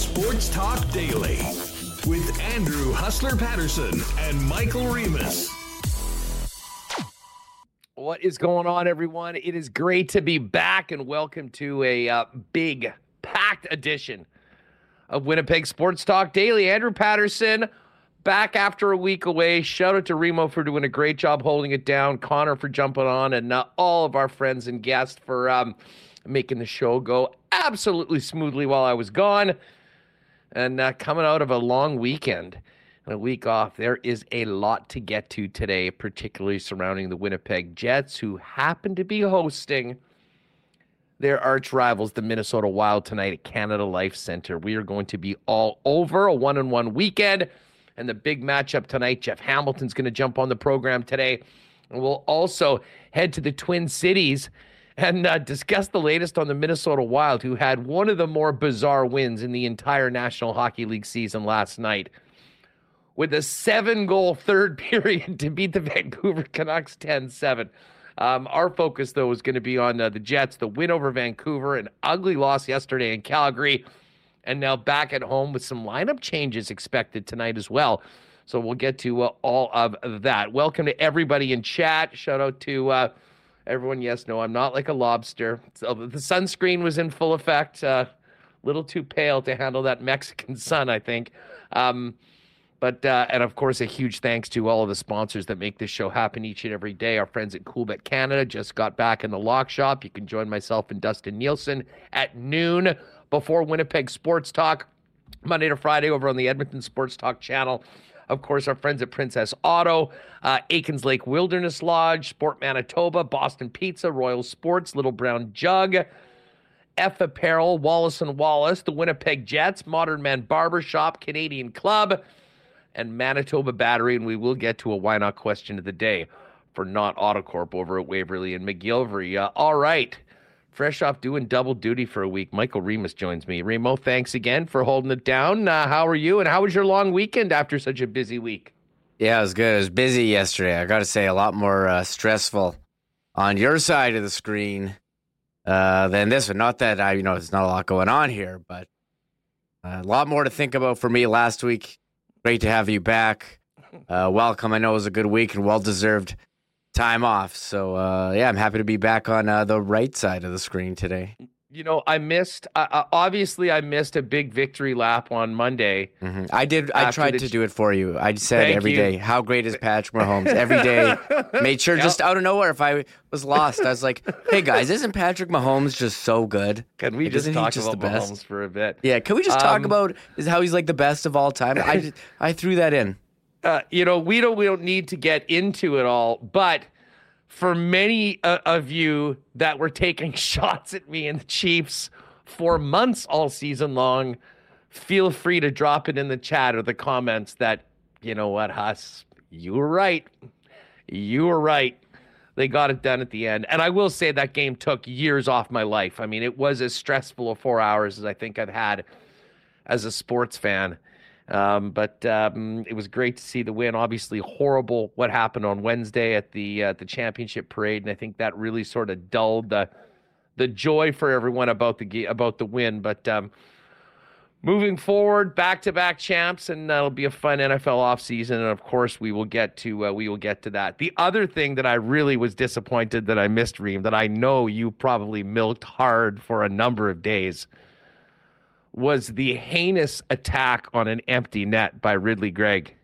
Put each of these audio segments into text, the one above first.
Sports Talk Daily with Andrew Hustler Paterson and Michael Remis. What is going on, everyone? It is great to be back and welcome to a uh, big, packed edition of Winnipeg Sports Talk Daily. Andrew Paterson back after a week away. Shout out to Remo for doing a great job holding it down, Connor for jumping on, and uh, all of our friends and guests for um, making the show go absolutely smoothly while I was gone. And uh, coming out of a long weekend and a week off, there is a lot to get to today, particularly surrounding the Winnipeg Jets, who happen to be hosting their arch rivals, the Minnesota Wild, tonight at Canada Life Center. We are going to be all over a one on one weekend and the big matchup tonight. Jeff Hamilton's going to jump on the program today. And we'll also head to the Twin Cities and uh, discuss the latest on the Minnesota Wild, who had one of the more bizarre wins in the entire National Hockey League season last night. With a seven goal third period to beat the Vancouver Canucks 10 7. Um, our focus, though, is going to be on uh, the Jets, the win over Vancouver, an ugly loss yesterday in Calgary, and now back at home with some lineup changes expected tonight as well. So we'll get to uh, all of that. Welcome to everybody in chat. Shout out to uh, everyone. Yes, no, I'm not like a lobster. So the sunscreen was in full effect. A uh, little too pale to handle that Mexican sun, I think. Um, but uh, and of course, a huge thanks to all of the sponsors that make this show happen each and every day. Our friends at Coolbet Canada just got back in the lock shop. You can join myself and Dustin Nielsen at noon before Winnipeg Sports Talk, Monday to Friday over on the Edmonton Sports Talk channel. Of course, our friends at Princess Auto, uh, Aikens Lake Wilderness Lodge, Sport Manitoba, Boston Pizza, Royal Sports, Little Brown Jug, F Apparel, Wallace and Wallace, the Winnipeg Jets, Modern Man Barbershop, Canadian Club, and Manitoba Battery. And we will get to a why not question of the day for Nott Autocorp over at Waverly and McGillivray. Uh, all right fresh off doing double duty for a week. Michael Remis joins me. Remo, thanks again for holding it down. Uh, how are you? And how was your long weekend after such a busy week? Yeah, it was good. It was busy yesterday. I got to say, a lot more uh, stressful on your side of the screen uh, than this one. Not that I, you know, there's not a lot going on here, but uh, a lot more to think about for me last week. Great to have you back. Uh, welcome. I know it was a good week and well deserved time off. So uh, yeah, I'm happy to be back on uh, the right side of the screen today. You know, I missed. Uh, obviously, I missed a big victory lap on Monday. Mm-hmm. I did. I tried to do it for you. I said every you. day, "How great is Patrick Mahomes?" Every day, made sure yep. just out of nowhere. If I was lost, I was like, "Hey guys, isn't Patrick Mahomes just so good? Can we just talk just about the best? Mahomes for a bit? Yeah, can we just um, talk about is how he's like the best of all time? I just, I threw that in uh, you know, we don't we don't need to get into it all, but for many uh, of you that were taking shots at me and the Chiefs for months all season long, feel free to drop it in the chat or the comments that you know what, Huss, you were right. You were right. They got it done at the end. And I will say that game took years off my life. I mean, it was as stressful a four hours as I think I've had as a sports fan. Um, but um, it was great to see the win. Obviously, horrible what happened on Wednesday at the uh, the championship parade, and I think that really sort of dulled the the joy for everyone about the about the win. But um, moving forward, back to back champs, and that'll be a fun NFL offseason. And of course, we will get to uh, we will get to that. The other thing that I really was disappointed that I missed, Reem, that I know you probably milked hard for a number of days was the heinous attack on an empty net by Ridly Greig.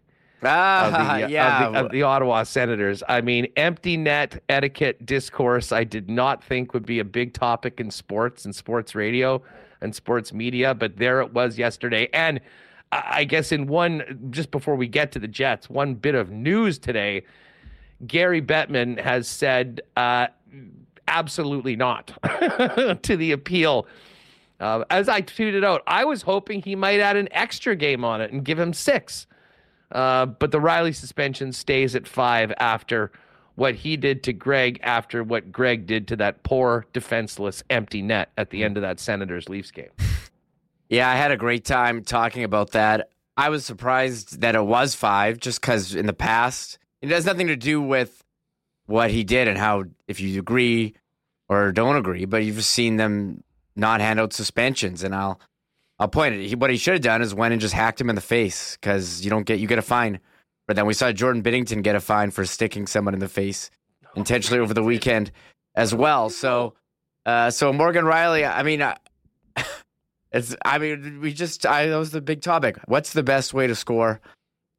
Ah, of the, yeah. Of the, of the, Ottawa Senators. I mean, empty net etiquette discourse, I did not think would be a big topic in sports and sports radio and sports media, but there it was yesterday. And I guess in one, just before we get to the Jets, one bit of news today Gary Bettman has said uh, absolutely not to the appeal uh, as I tweeted out, I was hoping he might add an extra game on it and give him six. Uh, but the Rielly suspension stays at five after what he did to Greig, after what Greig did to that poor, defenseless, empty net at the end of that Senators Leafs game. Yeah, I had a great time talking about that. I was surprised that it was five just because in the past, it has nothing to do with what he did and how, if you agree or don't agree, but you've seen them not hand out suspensions. And I'll I'll point it. He, what he should have done is went and just hacked him in the face because you don't get you get a fine. But then we saw Jordan Binnington get a fine for sticking someone in the face intentionally over the weekend as well. So, uh, so Morgan Rielly. I mean, uh, it's. I mean, we just. I, that was the big topic. What's the best way to score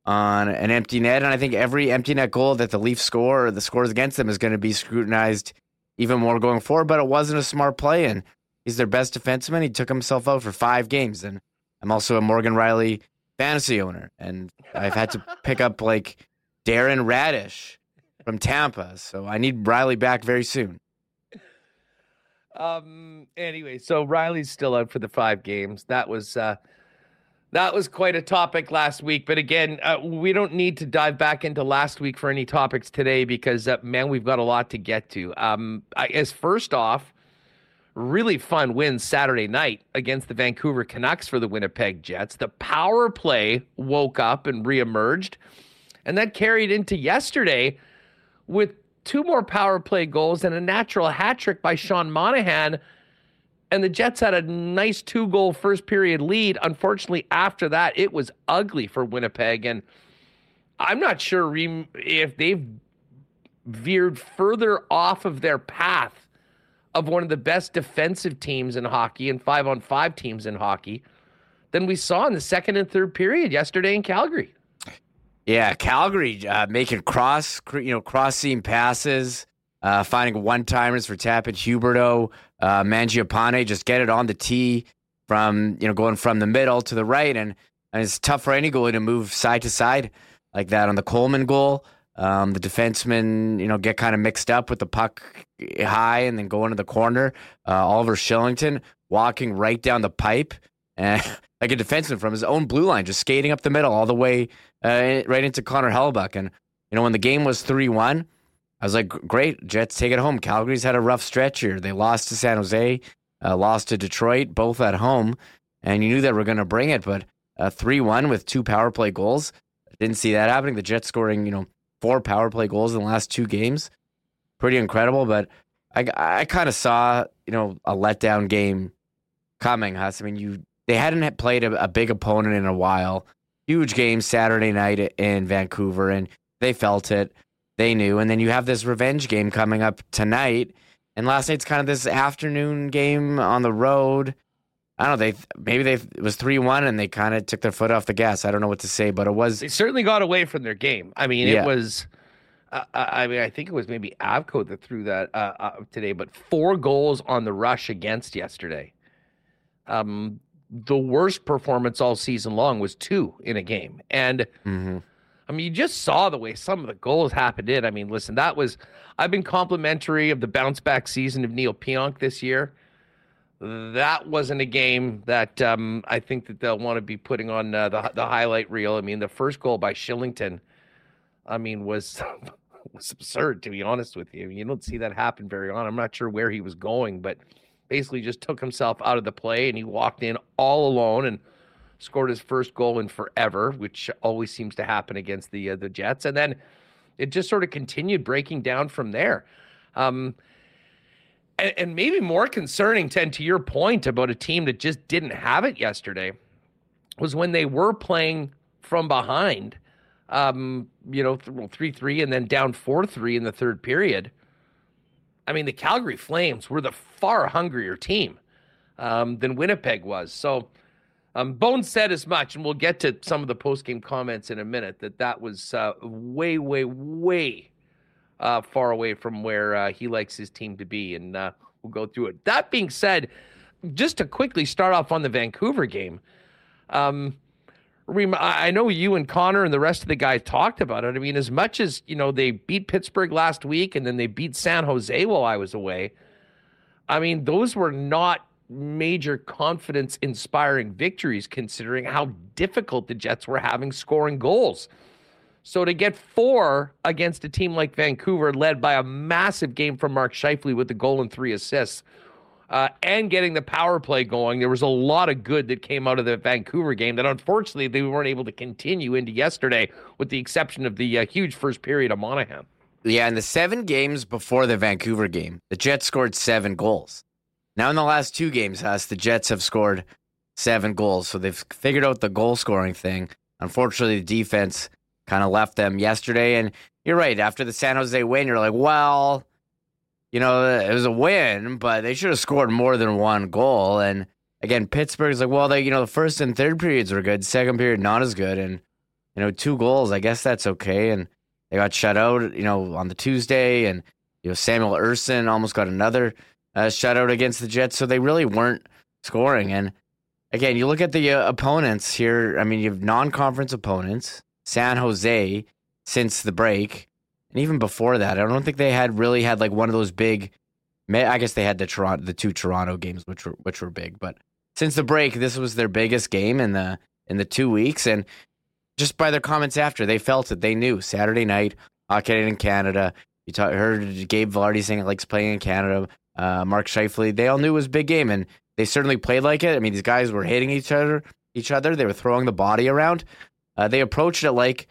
on an empty net? And I think every empty net goal that the Leafs score or the scores against them is going to be scrutinized even more going forward. But it wasn't a smart play, and He's their best defenseman. He took himself out for five games. And I'm also a Morgan Rielly fantasy owner. And I've had to pick up like Darren Raddysh from Tampa. So I need Rielly back very soon. Um. Anyway, so Rielly's still out for the five games. That was uh, that was quite a topic last week. But again, uh, we don't need to dive back into last week for any topics today because uh, man, we've got a lot to get to. Um. I guess first off, really fun win Saturday night against the Vancouver Canucks for the Winnipeg Jets. The power play woke up and reemerged, and that carried into yesterday with two more power play goals and a natural hat trick by Sean Monahan. And the Jets had a nice two goal first period lead. Unfortunately, after that, it was ugly for Winnipeg. And I'm not sure if they've veered further off of their path of one of the best defensive teams in hockey and five on five teams in hockey than we saw in the second and third period yesterday in Calgary. Yeah, Calgary uh, making cross, you know, cross seam passes, uh, finding one timers for Tappan Huberdeau, uh, Mangiapane, just get it on the tee from you know going from the middle to the right, and, and it's tough for any goalie to move side to side like that on the Coleman goal. Um, the defensemen, you know, get kind of mixed up with the puck high and then go into the corner. Uh, Oliver Kylington walking right down the pipe, and like a defenseman from his own blue line, just skating up the middle all the way uh, right into Connor Hellebuyck. And you know, when the game was three one, I was like, great, Jets take it home. Calgary's had a rough stretch here. They lost to San Jose, uh, lost to Detroit, both at home, and you knew that we're going to bring it. But three one with two power play goals, didn't see that happening. The Jets scoring, you know four power play goals in the last two games. Pretty incredible, but I, I kind of saw, you know, a letdown game coming, Huss. I mean, you they hadn't played a, a big opponent in a while. Huge game Saturday night in Vancouver, and they felt it. They knew. And then you have this revenge game coming up tonight. And last night's kind of this afternoon game on the road. I don't know. They maybe they it was three one and they kind of took their foot off the gas. I don't know what to say, but it was. They certainly got away from their game. I mean, yeah. it was. Uh, I mean, I think it was maybe Avco that threw that uh, uh, today, but four goals on the rush against yesterday. Um, the worst performance all season long was two in a game, and mm-hmm. I mean, you just saw the way some of the goals happened. In I mean, listen, that was. I've been complimentary of the bounce back season of Neal Pionk this year that wasn't a game that um, I think that they'll want to be putting on uh, the the highlight reel. I mean, the first goal by Kylington, I mean, was was absurd to be honest with you. You don't see that happen very often. I'm not sure where he was going, but basically just took himself out of the play and he walked in all alone and scored his first goal in forever, which always seems to happen against the uh, the Jets. And then it just sort of continued breaking down from there. Um, and, and maybe more concerning, Ted, to your point about a team that just didn't have it yesterday, was when they were playing from behind, um, you know, three three and then down four three in the third period. I mean, the Calgary Flames were the far hungrier team um, than Winnipeg was. So, um, Bones said as much, and we'll get to some of the post game comments in a minute. That that was uh, way, way, way uh, far away from where uh, he likes his team to be, and uh, we'll go through it. That being said, just to quickly start off on the Vancouver game, um, I know you and Connor and the rest of the guys talked about it. I mean, as much as you know, they beat Pittsburgh last week and then they beat San Jose while I was away. I mean, those were not major confidence inspiring victories considering how difficult the Jets were having scoring goals. So to get four against a team like Vancouver, led by a massive game from Mark Scheifele with the goal and three assists, uh, and getting the power play going, there was a lot of good that came out of the Vancouver game that unfortunately they weren't able to continue into yesterday, with the exception of the uh, huge first period of Monahan. Yeah, in the seven games before the Vancouver game, the Jets scored seven goals. Now in the last two games, Huss, the Jets have scored seven goals. So they've figured out the goal scoring thing. Unfortunately, the defense kind of left them yesterday. And you're right. After the San Jose win, you're like, well, you know, it was a win, but they should have scored more than one goal. And again, Pittsburgh's like, well, they, you know, the first and third periods were good, second period not as good, and you know, two goals, I guess that's okay. And they got shut out, you know, on the Tuesday, and you know, Samuel Ersson almost got another uh, shutout against the Jets, so they really weren't scoring. And again, you look at the uh, opponents here. I mean, you have non-conference opponents, San Jose, since the break, and even before that, I don't think they had really had like one of those big. I guess they had the Toronto, the two Toronto games, which were which were big, but since the break, this was their biggest game in the in the two weeks, and just by their comments after, they felt it. They knew Saturday night, hockey in Canada. You talk, heard Gabe Vilardi saying it likes playing in Canada. Uh, Mark Scheifele, they all knew it was a big game, and they certainly played like it. I mean, these guys were hitting each other, each other. They were throwing the body around. Uh, they approached it like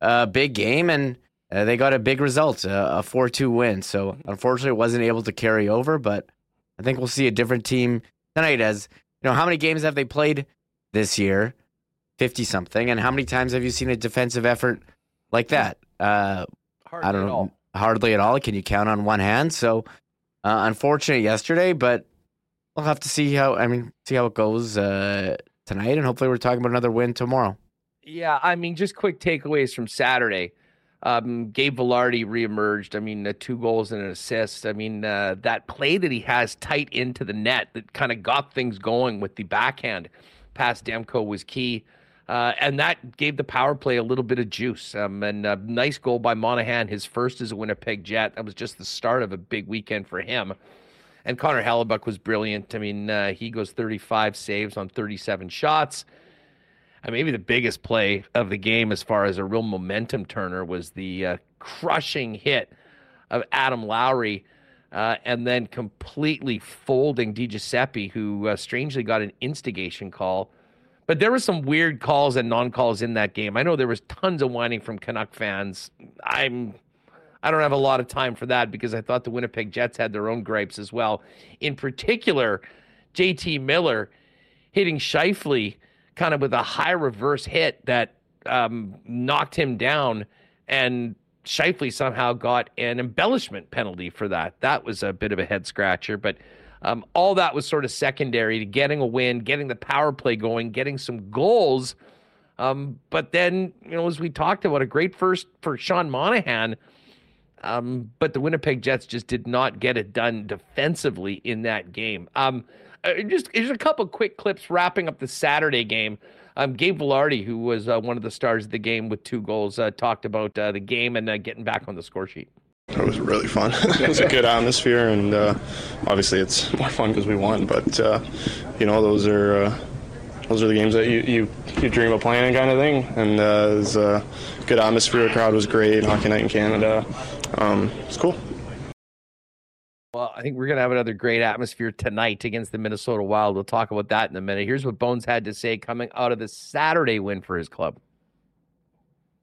a big game, and uh, they got a big result, a four-two win. So unfortunately, it wasn't able to carry over. But I think we'll see a different team tonight as you know, how many games have they played this year? 50 something. And how many times have you seen a defensive effort like that? Uh, hardly I don't know. All. Hardly at all. Can you count on one hand? So, uh, unfortunate yesterday, but we'll have to see how, I mean, see how it goes uh, tonight. And hopefully, we're talking about another win tomorrow. Yeah. I mean, just quick takeaways from Saturday. Um, Gabe Vilardi reemerged. I mean, uh, two goals and an assist. I mean, uh, that play that he has tight into the net that kind of got things going with the backhand past Demko was key. Uh, and that gave the power play a little bit of juice. Um, and a nice goal by Monahan, his first as a Winnipeg Jet. That was just the start of a big weekend for him. And Connor Hellebuyck was brilliant. I mean, uh, he goes 35 saves on 37 shots maybe the biggest play of the game as far as a real momentum turner was the uh, crushing hit of Adam Lowry. Uh, and then completely folding DiGiuseppe, who uh, strangely got an instigation call. But there were some weird calls and non-calls in that game. I know there was tons of whining from Canuck fans. I'm I don't have a lot of time for that because I thought the Winnipeg Jets had their own gripes as well. In particular, JT Miller hitting Scheifele kind of with a high reverse hit that um, knocked him down, and Scheifele somehow got an embellishment penalty for that. That was a bit of a head scratcher, but um, all that was sort of secondary to getting a win, getting the power play going, getting some goals. Um, but then, you know, as we talked about, a great first for Sean Monahan. Um, but the Winnipeg Jets just did not get it done defensively in that game. Um, just just a couple quick clips wrapping up the Saturday game. Um, Gabe Vilardi, who was uh, one of the stars of the game with two goals, uh, talked about uh, the game and uh, getting back on the score sheet. It was really fun. it was a good atmosphere, and uh, obviously it's more fun because we won. But you know, those are those are the games that you, you, you dream of playing, kind of thing. And uh, it was a good atmosphere. The crowd was great. Hockey night in Canada. Um, it's cool. Well, I think we're going to have another great atmosphere tonight against the Minnesota Wild. We'll talk about that in a minute. Here's what Bones had to say coming out of the Saturday win for his club.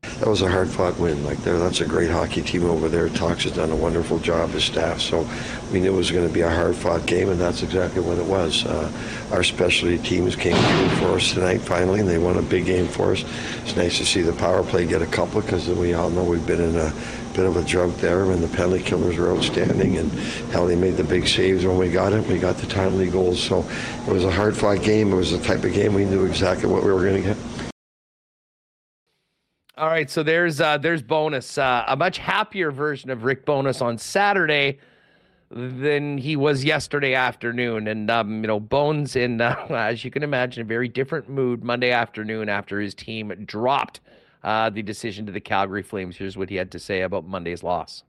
That was a hard fought win. Like there, that's a great hockey team over there. Tox has done a wonderful job, his staff. So we knew it was going to be a hard fought game, and that's exactly what it was. Uh, our specialty teams came through for us tonight finally, and they won a big game for us. It's nice to see the power play get a couple because we all know we've been in a bit of a drought there, and the penalty killers were outstanding, and how they made the big saves when we got it. We got the timely goals, so it was a hard-fought game. It was the type of game we knew exactly what we were going to get. All right, so there's uh, there's bonus, uh, a much happier version of Rick Bowness on Saturday than he was yesterday afternoon, and um, you know Bones in uh, as you can imagine a very different mood Monday afternoon after his team dropped uh, the decision to the Calgary Flames. Here's what he had to say about Monday's loss.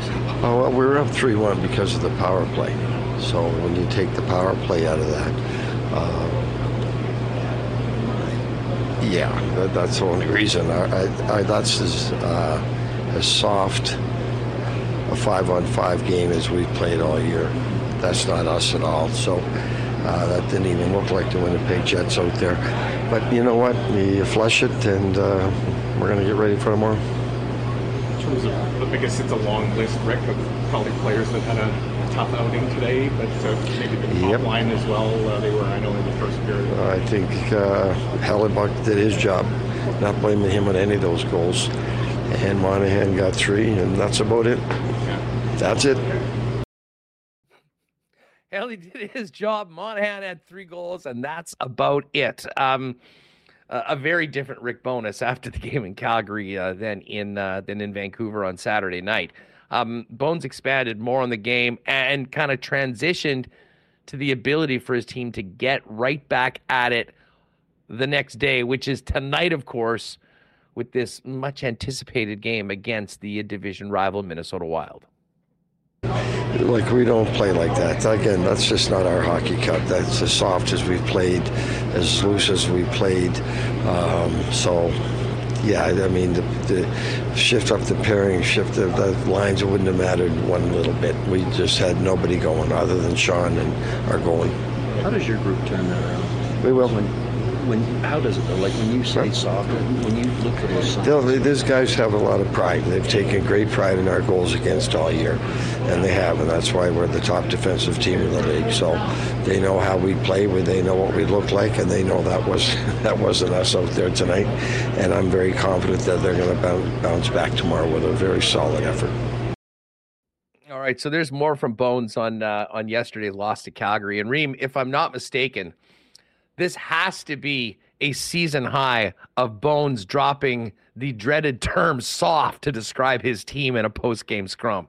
Oh, well, we were up 3 1 because of the power play. So when you take the power play out of that, uh, yeah, that, that's the only reason. I, I, I, that's as, uh, as soft a five on five game as we've played all year. That's not us at all. So uh, that didn't even look like the Winnipeg Jets out there. But you know what? You flush it, and uh, we're going to get ready for tomorrow. In terms of the biggest, it's a long list, Rick, of probably players that had a tough outing today, but uh, maybe the top yep. line as well. Uh, they were, I know, in the first period. I think uh, Hellebuyck did his job. Not blaming him on any of those goals. And Monahan got three, and that's about it. Yeah. That's it. He did his job. Monahan had three goals, and that's about it. Um, a very different Rick Bowness after the game in Calgary uh, than in uh, than in Vancouver on Saturday night. Um, Bones expanded more on the game and kind of transitioned to the ability for his team to get right back at it the next day, which is tonight, of course, with this much anticipated game against the division rival Minnesota Wild. Like we don't play like that. Again, that's just not our hockey cup. That's as soft as we've played, as loose as we played. Um, so, yeah, I mean, the, the, shift up the pairing, shift the, the lines, wouldn't have mattered one little bit. We just had nobody going other than Sean and our goalie. How does your group turn that around? We will. When, when how does it like when you say soft when you look at those signs? these guys have a lot of pride they've taken great pride in our goals against all year and they have and that's why we're the top defensive team in the league so they know how we play they know what we look like and they know that was that wasn't us out there tonight and I'm very confident that they're going to bounce back tomorrow with a very solid effort all right, so there's more from Bones on uh, on yesterday's loss to Calgary. And Reem, if I'm not mistaken, this has to be a season high of Bones dropping the dreaded term soft to describe his team in a post game scrum.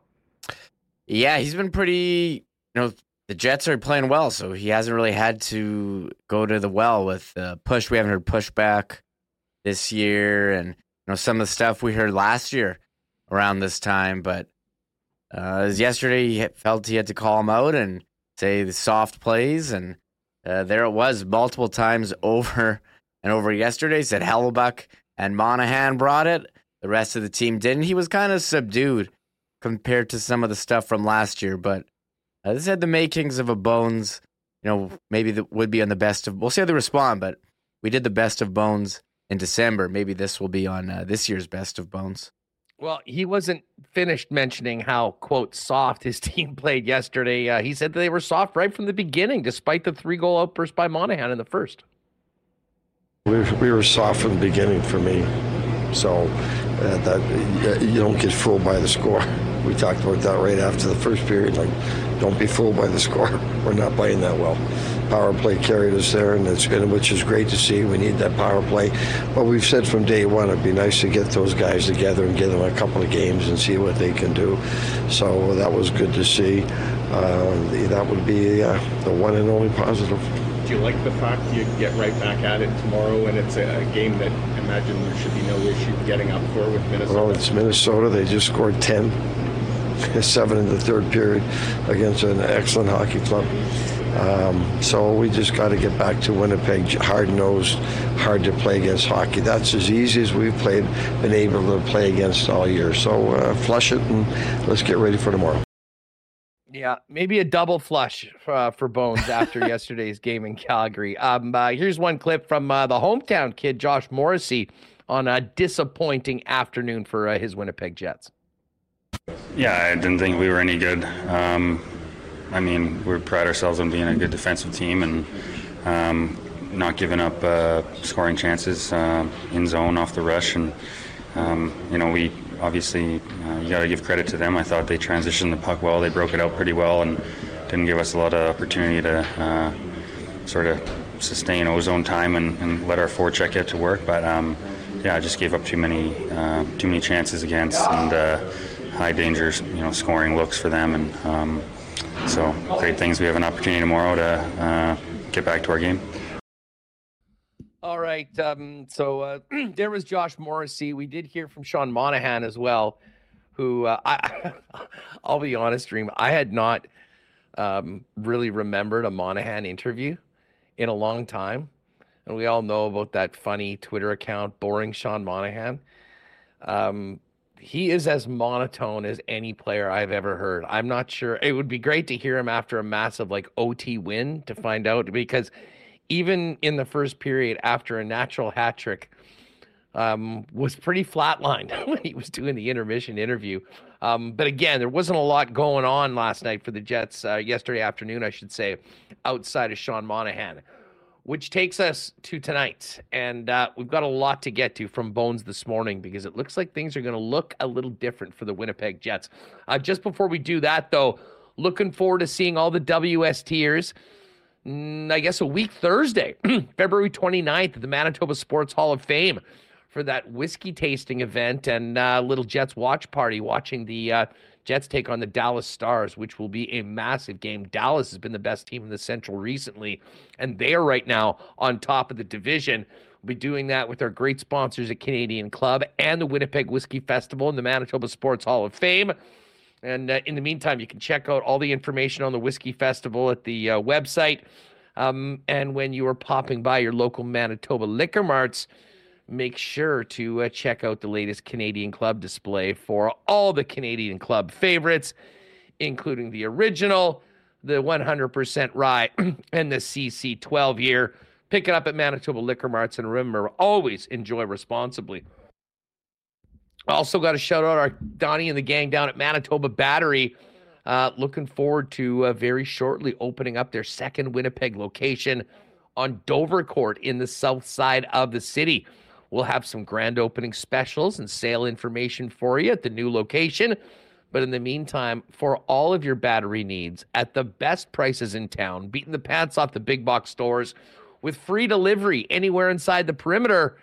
Yeah, he's been pretty, you know, the Jets are playing well, so he hasn't really had to go to the well with push. We haven't heard pushback this year, and you know some of the stuff we heard last year around this time. But uh, yesterday, he felt he had to call him out and say the soft plays, and uh, there it was multiple times over and over yesterday. Said Hellebuyck and Monahan brought it. The rest of the team didn't. He was kind of subdued compared to some of the stuff from last year, but uh, this had the makings of a Bones. You know, maybe that would be on the best of. We'll see how they respond, but we did the best of Bones in December. Maybe this will be on uh, this year's best of Bones. Well, he wasn't finished mentioning how, quote, soft his team played yesterday. Uh, he said they were soft right from the beginning, despite the three goal outburst by Monahan in the first. We, we were soft from the beginning for me. So uh, that you don't get fooled by the score. We talked about that right after the first period. Like, don't be fooled by the score. We're not playing that well power play carried us there, and it's been, which is great to see. We need that power play. But we've said from day one, it'd be nice to get those guys together and give them a couple of games and see what they can do. So that was good to see. Uh, that would be uh, the one and only positive. Do you like the fact you get right back at it tomorrow, and it's a game that I imagine there should be no issue getting up for with Minnesota? Well, it's Minnesota. They just scored 10, seven in the third period against an excellent hockey club. Um, so we just got to get back to Winnipeg, hard nosed, hard to play against hockey. That's as easy as we've played, been able to play against all year. So uh, flush it and let's get ready for tomorrow. Yeah, maybe a double flush uh, for Bones after yesterday's game in Calgary. Um, uh, here's one clip from uh, the hometown kid, Josh Morrissey, on a disappointing afternoon for uh, his Winnipeg Jets. Yeah, I didn't think we were any good. Um, I mean, we pride ourselves on being a good defensive team and um, not giving up uh, scoring chances uh, in zone off the rush. And, um, you know, we obviously, uh, you got to give credit to them. I thought they transitioned the puck well. They broke it out pretty well and didn't give us a lot of opportunity to uh, sort of sustain ozone time and, and let our forecheck get to work. But, um, yeah, I just gave up too many, uh, too many chances against and uh, high danger, you know, scoring looks for them. And, um, so great things. We have an opportunity tomorrow to uh, get back to our game. All right. Um, so uh, there was Josh Morrissey. We did hear from Sean Monahan as well, who uh, I, I'll be honest, Dream, I had not um, really remembered a Monahan interview in a long time. And we all know about that funny Twitter account, Boring Sean Monahan. Um, he is as monotone as any player I've ever heard. I'm not sure. It would be great to hear him after a massive like OT win to find out because even in the first period after a natural hat trick um, was pretty flatlined when he was doing the intermission interview. Um, but again, there wasn't a lot going on last night for the Jets, uh, yesterday afternoon, I should say, outside of Sean Monahan, which takes us to tonight. And uh, we've got a lot to get to from Bones this morning because it looks like things are going to look a little different for the Winnipeg Jets. Uh, just before we do that, though, looking forward to seeing all the WSTers. Mm, I guess a week Thursday, February 29th at the Manitoba Sports Hall of Fame for that whiskey tasting event and uh, little Jets watch party watching the uh, Jets take on the Dallas Stars, which will be a massive game. Dallas has been the best team in the Central recently, and they are right now on top of the division. We'll be doing that with our great sponsors at Canadian Club and the Winnipeg Whiskey Festival and the Manitoba Sports Hall of Fame. And uh, in the meantime, you can check out all the information on the Whiskey Festival at the uh, website. Um, and when you are popping by your local Manitoba liquor marts, make sure to uh, check out the latest Canadian Club display for all the Canadian Club favorites, including the original, the 100% rye, and the CC 12 year. Pick it up at Manitoba Liquor Marts and remember, always enjoy responsibly. Also, got to shout out our Donnie and the gang down at Manitoba Battery. Uh, looking forward to uh, very shortly opening up their second Winnipeg location on Dover Court in the south side of the city. We'll have some grand opening specials and sale information for you at the new location. But in the meantime, for all of your battery needs at the best prices in town, beating the pants off the big box stores with free delivery anywhere inside the perimeter.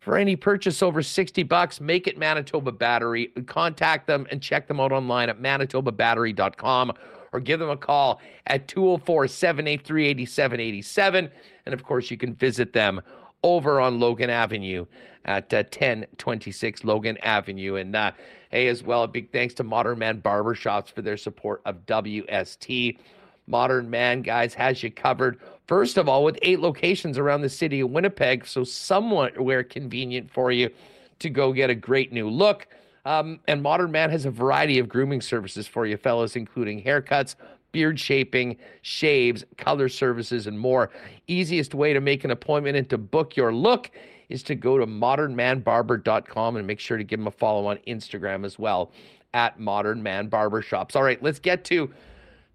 For any purchase over 60 bucks, make it Manitoba Battery. Contact them and check them out online at manitobabattery.com or give them a call at 204 783 8787. And of course, you can visit them over on Logan Avenue at uh, 1026 Logan Avenue. And uh, hey, as well, a big thanks to Modern Man Barbershops for their support of WST. Modern Man, guys, has you covered. First of all, with eight locations around the city of Winnipeg, so somewhere convenient for you to go get a great new look. Um, and Modern Man has a variety of grooming services for you, fellas, including haircuts, beard shaping, shaves, color services, and more. Easiest way to make an appointment and to book your look is to go to modernmanbarber.com and make sure to give them a follow on Instagram as well at Modern Man Barbershops. All right, let's get to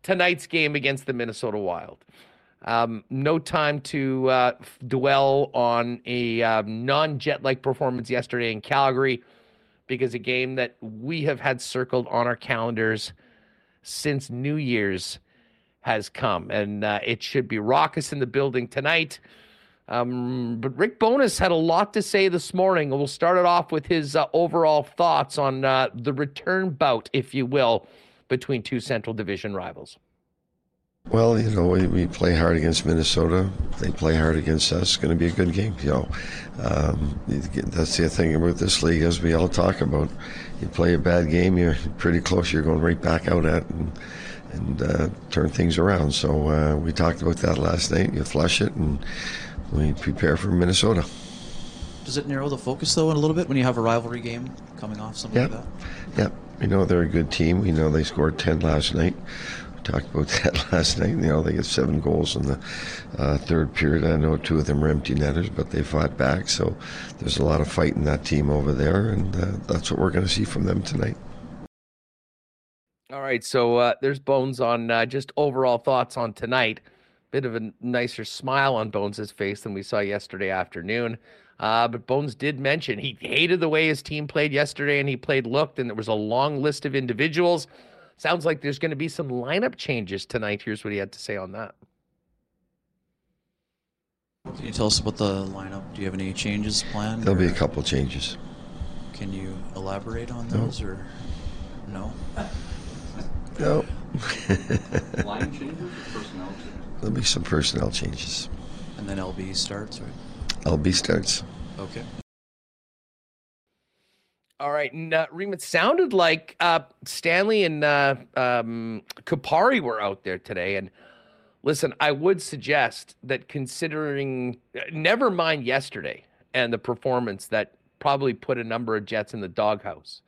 tonight's game against the Minnesota Wild. Um, no time to uh, dwell on a uh, non jet like performance yesterday in Calgary because a game that we have had circled on our calendars since New Year's has come, and uh, it should be raucous in the building tonight. Um, but Rick Bowness had a lot to say this morning. We'll start it off with his uh, overall thoughts on uh, the return bout, if you will, between two Central Division rivals. Well, you know, we, we play hard against Minnesota. They play hard against us. It's going to be a good game. You know, um, that's the thing about this league, as we all talk about. You play a bad game, you're pretty close. You're going right back out at and, and uh, turn things around. So uh, we talked about that last night. You flush it, and we prepare for Minnesota. Does it narrow the focus though in a little bit when you have a rivalry game coming off something like that? Yeah, You know they're a good team. We know they scored ten last night talked about that last night. You know, they get seven goals in the uh, third period. I know two of them were empty netters, but they fought back. So there's a lot of fight in that team over there, and uh, that's what we're going to see from them tonight. All right, so uh, there's Bones on uh, just overall thoughts on tonight. Bit of a nicer smile on Bones' face than we saw yesterday afternoon. Uh, but Bones did mention he hated the way his team played yesterday, and he played looked, and there was a long list of individuals Sounds like there's going to be some lineup changes tonight. Here's what he had to say on that. Can you tell us about the lineup? Do you have any changes planned? There'll or? be a couple changes. Can you elaborate on those no. or no? No. Line changes or personnel changes? There'll be some personnel changes. And then LB starts, right? LB starts. Okay. All right, and uh, Reem, it sounded like uh, Stanley and uh, um, Kupari were out there today. And listen, I would suggest that considering, uh, never mind yesterday and the performance that probably put a number of Jets in the doghouse.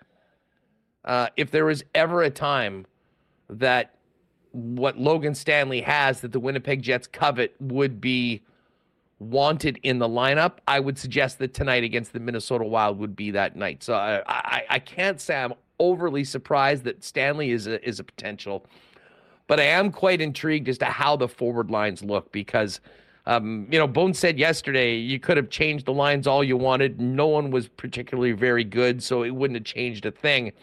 Uh, if there was ever a time that what Logan Stanley has that the Winnipeg Jets covet would be wanted in the lineup, I would suggest that tonight against the Minnesota Wild would be that night. So I, I, I can't say I'm overly surprised that Stanley is a, is a potential, but I am quite intrigued as to how the forward lines look because. Um, you know, Bone said yesterday you could have changed the lines all you wanted. No one was particularly very good, so it wouldn't have changed a thing.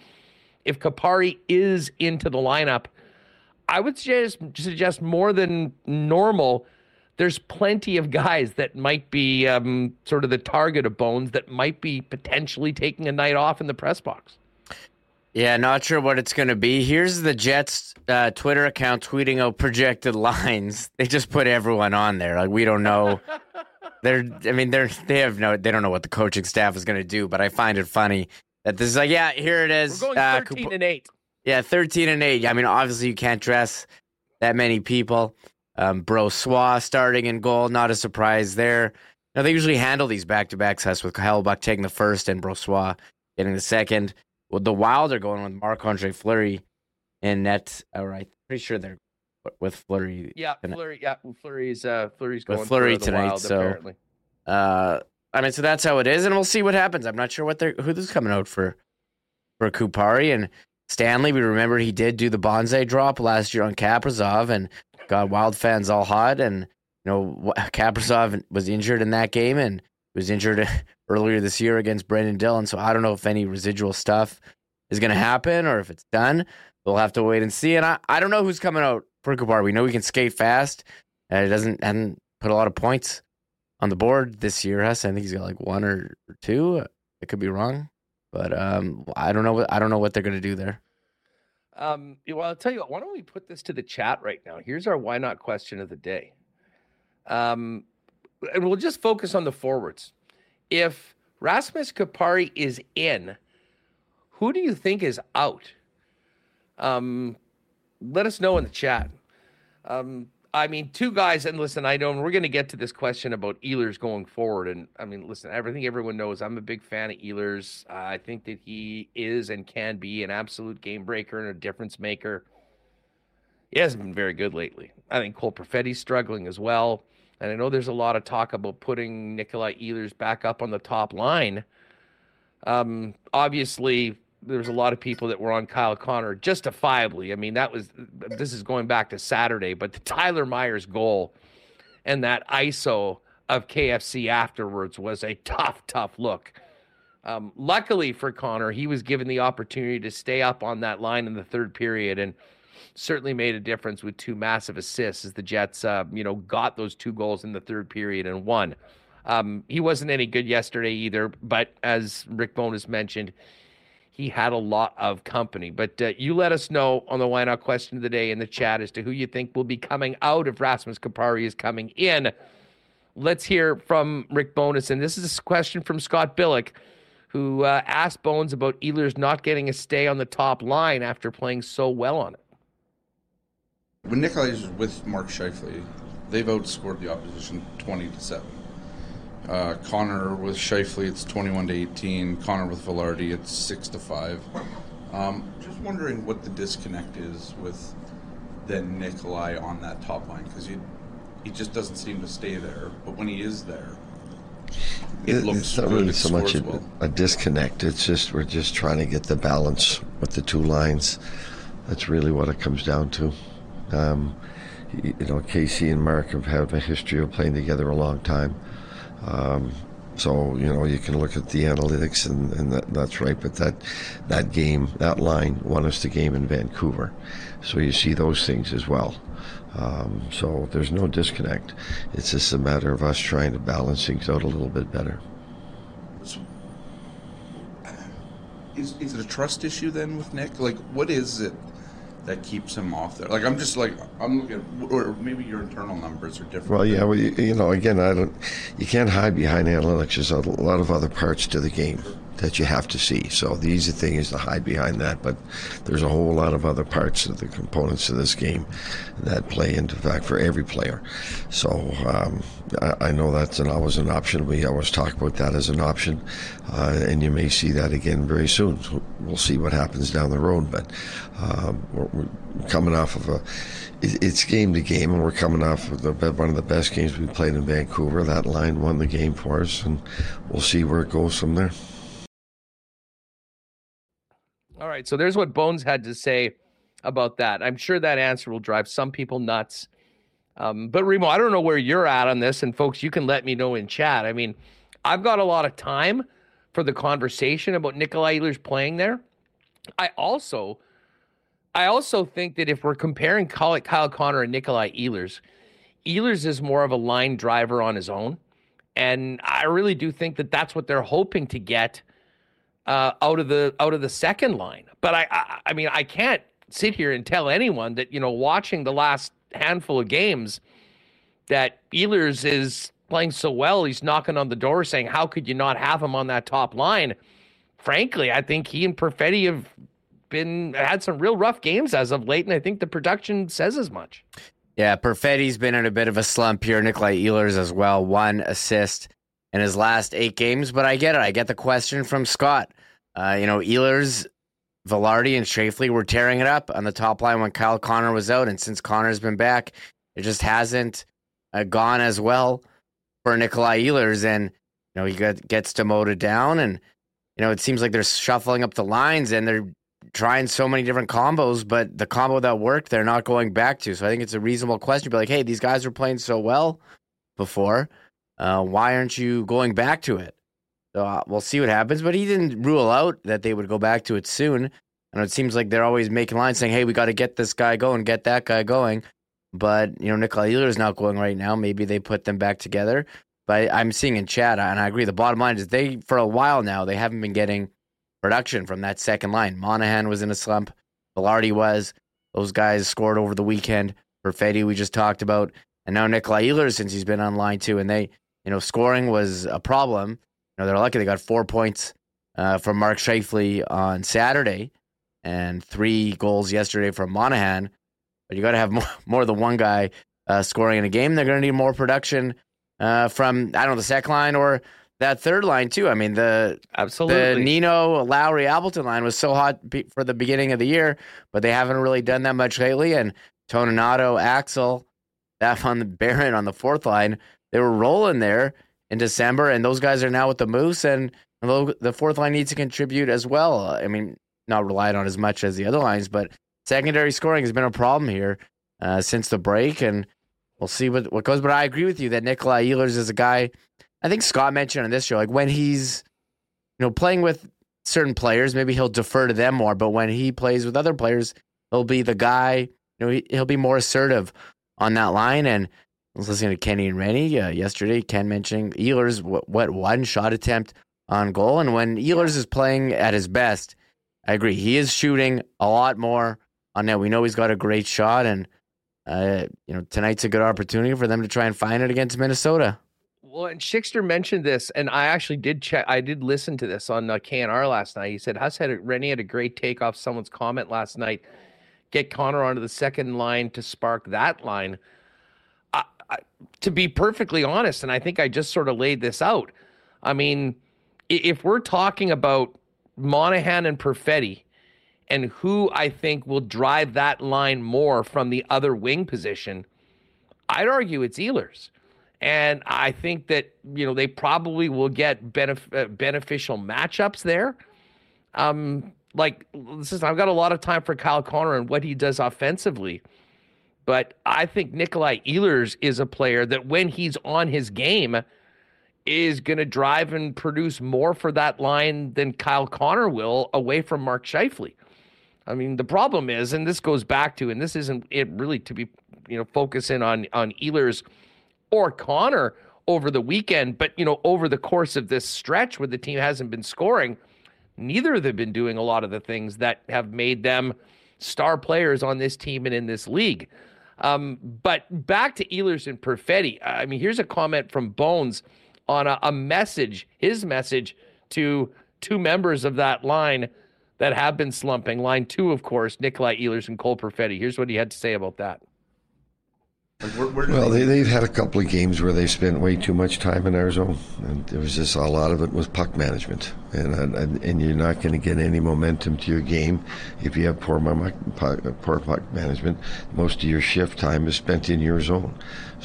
If Kupari is into the lineup, I would suggest, suggest more than normal. There's plenty of guys that might be um, sort of the target of Bones that might be potentially taking a night off in the press box. Yeah, not sure what it's going to be. Here's the Jets uh, Twitter account tweeting out projected lines. They just put everyone on there. Like we don't know. they're, I mean, they're they have no, they don't know what the coaching staff is going to do. But I find it funny that this is like, yeah, here it is. We're going uh, thirteen and eight. Yeah, thirteen and eight. I mean, obviously you can't dress that many people. Um, Brossoit starting in goal, not a surprise there. Now they usually handle these back to backs, us with Hellebuyck taking the first and Brossoit getting the second. Well, the Wild are going with Marc Andre Fleury in net. All right, pretty sure they're with Fleury. Yeah, tonight. Fleury. Yeah, Fleury's uh, Fleury's going with Fleury tonight. Wild, so, apparently. uh, I mean, so that's how it is, and we'll see what happens. I'm not sure what they're who's coming out for for Kupari and Stanley. We remember he did do the bonsai drop last year on Kaprizov and got Wild fans all hot. And you know, Kaprizov was injured in that game and was injured earlier this year against Brenden Dillon. So I don't know if any residual stuff is going to happen or if it's done. We'll have to wait and see. And I, I don't know who's coming out for Kubar. We know he can skate fast. And it doesn't hadn't put a lot of points on the board this year. I think he's got like one or, two. I could be wrong, but um, I don't know. I don't know what they're going to do there. Um, well, I'll tell you what. Why don't we put this to the chat right now? Here's our why not question of the day. Um, and we'll just focus on the forwards. If Rasmus Kupari is in, who do you think is out? Um, let us know in the chat. Um, I mean, two guys, and listen, I know we're going to get to this question about Ehlers going forward. And I mean, listen, everything everyone knows, I'm a big fan of Ehlers. Uh, I think that he is and can be an absolute game breaker and a difference maker. He hasn't been very good lately. I think Cole Perfetti's struggling as well. And I know there's a lot of talk about putting Nikolai Ehlers back up on the top line. Um, obviously, there's a lot of people that were on Kyle Connor justifiably. I mean, that was this is going back to Saturday, but the Tyler Myers goal and that ISO of KFC afterwards was a tough, tough look. Um, luckily for Connor, he was given the opportunity to stay up on that line in the third period and certainly made a difference with two massive assists as the Jets, uh, you know, got those two goals in the third period and won. Um, he wasn't any good yesterday either, but as Rick Bowness mentioned, he had a lot of company. But uh, you let us know on the why not question of the day in the chat as to who you think will be coming out if Rasmus Kupari is coming in. Let's hear from Rick Bowness. And this is a question from Scott Billeck, who uh, asked Bones about Ehlers not getting a stay on the top line after playing so well on it. When Nikolai is with Mark Scheifele, they've outscored the opposition 20 to 7. Uh, Connor with Scheifele, it's 21 to 18. Connor with Vilardi, it's 6 to 5. Um, just wondering what the disconnect is with then Nikolai on that top line because he he just doesn't seem to stay there. But when he is there, it, it looks it's not really so much a, well. a disconnect. It's just we're just trying to get the balance with the two lines. That's really what it comes down to. Um, you know, Casey and Mark have had a history of playing together a long time. Um, so you know you can look at the analytics and, and that, that's right. But that that game, that line won us the game in Vancouver. So you see those things as well. Um, so there's no disconnect. It's just a matter of us trying to balance things out a little bit better. Is, is it a trust issue then with Nick? Like, what is it that keeps him off there? Like, I'm just like, I'm looking or maybe your internal numbers are different. Well, yeah, well, you, you know, again, I don't. You can't hide behind analytics. There's a lot of other parts to the game that you have to see. So the easy thing is to hide behind that, but there's a whole lot of other parts of the components of this game that play into fact for every player. So um, I, I know that's an, always an option. We always talk about that as an option, uh, and you may see that again very soon. So we'll see what happens down the road, but um, we're, we're coming off of a it's game to game, and we're coming off of the, one of the best games we played in Vancouver. That line won the game for us, and we'll see where it goes from there. All right. So there's what Bones had to say about that. I'm sure that answer will drive some people nuts. Um, but Remo, I don't know where you're at on this, and folks, you can let me know in chat. I mean, I've got a lot of time for the conversation about Nikolai Ehlers playing there. I also, I also think that if we're comparing Kyle, Kyle Connor and Nikolai Ehlers, Ehlers is more of a line driver on his own, and I really do think that that's what they're hoping to get uh, out of the out of the second line. But I, I, I mean, I can't sit here and tell anyone that you know watching the last handful of games that Ehlers is playing so well. He's knocking on the door saying, "How could you not have him on that top line?" Frankly, I think he and Perfetti have been had some real rough games as of late, and I think the production says as much. Yeah, Perfetti's been in a bit of a slump here. Nikolai Ehlers as well, one assist in his last eight games. But I get it. I get the question from Scott. Uh, you know, Ehlers, Vilardi, and Scheifele were tearing it up on the top line when Kyle Connor was out, and since Connor's been back, it just hasn't uh, gone as well for Nikolai Ehlers. And you know, he got, gets demoted down, and you know, it seems like they're shuffling up the lines and they're trying so many different combos, but the combo that worked, they're not going back to. So I think it's a reasonable question. Be like, hey, these guys were playing so well before. Uh, why aren't you going back to it? So uh, we'll see what happens. But he didn't rule out that they would go back to it soon. And it seems like they're always making lines saying, hey, we got to get this guy going, get that guy going. But, you know, Nikolai Ehlers is not going right now. Maybe they put them back together. But I'm seeing in chat, and I agree, the bottom line is they, for a while now, they haven't been getting production from that second line. Monahan was in a slump. Vilardi was. Those guys scored over the weekend. Perfetti, we just talked about. And now Nikolai Ehlers, since he's been on line too. And they, you know, scoring was a problem. You know, they're lucky they got four points uh, from Mark Scheifele on Saturday and three goals yesterday from Monahan. But you got to have more, more than one guy uh, scoring in a game. They're going to need more production uh, from, I don't know, the second line or that third line too. I mean the absolutely the Nino Lowry Appleton line was so hot for the beginning of the year, but they haven't really done that much lately. And Toninato, Axel, that on the Barron on the fourth line, they were rolling there in December, and those guys are now with the Moose, and the fourth line needs to contribute as well. I mean, not relied on as much as the other lines, but secondary scoring has been a problem here uh, since the break, and we'll see what what goes. But I agree with you that Nikolai Ehlers is a guy I think Scott mentioned on this show, like when he's, you know, playing with certain players, maybe he'll defer to them more. But when he plays with other players, he'll be the guy. You know, he, will be more assertive on that line. And I was listening to Kenny and Rennie uh, yesterday. Ken mentioning Ehlers, what, what one shot attempt on goal, and when Ehlers is playing at his best, I agree. He is shooting a lot more on net. We know he's got a great shot, and uh, you know tonight's a good opportunity for them to try and find it against Minnesota. Well, and Schickster mentioned this, and I actually did check. I did listen to this on uh, KNR last night. He said Huss had a, Rennie had a great take off someone's comment last night. Get Connor onto the second line to spark that line. To be perfectly honest, and I think I just sort of laid this out. I mean, if we're talking about Monahan and Perfetti, and who I think will drive that line more from the other wing position, I'd argue it's Ehlers. And I think that, you know, they probably will get benef- uh, beneficial matchups there. Um, like, listen, I've got a lot of time for Kyle Connor and what he does offensively. But I think Nikolai Ehlers is a player that when he's on his game is going to drive and produce more for that line than Kyle Connor will away from Mark Scheifele. I mean, the problem is, and this goes back to, and this isn't it really to be, you know, focusing on on Ehlers – or Connor over the weekend, but you know, over the course of this stretch where the team hasn't been scoring, neither of them have been doing a lot of the things that have made them star players on this team and in this league. Um, but back to Ehlers and Perfetti. I mean, here's a comment from Bones on a, a message, his message to two members of that line that have been slumping. Line two, of course, Nikolai Ehlers and Cole Perfetti. Here's what he had to say about that. Where, where well, they, they've had a couple of games where they spent way too much time in our zone, and there was just a lot of it was puck management, and and, and you're not going to get any momentum to your game if you have poor poor puck management. Most of your shift time is spent in your zone,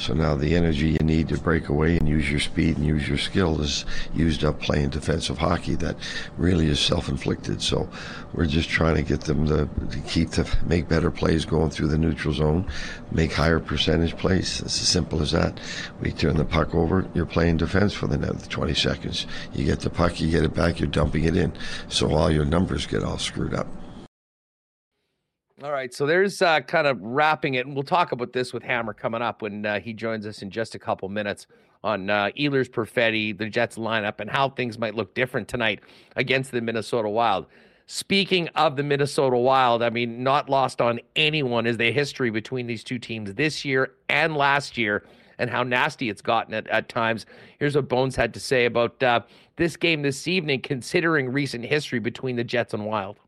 so now the energy you need to break away and use your speed and use your skill is used up playing defensive hockey that really is self-inflicted. So we're just trying to get them to, to keep to make better plays going through the neutral zone, make higher percentage plays. It's as simple as that. We turn the puck over, you're playing defense for the next 20 seconds. You get the puck, you get it back, you're dumping it in. So all your numbers get all screwed up. All right, so there's uh, kind of wrapping it, and we'll talk about this with Hammer coming up when uh, he joins us in just a couple minutes on uh, Ehlers Perfetti, the Jets lineup, and how things might look different tonight against the Minnesota Wild. Speaking of the Minnesota Wild, I mean, not lost on anyone is the history between these two teams this year and last year, and how nasty it's gotten at, at times. Here's what Bones had to say about uh, this game this evening, considering recent history between the Jets and Wild.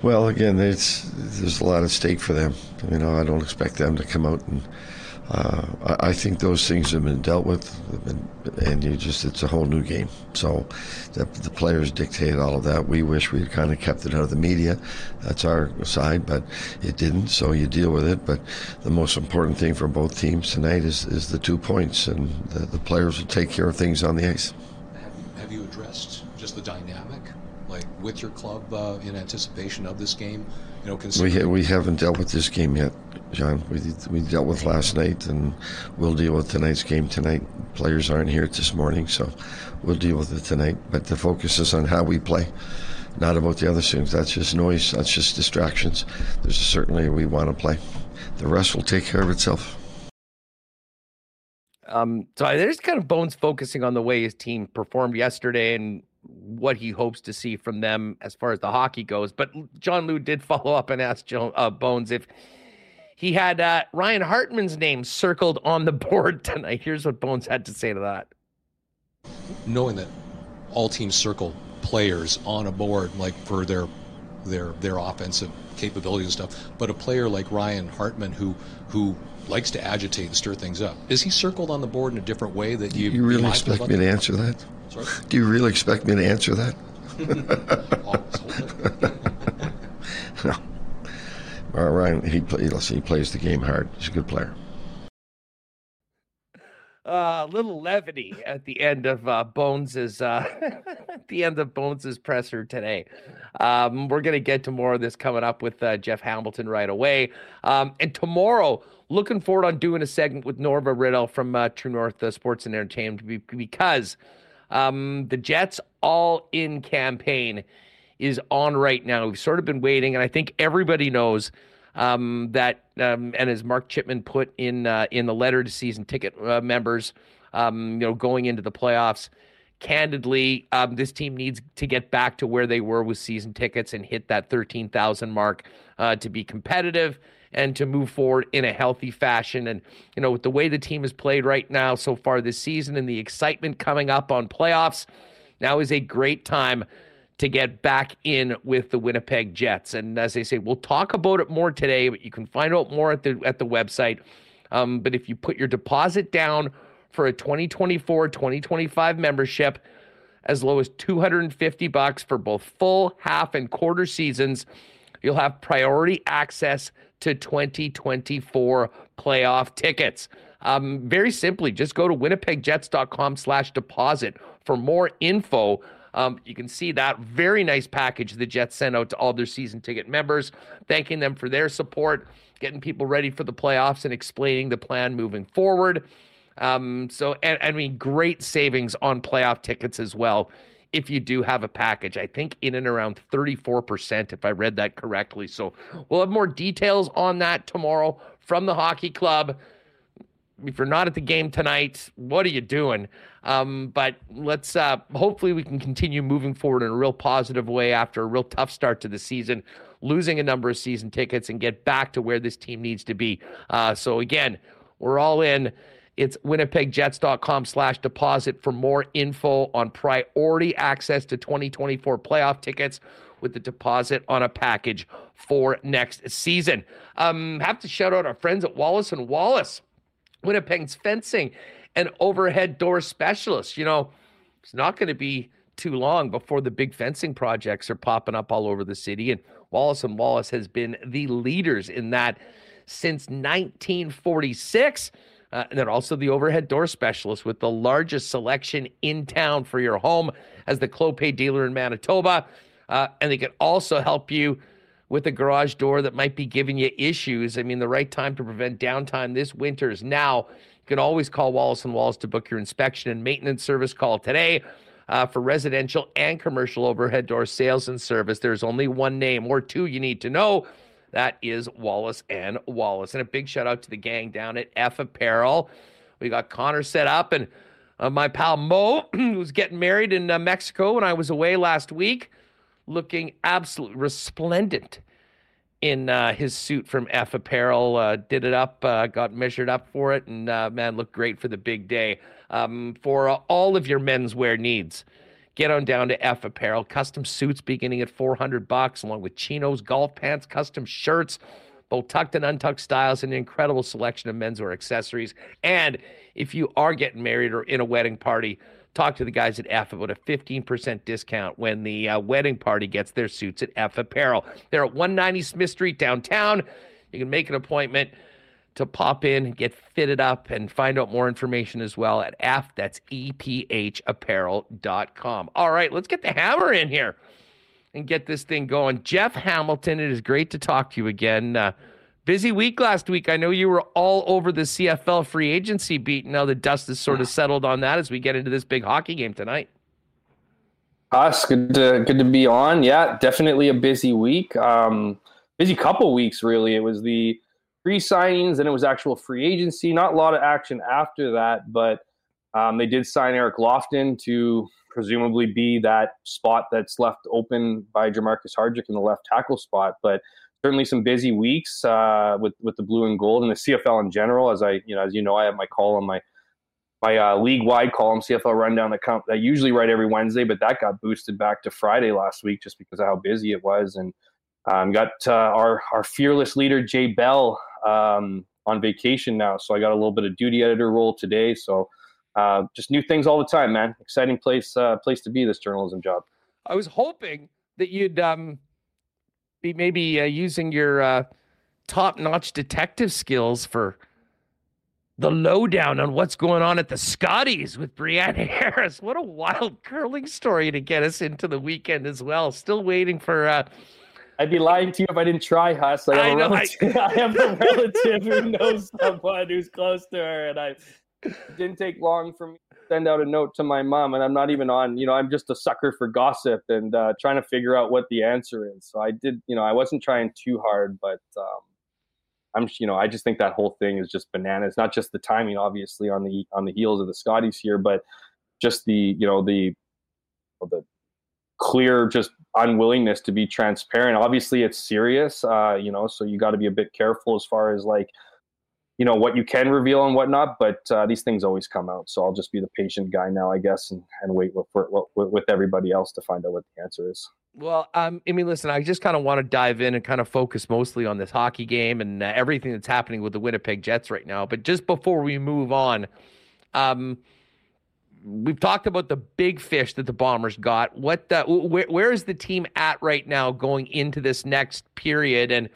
Well, again, there's there's a lot at stake for them. You know, I don't expect them to come out and. Uh, I, I, think those things have been dealt with, and you just it's a whole new game. So the, the players dictate all of that. We wish we'd kind of kept it out of the media. That's our side, but it didn't. So you deal with it. But the most important thing for both teams tonight is, is the two points, and the, the players will take care of things on the ice. Have you, have you addressed just the dynamic with your club uh, in anticipation of this game? You know, we ha- we haven't dealt with this game yet, John. We we dealt with last night, and we'll deal with tonight's game tonight. Players aren't here this morning, so we'll deal with it tonight. But the focus is on how we play, not about the other things. That's just noise. That's just distractions. There's certainly we want to play. The rest will take care of itself. Um, so there's kind of Bones focusing on the way his team performed yesterday and what he hopes to see from them as far as the hockey goes. But John Lu did follow up and ask Joe, uh, Bones if he had uh, Ryan Hartman's name circled on the board tonight. Here's what Bones had to say to that. Knowing that all teams circle players on a board, like for their their their offensive capability and stuff, but a player like Ryan Hartman who who likes to agitate and stir things up, is he circled on the board in a different way that you? You really expect me to answer that? Sorry? Do you really expect me to answer that? no. All right, Ryan, he, listen, he plays the game hard. He's a good player. A uh, little levity at the end of uh, Bones's uh, at the end of Bones's presser today. Um, we're gonna get to more of this coming up with uh, Jeff Hamilton right away. Um, and tomorrow, looking forward on doing a segment with Norva Riddell from uh, True North uh, Sports and Entertainment because um, the Jets all in campaign is on right now. We've sort of been waiting, and I think everybody knows um, that. Um, and as Mark Chipman put in uh, in the letter to season ticket uh, members, um, you know, going into the playoffs, candidly, um, this team needs to get back to where they were with season tickets and hit that thirteen thousand mark uh, to be competitive and to move forward in a healthy fashion. And, you know, with the way the team has played right now so far this season and the excitement coming up on playoffs, now is a great time to get back in with the Winnipeg Jets. And as they say, we'll talk about it more today, but you can find out more at the at the website. Um, but if you put your deposit down for a 2024 2025 membership as low as 250 bucks for both full, half, and quarter seasons, you'll have priority access to 2024 playoff tickets. Um, very simply, just go to winnipegjets.com slash deposit for more info. Um, you can see that very nice package the Jets sent out to all their season ticket members, thanking them for their support, getting people ready for the playoffs, and explaining the plan moving forward. Um, so, and, I mean, great savings on playoff tickets as well if you do have a package. I think in and around 34%, if I read that correctly. So we'll have more details on that tomorrow from the hockey club. If you're not at the game tonight, what are you doing? Um, but let's uh, hopefully we can continue moving forward in a real positive way after a real tough start to the season, losing a number of season tickets, and get back to where this team needs to be. Uh, so again, we're all in. It's winnipegjets.com slash deposit for more info on priority access to 2024 playoff tickets with the deposit on a package for next season. Um, have to shout out our friends at Wallace and Wallace, Winnipeg's fencing and overhead door specialists. You know, it's not going to be too long before the big fencing projects are popping up all over the city. And Wallace and Wallace has been the leaders in that since 1946. Uh, and then also the overhead door specialist with the largest selection in town for your home as the Clopay dealer in Manitoba. Uh, and they can also help you with a garage door that might be giving you issues. I mean, the right time to prevent downtime this winter is now. You can always call Wallace and Wallace to book your inspection and maintenance service. Call today. Uh, for residential and commercial overhead door sales and service, there's only one name or two you need to know. That is Wallace and Wallace. And a big shout out to the gang down at F Apparel. We got Connor set up, and uh, my pal Mo, who's getting married in uh, Mexico when I was away last week, looking absolutely resplendent in uh, his suit from F Apparel. Uh, did it up, uh, got measured up for it, and uh, man, looked great for the big day. Um, for all of your menswear needs, get on down to F Apparel. Custom suits beginning at 400 bucks, along with chinos, golf pants, custom shirts, both tucked and untucked styles, and an incredible selection of menswear accessories. And if you are getting married or in a wedding party, talk to the guys at F about a 15% discount when the uh, wedding party gets their suits at F Apparel. They're at 190 Smith Street downtown. You can make an appointment to pop in, get fitted up, and find out more information as well at F. That's EPHapparel.com. All right, let's get the hammer in here and get this thing going. Jeff Hamilton, it is great to talk to you again. Uh, busy week last week. I know you were all over the CFL free agency beat. Now the dust is sort of settled on that as we get into this big hockey game tonight. Us, good to good to be on. Yeah, definitely a busy week. Um, busy couple weeks really. It was the free signings, and it was actual free agency. Not a lot of action after that, but um, they did sign Eric Lofton to presumably be that spot that's left open by Jermarcus Hardrick in the left tackle spot. But certainly some busy weeks uh, with with the blue and gold and the CFL in general. As I you know as you know, I have my column my my uh, league wide column CFL rundown that I usually write every Wednesday, but that got boosted back to Friday last week just because of how busy it was and. Um, got uh, our our fearless leader Jay Bell um, on vacation now, so I got a little bit of duty editor role today. So uh, just new things all the time, man. Exciting place uh, place to be this journalism job. I was hoping that you'd um, be maybe uh, using your uh, top notch detective skills for the lowdown on what's going on at the Scotties with Briane Harris. What a wild curling story to get us into the weekend as well. Still waiting for uh, I'd be lying to you if I didn't try, Huss. I have, I, know, relative, I... I have a relative who knows someone who's close to her, and I didn't take long for me to send out a note to my mom. And I'm not even on, you know, I'm just a sucker for gossip and uh, trying to figure out what the answer is. So I did, you know, I wasn't trying too hard, but um, I'm, you know, I just think that whole thing is just bananas. Not just the timing, obviously, on the on the heels of the Scotties here, but just the, you know, the the clear just unwillingness to be transparent. Obviously, it's serious, uh, you know, so you got to be a bit careful as far as like, you know, what you can reveal and whatnot. But uh, these things always come out, so I'll just be the patient guy now, I guess, and, and wait with, with, with everybody else to find out what the answer is. Well, um, I mean, listen, I just kind of want to dive in and kind of focus mostly on this hockey game and uh, everything that's happening with the Winnipeg Jets right now. But just before we move on, um, we've talked about the big fish that the Bombers got. What the, where, where is the team at right now going into this next period? And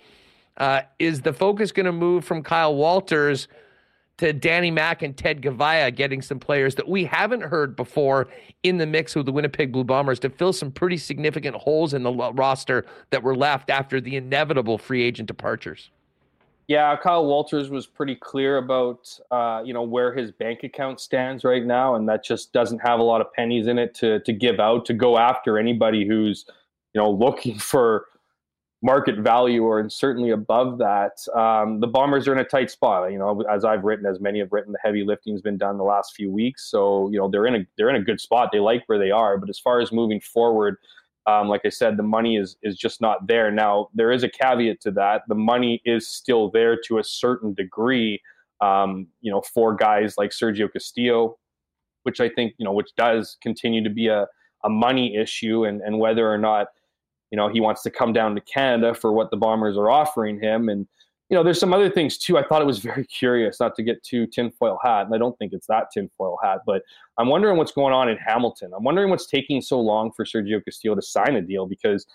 uh, is the focus going to move from Kyle Walters to Danny Mack and Ted Goveia getting some players that we haven't heard before in the mix with the Winnipeg Blue Bombers to fill some pretty significant holes in the roster that were left after the inevitable free agent departures? Yeah, Kyle Walters was pretty clear about uh, you know where his bank account stands right now, and that just doesn't have a lot of pennies in it to to give out to go after anybody who's you know looking for market value or certainly above that. Um, the Bombers are in a tight spot. You know, as I've written, as many have written, the heavy lifting's been done the last few weeks, so you know they're in a they're in a good spot. They like where they are, but as far as moving forward um, like I said, the money is is just not there. Now there is a caveat to that. The money is still there to a certain degree. Um, you know, for guys like Sergio Castillo, which I think you know, which does continue to be a a money issue, and and whether or not you know he wants to come down to Canada for what the Bombers are offering him, and you know there's some other things too. I thought it was very curious, not to get too tinfoil hat, and I don't think it's that tinfoil hat, but I'm wondering what's going on in Hamilton. I'm wondering what's taking so long for Sergio Castillo to sign a deal because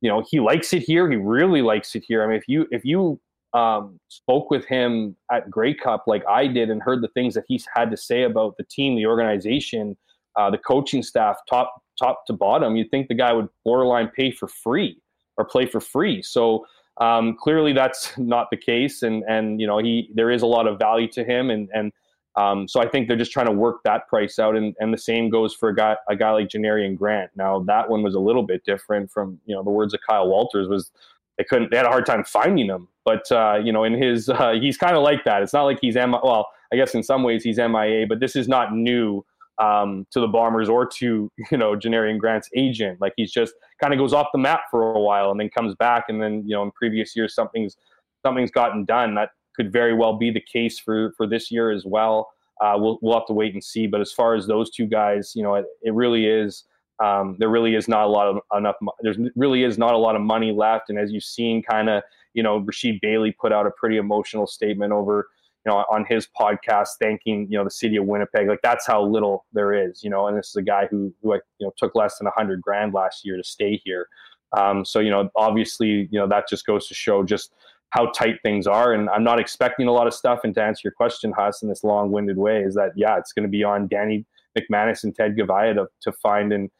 you know he likes it here. He really likes it here. I mean, if you if you um, spoke with him at Grey Cup like I did and heard the things that he's had to say about the team, the organization, uh, the coaching staff, top top to bottom, you'd think the guy would borderline pay for free or play for free. So um, clearly that's not the case, and and you know he there is a lot of value to him, and and um, so I think they're just trying to work that price out, and and the same goes for a guy a guy like Janarion Grant. Now that one was a little bit different from you know the words of Kyle Walters was they couldn't they had a hard time finding him, but uh, you know in his uh, he's kind of like that. It's not like he's M well I guess in some ways he's MIA, but this is not new um, to the Bombers or to you know Janarion Grant's agent. Like he's just kind of goes off the map for a while and then comes back, and then you know in previous years something's something's gotten done. That could very well be the case for for this year as well. Uh, we'll we'll have to wait and see. But as far as those two guys, you know, it, it really is. Um, there really is not a lot of enough. There's really is not a lot of money left, and as you've seen, kind of, you know, Rasheed Bailey put out a pretty emotional statement over you know, on his podcast, thanking you know the city of Winnipeg. Like that's how little there is, you know. And this is a guy who who you know took less than a hundred grand last year to stay here. Um, so you know, obviously, you know that just goes to show just how tight things are. And I'm not expecting a lot of stuff. And to answer your question, Huss, in this long-winded way, is that yeah, it's going to be on Danny McManus and Ted Goveia to to find and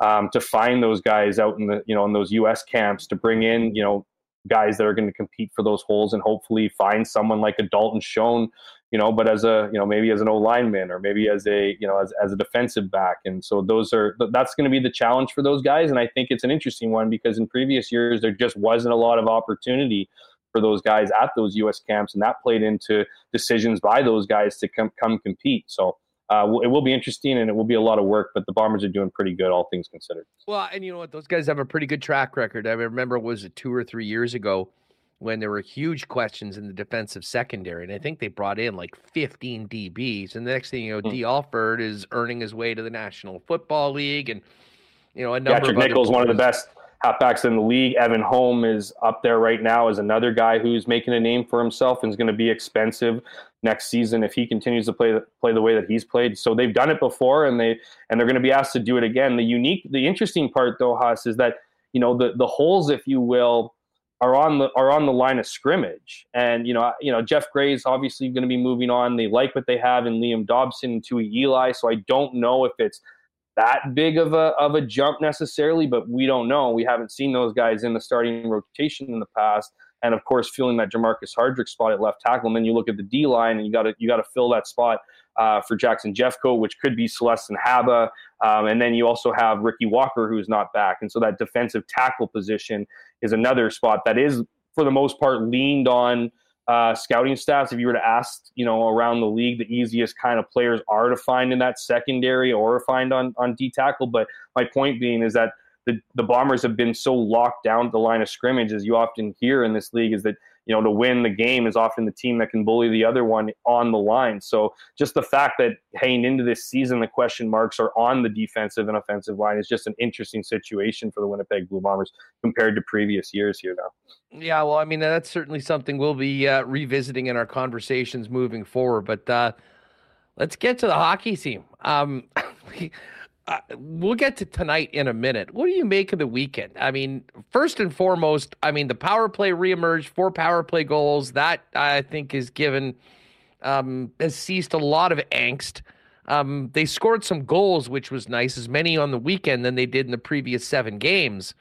um, to find those guys out in the you know in those U.S. camps to bring in you know guys that are going to compete for those holes and hopefully find someone like a Dalton Schoen, you know, but as a, you know, maybe as an O lineman or maybe as a, you know, as, as a defensive back. And so those are, that's going to be the challenge for those guys. And I think it's an interesting one because in previous years, there just wasn't a lot of opportunity for those guys at those U.S. camps. And that played into decisions by those guys to come, come compete. So, uh, it will be interesting and it will be a lot of work, but the Bombers are doing pretty good, all things considered. Well, and you know what? Those guys have a pretty good track record. I remember it was two or three years ago when there were huge questions in the defensive secondary, and I think they brought in like 15 DBs, and the next thing you know, mm. Dee Alford is earning his way to the National Football League, and you know a number. Patrick Nichols, one of the best halfbacks in the league. Evan Holm is up there right now as another guy who's making a name for himself and is going to be expensive next season if he continues to play play the way that he's played. So they've done it before, and they and they're going to be asked to do it again. The unique, the interesting part though, Huss, is that you know the the holes, if you will, are on the are on the line of scrimmage. And you know, you know, Geoff Gray's obviously going to be moving on. They like what they have in Liam Dobson and Tui Eli. So I don't know if it's that big of a of a jump necessarily, but we don't know. We haven't seen those guys in the starting rotation in the past and of course filling that Jermarcus Hardrick spot at left tackle. And then you look at the D line, and you got to you got to fill that spot uh, for Jackson Jeffcoat, which could be Celestin Haba, um, and then you also have Ricky Walker, who's not back, and so that defensive tackle position is another spot that is for the most part leaned on. Uh, scouting stats, if you were to ask, you know, around the league, the easiest kind of players are to find in that secondary or find on on D tackle. But my point being is that the, the Bombers have been so locked down the line of scrimmage, as you often hear in this league, is that you know to win the game is often the team that can bully the other one on the line. So just the fact that heading into this season, the question marks are on the defensive and offensive line is just an interesting situation for the Winnipeg Blue Bombers compared to previous years here now. Yeah, well, I mean that's certainly something we'll be uh, revisiting in our conversations moving forward. But uh, let's get to the hockey team. Um, uh, we'll get to tonight in a minute. What do you make of the weekend? I mean, first and foremost, I mean, the power play reemerged, four power play goals. That I think is given, um, has ceased a lot of angst. Um, they scored some goals, which was nice, as many on the weekend than they did in the previous seven games.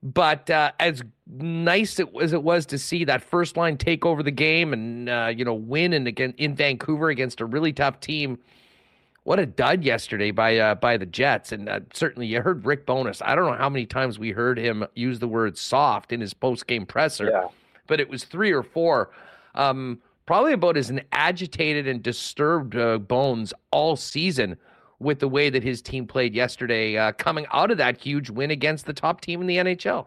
But uh, as nice as it was to see that first line take over the game and uh, you know win in again in Vancouver against a really tough team what a dud yesterday by uh, by the Jets, and uh, certainly you heard Rick Bowness. I don't know how many times we heard him use the word "soft" in his post game presser, yeah. but it was three or four. Um, probably about as an agitated and disturbed uh, Bones all season with the way that his team played yesterday, uh, coming out of that huge win against the top team in the NHL.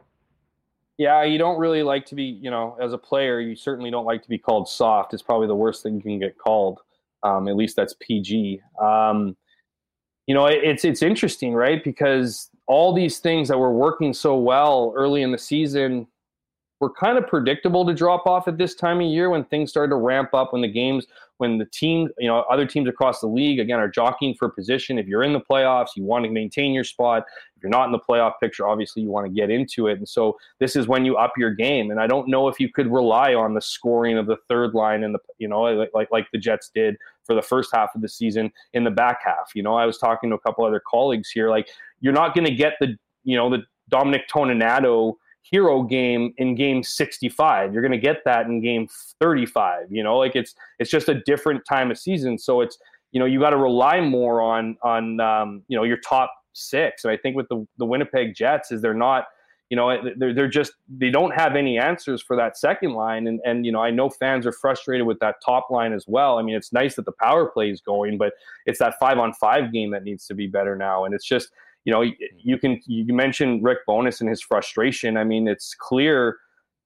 Yeah, you don't really like to be, you know, as a player, you certainly don't like to be called soft. It's probably the worst thing you can get called. Um, at least that's PG. Um, you know, it, it's it's interesting, right? Because all these things that were working so well early in the season were kind of predictable to drop off at this time of year when things started to ramp up, when the games, when the team, you know, other teams across the league again are jockeying for position. If you're in the playoffs, you want to maintain your spot. If you're not in the playoff picture, obviously you want to get into it. And so this is when you up your game. And I don't know if you could rely on the scoring of the third line and the, you know, like like, like the Jets did for the first half of the season in the back half. You know, I was talking to a couple other colleagues here, like you're not going to get the, you know, the Dominic Toninato hero game in game 65 you're going to get that in game 35 you know? Like it's it's just a different time of season. So it's you know you got to rely more on on um, you know your top six. And i think with the, the winnipeg jets is they're not you know they're, they're just they don't have any answers for that second line. And and you know i know fans are frustrated with that top line as well. I mean it's nice that the power play is going but it's that five on five game that needs to be better now. And it's just you know, mm-hmm. you can you mentioned Rick Bowness and his frustration. I mean, it's clear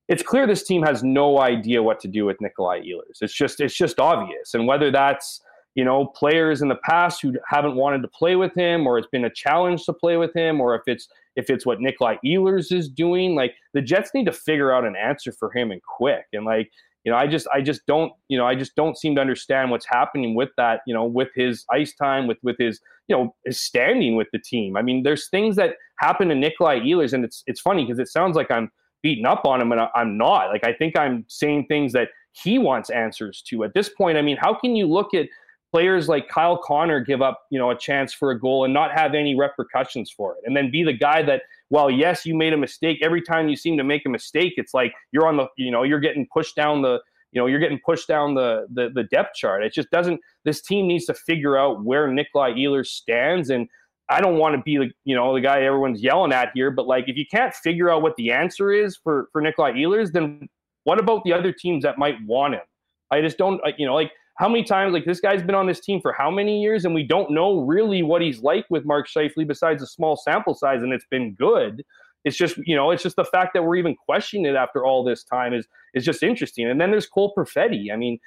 it's clear this team has no idea what to do with Nikolai Ehlers. It's just it's just obvious. And whether that's you know players in the past who haven't wanted to play with him, or it's been a challenge to play with him, or if it's if it's what Nikolai Ehlers is doing, like the Jets need to figure out an answer for him and quick. And like you know, I just I just don't you know I just don't seem to understand what's happening with that. You know, with his ice time, with with his you know his standing with the team. I mean, there's things that happen to Nikolai Ehlers, and it's it's funny because it sounds like I'm beating up on him, and I'm not. Like I think I'm saying things that he wants answers to. At this point, I mean, how can you look at players like Kyle Connor give up, you know, a chance for a goal and not have any repercussions for it, and then be the guy that well, yes, you made a mistake. Every time you seem to make a mistake, it's like you're on the, you know, you're getting pushed down the, you know, you're getting pushed down the the, the depth chart. It just doesn't. This team needs to figure out where Nikolai Ehlers stands, and I don't want to be the, you know, the guy everyone's yelling at here. But like, if you can't figure out what the answer is for for Nikolai Ehlers, then what about the other teams that might want him? I just don't, you know, like how many times like this guy's been on this team for how many years and we don't know really what he's like with Mark Scheifele besides a small sample size and it's been good. It's just you know it's just the fact that we're even questioning it after all this time is is just interesting. And then there's Cole Perfetti. I mean,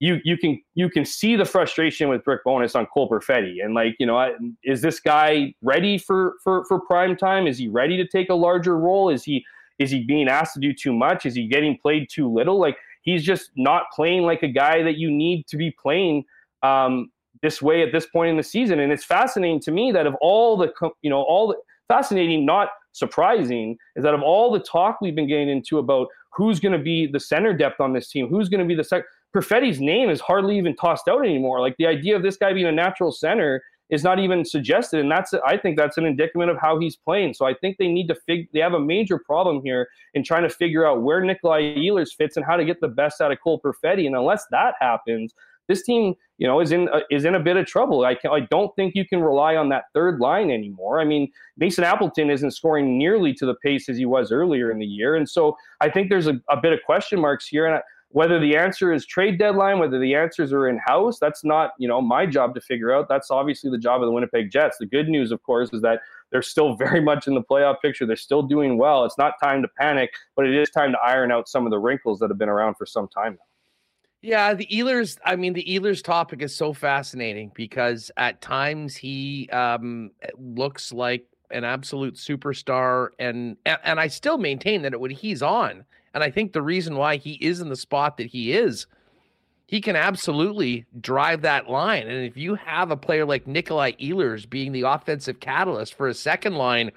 you you can you can see the frustration with Brick Bowness on Cole Perfetti and like you know is this guy ready for for for prime time? Is he ready to take a larger role? Is he is he being asked to do too much? Is he getting played too little? Like he's just not playing like a guy that you need to be playing um, this way at this point in the season. And it's fascinating to me that of all the, you know, all the fascinating, not surprising, is that of all the talk we've been getting into about who's going to be the center depth on this team, who's going to be the second, Perfetti's name is hardly even tossed out anymore. Like the idea of this guy being a natural center is not even suggested, and that's I think that's an indictment of how he's playing. So I think they need to figure they have a major problem here in trying to figure out where Nikolai Ehlers fits and how to get the best out of Cole Perfetti. And unless that happens, this team, you know, is in uh, is in a bit of trouble. I can, I don't think you can rely on that third line anymore. I mean, Mason Appleton isn't scoring nearly to the pace as he was earlier in the year, and so I think there's a, a bit of question marks here. And I, whether the answer is trade deadline, whether the answers are in house, that's not you know my job to figure out. That's obviously the job of the Winnipeg Jets. The good news, of course, is that they're still very much in the playoff picture. They're still doing well. It's not time to panic, but it is time to iron out some of the wrinkles that have been around for some time now. Yeah, the Ehlers. I mean, the Ehlers topic is so fascinating because at times he um, looks like an absolute superstar, and and I still maintain that it, when he's on, and I think the reason why he is in the spot that he is, he can absolutely drive that line. And if you have a player like Nikolai Ehlers being the offensive catalyst for a second line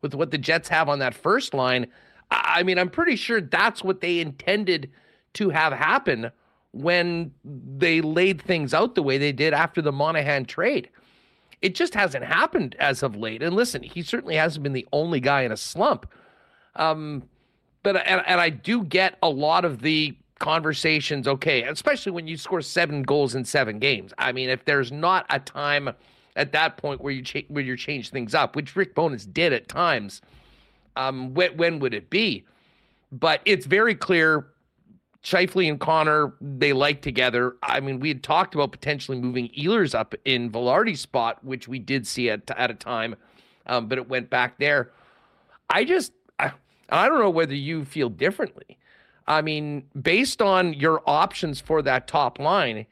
with what the Jets have on that first line, I mean, I'm pretty sure that's what they intended to have happen when they laid things out the way they did after the Monahan trade. It just hasn't happened as of late. And listen, he certainly hasn't been the only guy in a slump. Um, but and, and I do get a lot of the conversations. Okay, especially when you score seven goals in seven games. I mean, if there's not a time at that point where you cha- where you change things up, which Rick Bowness did at times, um, when, when would it be? But it's very clear. Scheifele and Connor, they like together. I mean, we had talked about potentially moving Ehlers up in Vilardi's spot, which we did see at, at a time, um, but it went back there. I just, I, don't know whether you feel differently. I mean, based on your options for that top line,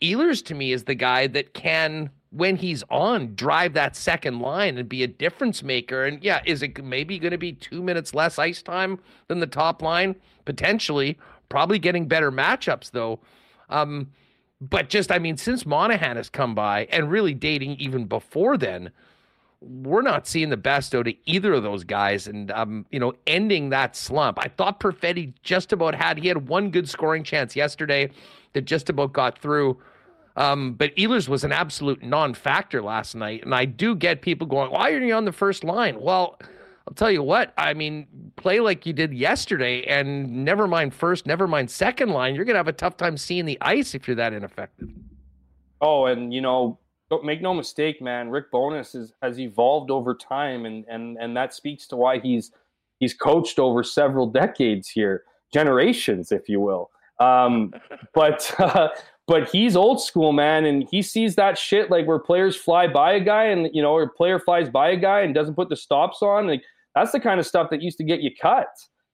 Ehlers to me is the guy that can when he's on, drive that second line and be a difference maker. And yeah, is it maybe going to be two minutes less ice time than the top line? Potentially, probably getting better matchups though. Um, but just, I mean, since Monahan has come by and really dating even before then, we're not seeing the best out of either of those guys. And, um, you know, ending that slump, I thought Perfetti just about had, he had one good scoring chance yesterday that just about got through. Um, but Ehlers was an absolute non-factor last night, and I do get people going, "Why are you on the first line?" Well, I'll tell you what. I mean, play like you did yesterday, and never mind first, never mind second line. You're gonna have a tough time seeing the ice if you're that ineffective. Oh, and you know, don't make no mistake, man. Rick Bowness is, has evolved over time, and and and that speaks to why he's he's coached over several decades here, generations, if you will. Um, but uh, but he's old school, man, and he sees that shit like where players fly by a guy and you know, or a player flies by a guy and doesn't put the stops on. Like that's the kind of stuff that used to get you cut.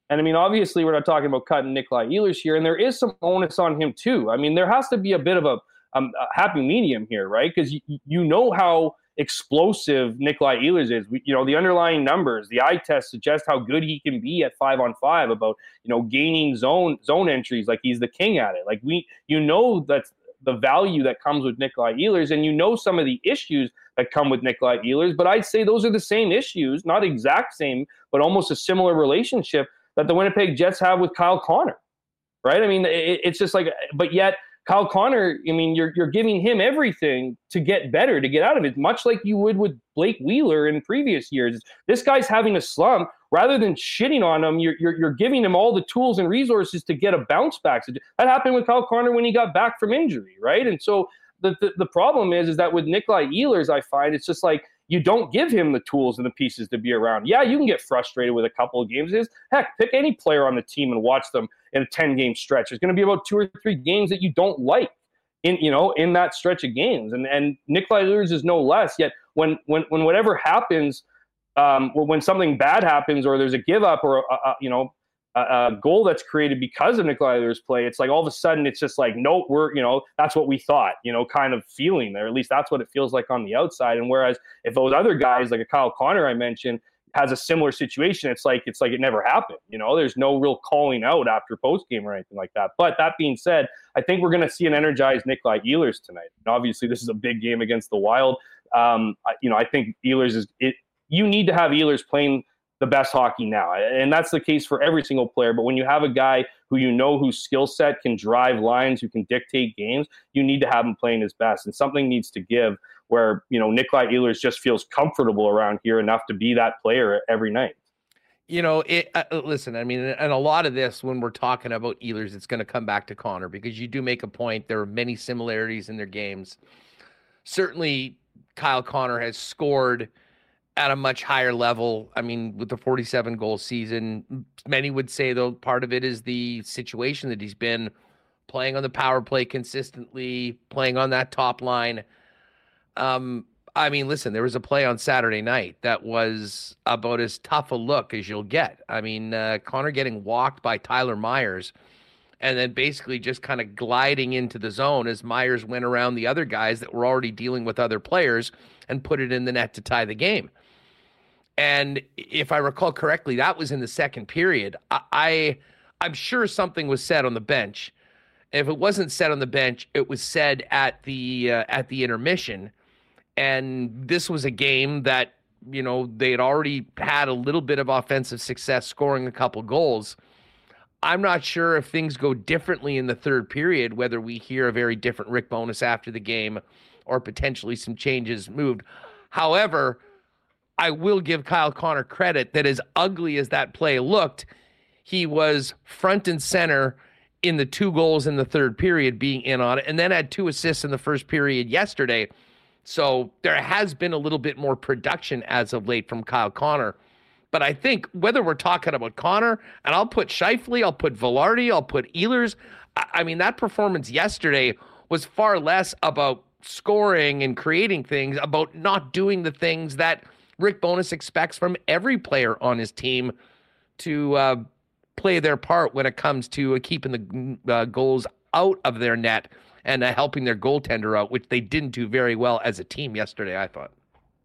And I mean, obviously, we're not talking about cutting Nikolai Ehlers here, and there is some onus on him too. I mean, there has to be a bit of a, um, a happy medium here, right? Because you, you know how explosive Nikolai Ehlers is. We, you know, the underlying numbers, the eye test suggest how good he can be at five on five about, you know, gaining zone zone entries like he's the king at it. Like we you know that's the value that comes with Nikolai Ehlers, and you know some of the issues that come with Nikolai Ehlers, but I'd say those are the same issues, not exact same, but almost a similar relationship that the Winnipeg Jets have with Kyle Connor. Right? I mean, it, it's just like, but yet Kyle Connor, I mean, you're you're giving him everything to get better, to get out of it, much like you would with Blake Wheeler in previous years. This guy's having a slump. Rather than shitting on him, you're, you're, you're giving him all the tools and resources to get a bounce back. So that happened with Kyle Connor when he got back from injury, right? And so the, the, the problem is, is that with Nikolai Ehlers, I find it's just like you don't give him the tools and the pieces to be around. Yeah, you can get frustrated with a couple of games. Is heck, pick any player on the team and watch them in a 10 game stretch. There's going to be about two or three games that you don't like in you know in that stretch of games, and and Nikolai Ehlers is no less. Yet when when when whatever happens, um, when something bad happens or there's a give up or a, a, you know a, goal that's created because of Nikolai Ehlers' play, it's like all of a sudden it's just like, no, we're, you know, that's what we thought, you know, kind of feeling there. At least that's what it feels like on the outside. And whereas if those other guys, like a Kyle Connor I mentioned, has a similar situation, it's like it's like it never happened. You know, there's no real calling out after post game or anything like that. But that being said, I think we're going to see an energized Nikolai Ehlers tonight. And obviously, this is a big game against the Wild. Um, you know, I think Ehlers is it. You need to have Ehlers playing the best hockey now. And that's the case for every single player. But when you have a guy who you know whose skill set can drive lines, who can dictate games, you need to have him playing his best. And something needs to give where, you know, Nikolai Ehlers just feels comfortable around here enough to be that player every night. You know, it. Uh, uh listen, I mean, and a lot of this, when we're talking about Ehlers, it's going to come back to Connor because you do make a point. There are many similarities in their games. Certainly, Kyle Connor has scored at a much higher level. I mean, with the 47 goal season, many would say though part of it is the situation that he's been playing on the power play consistently, playing on that top line. Um, I mean, listen, there was a play on Saturday night that was about as tough a look as you'll get. I mean, uh, Connor getting walked by Tyler Myers and then basically just kind of gliding into the zone as Myers went around the other guys that were already dealing with other players and put it in the net to tie the game. And if I recall correctly, that was in the second period. I, I I'm sure something was said on the bench. If it wasn't said on the bench, it was said at the uh, at the intermission. And this was a game that you know they had already had a little bit of offensive success, scoring a couple goals. I'm not sure if things go differently in the third period, whether we hear a very different Rick Bowness after the game, or potentially some changes moved. However, I will give Kyle Connor credit that as ugly as that play looked, he was front and center in the two goals in the third period being in on it, and then had two assists in the first period yesterday. So there has been a little bit more production as of late from Kyle Connor. But I think whether we're talking about Connor, and I'll put Scheifele, I'll put Vilardi, I'll put Ehlers. I mean, that performance yesterday was far less about scoring and creating things, about not doing the things that – Rick Bowness expects from every player on his team to uh, play their part when it comes to uh, keeping the uh, goals out of their net and uh, helping their goaltender out, which they didn't do very well as a team yesterday. I thought.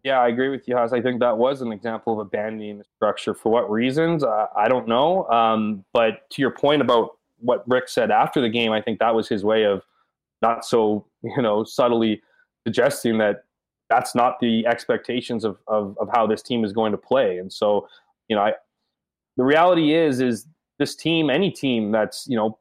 Yeah, I agree with you, Huss. I think that was an example of abandoning the structure. For what reasons? Uh, I don't know. Um, but to your point about what Rick said after the game, I think that was his way of not so, you know, subtly suggesting that that's not the expectations of, of, of how this team is going to play. And so, you know, I, the reality is, is this team, any team that's, you know,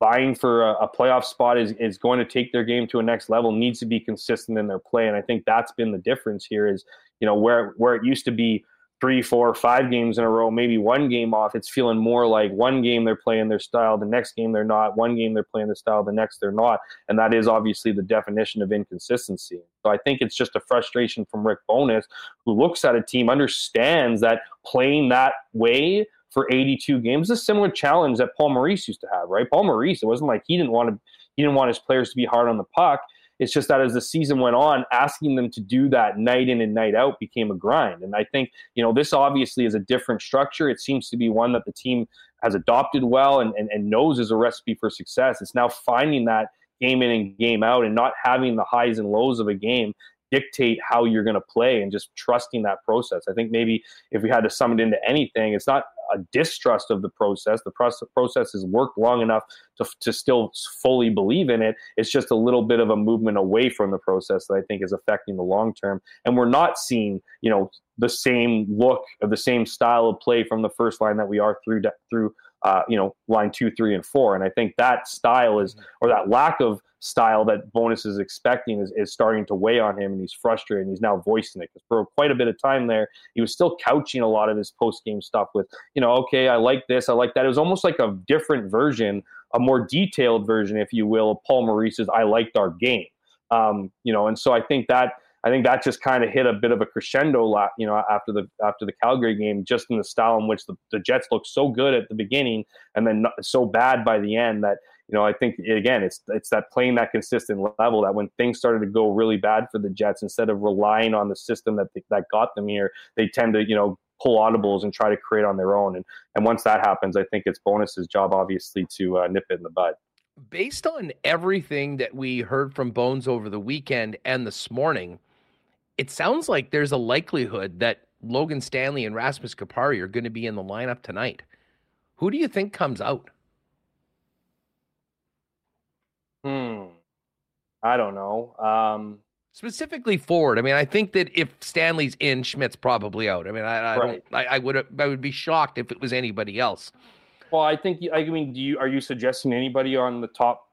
vying for a, a, playoff spot is, is going to take their game to a next level needs to be consistent in their play and i think that's been the difference here is you know where where it used to be three four five games in a row maybe one game off it's feeling more like one game they're playing their style the next game they're not one game they're playing the style the next they're not and that is obviously the definition of inconsistency so i think it's just a frustration from rick Bowness, who looks at a team understands that playing that way for 82 games. Is a similar challenge that Paul Maurice used to have, right? Paul Maurice, it wasn't like he didn't want to he didn't want his players to be hard on the puck. It's just that as the season went on, asking them to do that night in and night out became a grind. And I think, you know, this obviously is a different structure. It seems to be one that the team has adopted well and, and, and knows is a recipe for success. It's now finding that game in and game out and not having the highs and lows of a game dictate how you're going to play and just trusting that process. I think maybe if we had to sum it into anything, it's not a distrust of the process. The process has worked long enough to, to still fully believe in it. It's just a little bit of a movement away from the process that I think is affecting the long term. And we're not seeing, you know, the same look or the same style of play from the first line that we are through through uh, you know, line two, three, and four. And I think that style is, or that lack of style that Bowness is expecting is, is starting to weigh on him, and he's frustrated. And he's now voicing it because for quite a bit of time there, he was still couching a lot of his post game stuff with, you know, okay, I like this, I like that. It was almost like a different version, a more detailed version, if you will, of Paul Maurice's "I liked our game." Um, you know, and so I think that I think that just kind of hit a bit of a crescendo, lot, you know, after the after the Calgary game, just in the style in which the, the Jets looked so good at the beginning and then so bad by the end that you know I think again it's it's that playing that consistent level that when things started to go really bad for the Jets, instead of relying on the system that that got them here, they tend to you know pull audibles and try to create on their own. And and once that happens, I think it's Bowness's job obviously to uh, nip it in the bud based on everything that we heard from Bones over the weekend and this morning, it sounds like there's a likelihood that Logan Stanley and Rasmus Kupari are going to be in the lineup tonight. Who do you think comes out? Hmm. I don't know. Um, Specifically forward. I mean, I think that if Stanley's in, Schmidt's probably out. I mean, I, I right. don't. I, I would. I would be shocked if it was anybody else. Well, I think. I mean, do you are you suggesting anybody on the top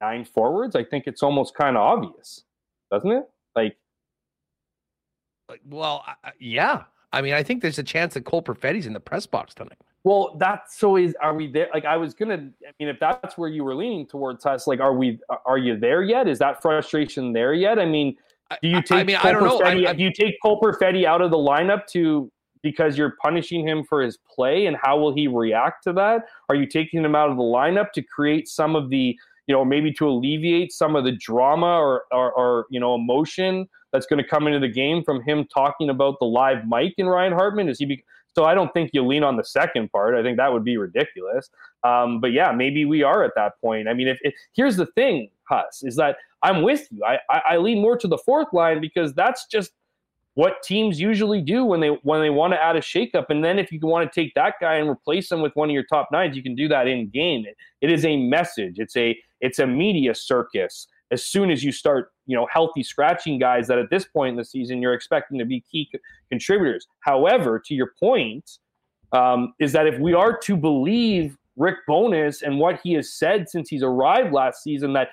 nine forwards? I think it's almost kind of obvious, doesn't it? Like well, yeah. I mean, I think there's a chance that Cole Perfetti's in the press box tonight. Well, that's so is are we there? Like, I was gonna. I mean, if that's where you were leaning towards us, like, are we? Are you there yet? Is that frustration there yet? I mean, do you take? I, I mean, Cole I don't Perfetti, know. I, do you take Cole Perfetti out of the lineup to because you're punishing him for his play, and how will he react to that? Are you taking him out of the lineup to create some of the, you know, maybe to alleviate some of the drama or or, or you know emotion that's going to come into the game from him talking about the live mic in Ryan Hartman? Is he? Be- so I don't think you lean on the second part. I think that would be ridiculous. Um, but yeah, maybe we are at that point. I mean, if, if here's the thing, Huss, is that I'm with you. I, I, I lean more to the fourth line because that's just what teams usually do when they when they want to add a shakeup. And then if you want to take that guy and replace him with one of your top nines, you can do that in game. It, it is a message. It's a it's a media circus as soon as you start, you know, healthy scratching guys that at this point in the season you're expecting to be key co- contributors. However, to your point, um, is that if we are to believe Rick Bowness and what he has said since he's arrived last season, that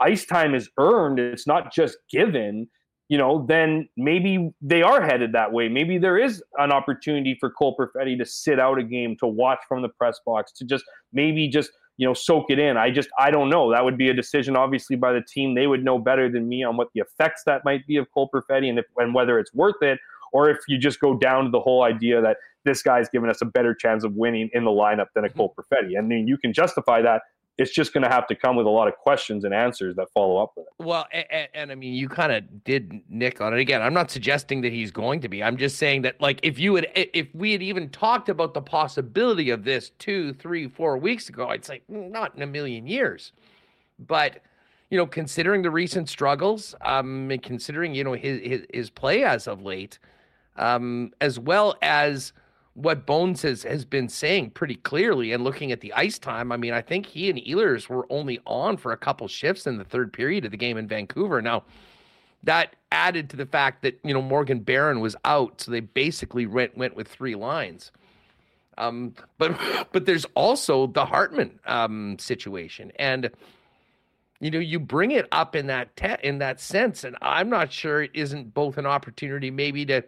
ice time is earned, it's not just given, you know, then maybe they are headed that way. Maybe there is an opportunity for Cole Perfetti to sit out a game, to watch from the press box, to just maybe just you know soak it in. I just I don't know. That would be a decision obviously by the team. They would know better than me on what the effects that might be of Cole Perfetti and if and whether it's worth it or if you just go down to the whole idea that this guy's giving us a better chance of winning in the lineup than a hmm. Cole Perfetti. I mean, you can justify that it's just going to have to come with a lot of questions and answers that follow up with it. Well, and, and I mean, you kind of did nick on it again. I'm not suggesting that he's going to be. I'm just saying that, like, if you had, if we had even talked about the possibility of this two, three, four weeks ago, I'd say mm, not in a million years. But you know, considering the recent struggles, um, and considering you know his his, his play as of late, um, as well as what Bones has has been saying pretty clearly, and looking at the ice time, I mean, I think he and Ehlers were only on for a couple shifts in the third period of the game in Vancouver. Now, that added to the fact that you know Morgan Barron was out, so they basically went went with three lines. Um, but but there's also the Hartman um, situation, and you know you bring it up in that te- in that sense, and I'm not sure it isn't both an opportunity maybe to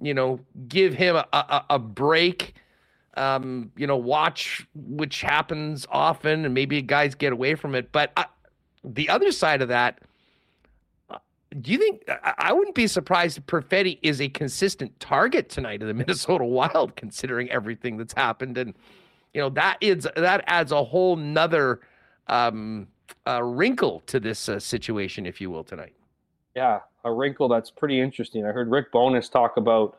you know give him a, a, a break. Um, you know, watch which happens often, and maybe guys get away from it. But I, the other side of that do you think I wouldn't be surprised if Perfetti is a consistent target tonight of the Minnesota Wild, considering everything that's happened, and you know that is that adds a whole nother um, uh, wrinkle to this uh, situation, if you will, tonight. Yeah, a wrinkle that's pretty interesting. I heard Rick Bowness talk about.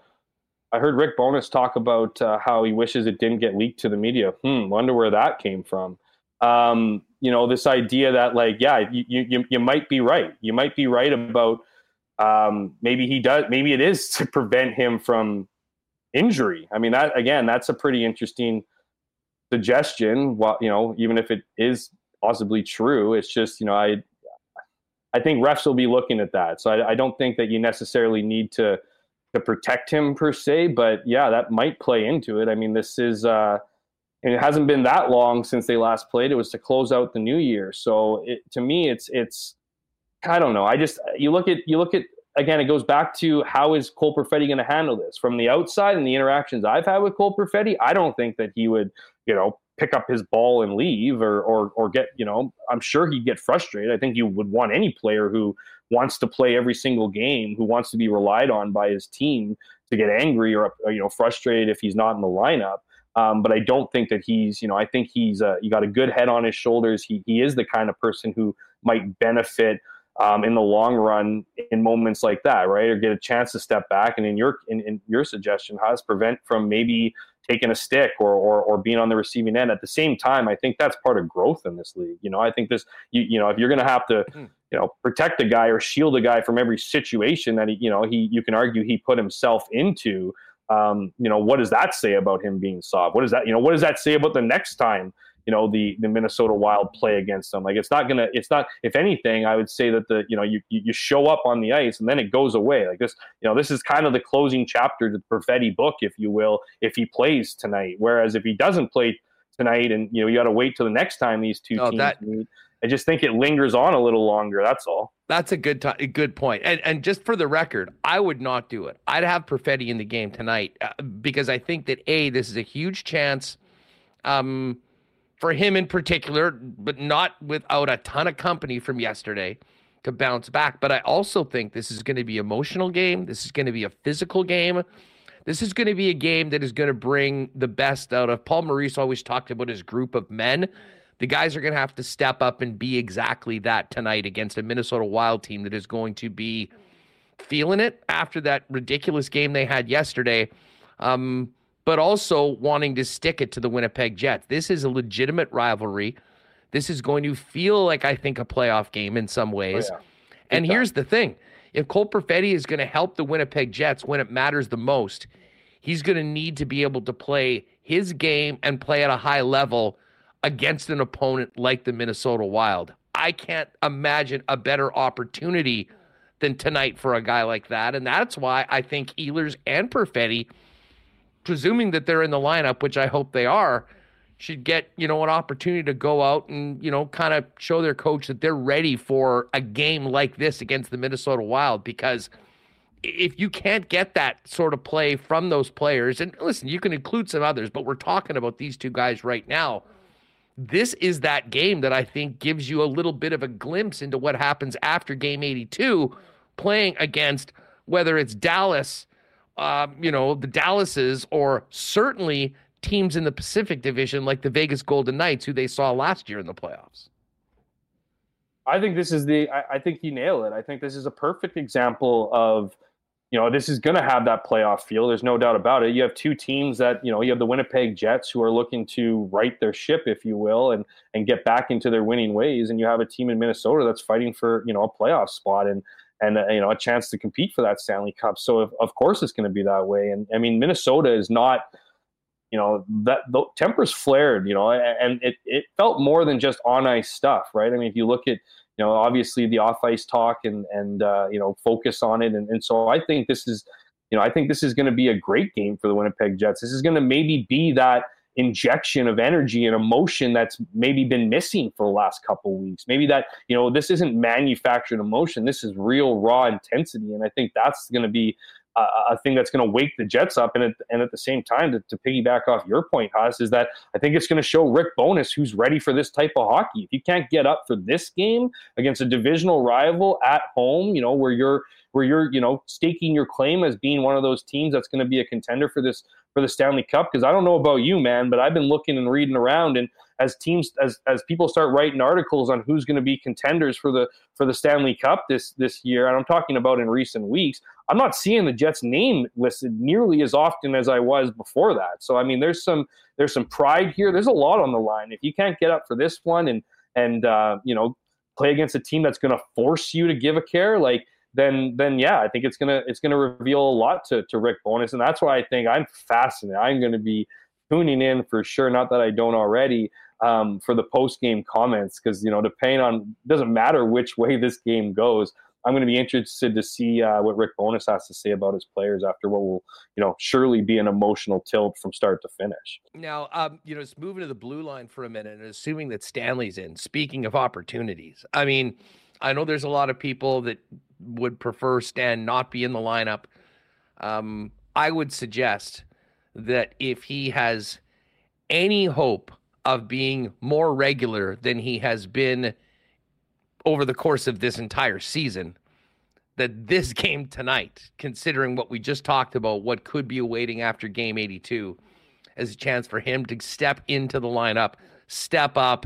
I heard Rick Bowness talk about uh, how he wishes it didn't get leaked to the media. Hmm, wonder where that came from. Um, you know this idea that like yeah you, you you might be right you might be right about um, maybe he does maybe it is to prevent him from injury i mean that again that's a pretty interesting suggestion well you know even if it is possibly true it's just you know i i think refs will be looking at that so i, I don't think that you necessarily need to to protect him per se but yeah that might play into it i mean this is uh and it hasn't been that long since they last played. It was to close out the new year. So it, to me, it's it's I don't know. I just you look at you look at again. It goes back to how is Cole Perfetti going to handle this from the outside and the interactions I've had with Cole Perfetti. I don't think that he would you know pick up his ball and leave or or or get you know. I'm sure he'd get frustrated. I think you would want any player who wants to play every single game, who wants to be relied on by his team to get angry or, or you know frustrated if he's not in the lineup. Um, but I don't think that he's, you know, I think he's uh, he got a good head on his shoulders. He he is the kind of person who might benefit um, in the long run in moments like that, right? Or get a chance to step back. And in your in, in your suggestion, has prevent from maybe taking a stick or, or or being on the receiving end. At the same time, I think that's part of growth in this league. You know, I think this, you you know, if you're going to have to, hmm. you know, protect a guy or shield a guy from every situation that he, you know, he you can argue he put himself into um, you know, what does that say about him being soft? What does that, you know, what does that say about the next time, you know, the the Minnesota Wild play against them? Like, it's not gonna, it's not. If anything, I would say that the, you know, you you show up on the ice and then it goes away. Like this, you know, this is kind of the closing chapter to the Perfetti book, if you will, if he plays tonight. Whereas if he doesn't play tonight, and you know, you got to wait till the next time these two oh, teams that- meet I just think it lingers on a little longer. That's all. That's a good t- a good point. And and just for the record, I would not do it. I'd have Perfetti in the game tonight uh, because I think that a this is a huge chance, um, for him in particular, but not without a ton of company from yesterday to bounce back. But I also think this is going to be emotional game. This is going to be a physical game. This is going to be a game that is going to bring the best out of Paul Maurice. Always talked about his group of men the guys are going to have to step up and be exactly that tonight against a Minnesota Wild team that is going to be feeling it after that ridiculous game they had yesterday, um, but also wanting to stick it to the Winnipeg Jets. This is a legitimate rivalry. This is going to feel like, I think, a playoff game in some oh, ways. Oh, yeah. And here's the thing if Cole Perfetti is going to help the Winnipeg Jets when it matters the most, he's going to need to be able to play his game and play at a high level against an opponent like the Minnesota Wild. I can't imagine a better opportunity than tonight for a guy like that. And that's why I think Ehlers and Perfetti, presuming that they're in the lineup, which I hope they are, should get, you know, an opportunity to go out and, you know, kind of show their coach that they're ready for a game like this against the Minnesota Wild. Because if you can't get that sort of play from those players, and listen, you can include some others, but we're talking about these two guys right now. This is that game that I think gives you a little bit of a glimpse into what happens after game 82, playing against whether it's Dallas, uh, you know, the Dallases, or certainly teams in the Pacific Division like the Vegas Golden Knights, who they saw last year in the playoffs. I think this is the. I, I think you nail it. I think this is a perfect example of you know, this is going to have that playoff feel. There's no doubt about it. You have two teams that, you know, you have the Winnipeg Jets who are looking to right their ship, if you will, and and get back into their winning ways. And you have a team in Minnesota that's fighting for, you know, a playoff spot and and uh, you know a chance to compete for that Stanley Cup. So if, of course it's going to be that way. And I mean, Minnesota is not you know that the tempers flared you know and it, it felt more than just on ice stuff right i mean if you look at you know obviously the off ice talk and and uh, you know focus on it and, and so i think this is you know i think this is going to be a great game for the winnipeg jets this is going to maybe be that injection of energy and emotion that's maybe been missing for the last couple weeks. Maybe that you know this isn't manufactured emotion. This is real raw intensity. And i think that's going to be a thing that's going to wake the Jets up. And at, and at the same time, to, to piggyback off your point, Huss, is that I think it's going to show Rick Bowness who's ready for this type of hockey. If you can't get up for this game against a divisional rival at home, you know, where you're where you're, you know, staking your claim as being one of those teams that's going to be a contender for this for the Stanley Cup. Because I don't know about you, man, but I've been looking and reading around, and as teams as as people start writing articles on who's going to be contenders for the for the Stanley Cup this this year, and I'm talking about in recent weeks, I'm not seeing the Jets name listed nearly as often as I was before that. So I mean, there's some there's some pride here. There's a lot on the line. If you can't get up for this one and and uh, you know play against a team that's going to force you to give a care, like then then yeah, I think it's gonna it's gonna reveal a lot to to Rick Bowness, and that's why I think I'm fascinated. I'm going to be tuning in for sure. Not that I don't already um, for the post game comments because you know depending on doesn't matter which way this game goes. I'm going to be interested to see uh, what Rick Bowness has to say about his players after what will, you know, surely be an emotional tilt from start to finish. Now, um, you know, just moving to the blue line for a minute and assuming that Stanley's in. Speaking of opportunities, I mean, I know there's a lot of people that would prefer Stan not be in the lineup. Um, I would suggest that if he has any hope of being more regular than he has been over the course of this entire season, that this game tonight, considering what we just talked about, what could be awaiting after game 82, as a chance for him to step into the lineup, step up,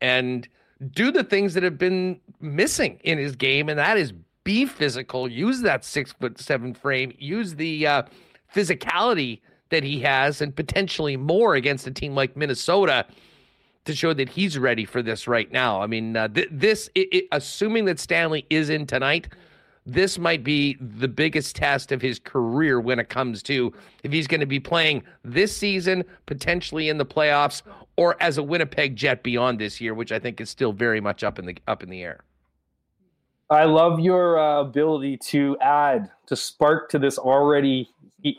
and do the things that have been missing in his game, and that is be physical, use that six foot seven frame, use the uh, physicality that he has, and potentially more against a team like Minnesota to show that he's ready for this right now. I mean, uh, th- this, it, it, assuming that Stanley is in tonight, this might be the biggest test of his career when it comes to if he's going to be playing this season, potentially in the playoffs, or as a Winnipeg Jet beyond this year, which I think is still very much up in the up in the air. I love your uh, ability to add to spark to this already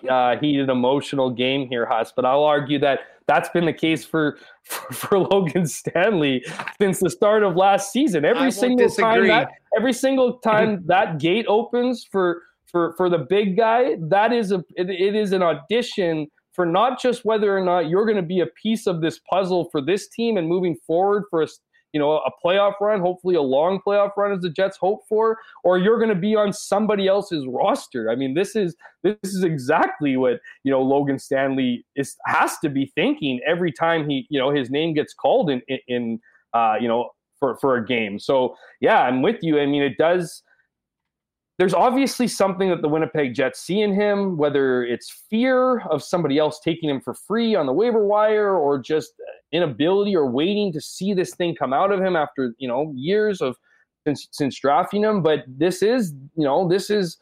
uh, heated emotional game here, Huss. But I'll argue that that's been the case for for, for Logan Stanley since the start of last season. Every single time that every single time that gate opens for for for the big guy, that is a it, it is an audition for not just whether or not you're going to be a piece of this puzzle for this team and moving forward for a you know, a playoff run, hopefully a long playoff run as the Jets hope for, or you're going to be on somebody else's roster. I mean, this is this is exactly what you know Logan Stanley is has to be thinking every time he you know his name gets called in in uh, you know for for a game. So yeah, I'm with you. I mean, it does there's obviously something that the Winnipeg Jets see in him, whether it's fear of somebody else taking him for free on the waiver wire or just inability or waiting to see this thing come out of him after, you know, years of since since drafting him. But this is, you know, this is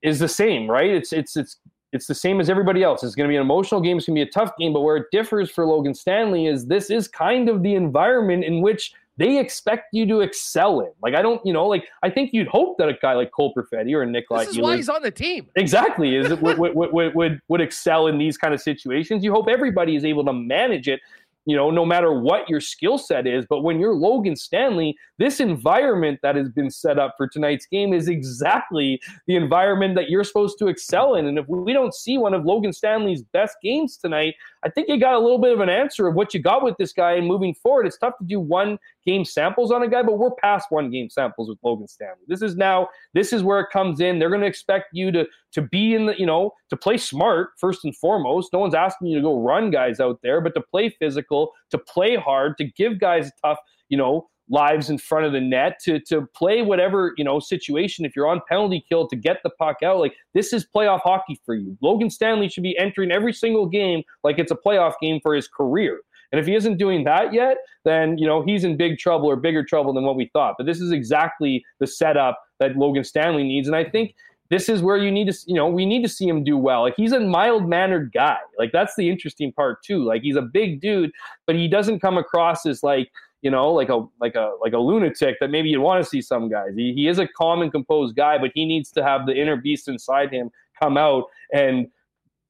is the same, right? It's it's it's it's the same as everybody else. It's going to be an emotional game. It's going to be a tough game. But where it differs for Logan Stanley is this is kind of the environment in which they expect you to excel in. Like I don't, you know, like I think you'd hope that a guy like Cole Perfetti or Nick This is why he's on the team. Exactly, is would, would, would, would would excel in these kind of situations. You hope everybody is able to manage it you know, no matter what your skill set is. But when you're Logan Stanley, this environment that has been set up for tonight's game is exactly the environment that you're supposed to excel in. And if we don't see one of Logan Stanley's best games tonight, I think you got a little bit of an answer of what you got with this guy. And moving forward, it's tough to do one game samples on a guy, but we're past one game samples with Logan Stanley. This is now, this is where it comes in. They're going to expect you to to be in the, you know, to play smart first and foremost. No one's asking you to go run guys out there, but to play physical, to play hard, to give guys tough, you know, lives in front of the net to to play whatever you know situation if you're on penalty kill to get the puck out like this is playoff hockey for you logan stanley should be entering every single game like it's a playoff game for his career and if he isn't doing that yet then you know he's in big trouble or bigger trouble than what we thought but this is exactly the setup that logan stanley needs and i think this is where you need to, you know, we need to see him do well. Like he's a mild mannered guy. Like that's the interesting part too. Like he's a big dude, but he doesn't come across as like, you know, like a like a like a lunatic that maybe you'd want to see some guys. He, he is a calm and composed guy, but he needs to have the inner beast inside him come out and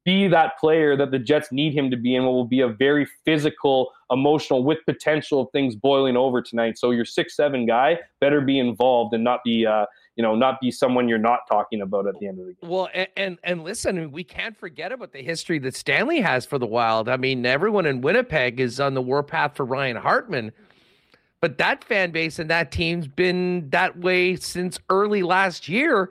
be that player that the Jets need him to be and what will be a very physical, emotional, with potential of things boiling over tonight. So your six seven guy better be involved and not be uh, you know, not be someone you're not talking about at the end of the game. Well, and and, and listen, we can't forget about the history that Stanley has for the Wild. I mean, everyone in Winnipeg is on the warpath for Ryan Hartman, but that fan base and that team's been that way since early last year,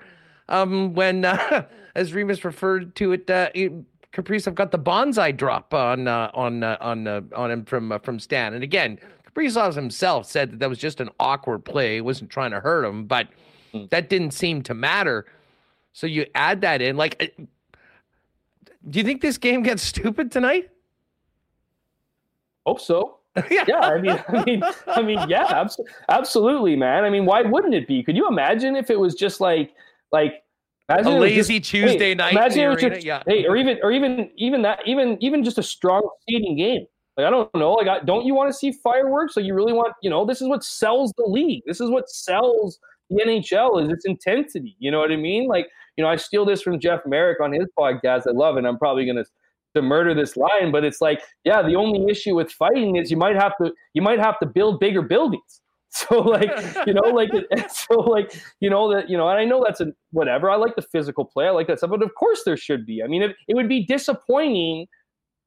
um, when, uh, as Remis referred to it, uh, it Kaprizov got the bonsai drop on uh, on uh, on uh, on him from uh, from Stan. And again, Kaprizov himself said that that was just an awkward play. He wasn't trying to hurt him, but Mm. That didn't seem to matter. So you add that in. Like, uh, do you think this game gets stupid tonight? Hope so. yeah. I mean, I mean, I mean, yeah, abs- absolutely, man. I mean, why wouldn't it be? Could you imagine if it was just like, like, a lazy just, Tuesday hey, night? Imagine just, yeah. hey, or even, or even, even that, even, even just a strong seeding game. Like, I don't know. Like, I, don't you want to see fireworks? Like, you really want, you know, this is what sells the league. This is what sells the NHL is its intensity. You know what I mean? Like, you know, I steal this from Jeff Marek on his podcast. I love it. I'm probably gonna to murder this lion. but it's like, yeah, the only issue with fighting is you might have to you might have to build bigger buildings. So like, you know, like so like, you know that you know, and I know that's a whatever. I like the physical play. I like that stuff, but of course there should be. I mean, it, it would be disappointing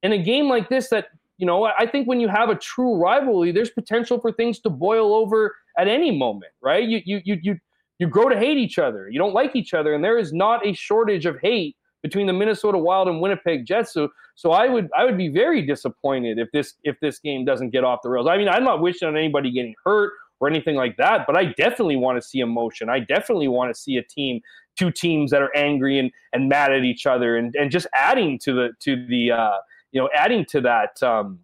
in a game like this that you know, I think when you have a true rivalry, there's potential for things to boil over at any moment, right? You you you you you grow to hate each other. You don't like each other, and there is not a shortage of hate between the Minnesota Wild and Winnipeg Jets. So so I would I would be very disappointed if this if this game doesn't get off the rails. I mean, I'm not wishing on anybody getting hurt or anything like that, but I definitely want to see emotion. I definitely want to see a team, two teams that are angry and and mad at each other, and and just adding to the to the uh, you know adding to that um,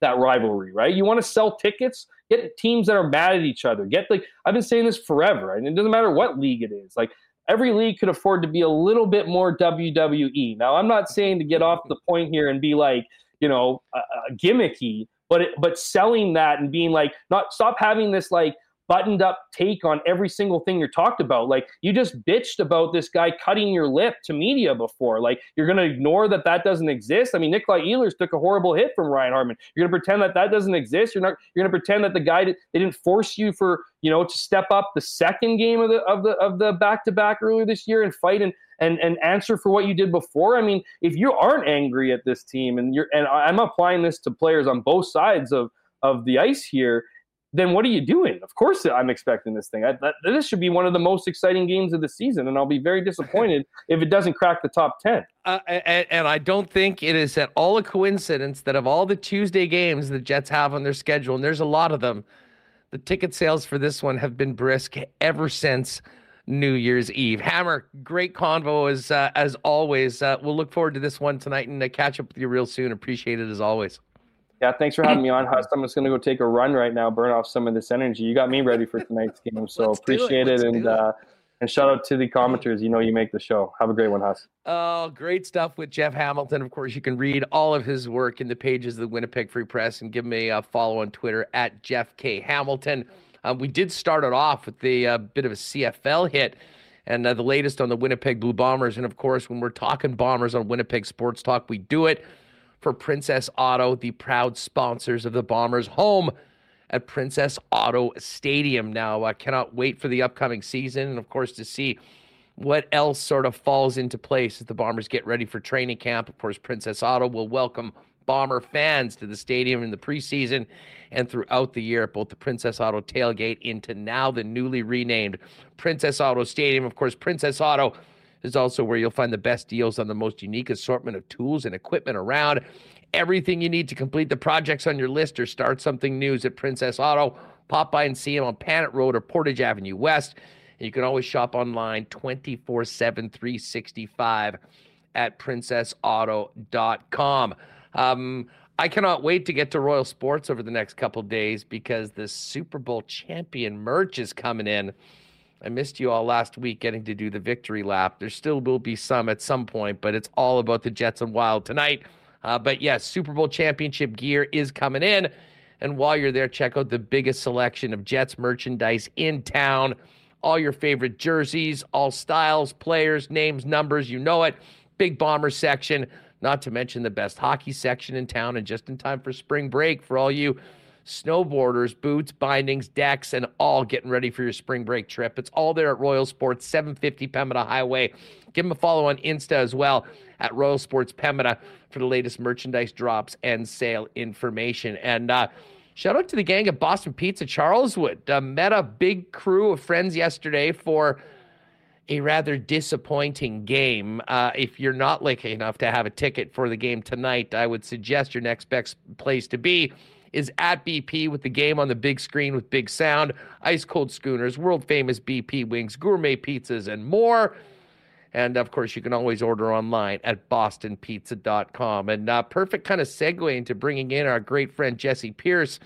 that rivalry, right? You want to sell tickets, get teams that are mad at each other. Get like I've been saying this forever, and it doesn't matter what league it is. Like every league could afford to be a little bit more WWE. Now, I'm not saying to get off the point here and be like, you know, uh, gimmicky, but it, but selling that and being like, not stop having this like buttoned up take on every single thing you're talked about. Like you just bitched about this guy cutting your lip to media before. Like you're going to ignore that that doesn't exist. I mean, Nikolai Ehlers took a horrible hit from Ryan Hartman. You're going to pretend that that doesn't exist. You're not. You're going to pretend that the guy they didn't force you for you know to step up the second game of the of the of the back to back earlier this year and fight and and and answer for what you did before. I mean, if you aren't angry at this team and you're and I'm applying this to players on both sides of of the ice here then what are you doing? Of course, I'm expecting this thing. I, that, this should be one of the most exciting games of the season, and I'll be very disappointed if it doesn't crack the top 10. Uh, and, and, I don't think it is at all a coincidence that of all the Tuesday games the Jets have on their schedule, and there's a lot of them, the ticket sales for this one have been brisk ever since New Year's Eve. Hammer, great convo as uh, as always. Uh, we'll look forward to this one tonight and uh, catch up with you real soon. Appreciate it as always. Yeah, thanks for having me on, Huss. I'm just going to go take a run right now, burn off some of this energy. You got me ready for tonight's game, so appreciate it, it and uh, and shout out to the commenters. You know, you make the show. Have a great one, Huss. Oh, great stuff with Jeff Hamilton. Of course, you can read all of his work in the pages of the Winnipeg Free Press and give me a follow on Twitter at Jeff K Hamilton. Um, we did start it off with the uh, bit of a CFL hit and uh, the latest on the Winnipeg Blue Bombers. And of course, when we're talking Bombers on Winnipeg Sports Talk, we do it for Princess Auto, the proud sponsors of the Bombers' home at Princess Auto Stadium. Now, I cannot wait for the upcoming season and, of course, to see what else sort of falls into place as the Bombers get ready for training camp. Of course, Princess Auto will welcome Bomber fans to the stadium in the preseason and throughout the year both the Princess Auto tailgate into now the newly renamed Princess Auto Stadium. Of course, Princess Auto is also where you'll find the best deals on the most unique assortment of tools and equipment around. Everything you need to complete the projects on your list or start something new is at Princess Auto. Pop by and see him on Panet Road or Portage Avenue West. And you can always shop online 24 7, 365 at princessauto.com. Um, I cannot wait to get to Royal Sports over the next couple days because the Super Bowl champion merch is coming in. I missed you all last week getting to do the victory lap. There still will be some at some point, but it's all about the Jets and Wild tonight. Uh, but yes, Super Bowl championship gear is coming in. And while you're there, check out the biggest selection of Jets merchandise in town. All your favorite jerseys, all styles, players, names, numbers, you know it. Big bomber section not to mention the best hockey section in town and just in time for spring break for all you snowboarders, boots, bindings, decks, and all getting ready for your spring break trip. It's all there at Royal Sports, 750 Pembina Highway. Give them a follow on Insta as well at Royal Sports Pembina for the latest merchandise drops and sale information. And uh, shout out to the gang at Boston Pizza Charleswood. Uh, met a big crew of friends yesterday for a rather disappointing game. Uh, if you're not lucky enough to have a ticket for the game tonight, I would suggest your next best place to be is at BP with the game on the big screen with big sound, ice cold schooners, world famous BP wings, gourmet pizzas, and more. And of course, you can always order online at bostonpizza.com. And uh, perfect kind of segue into bringing in our great friend Jessi Pierce,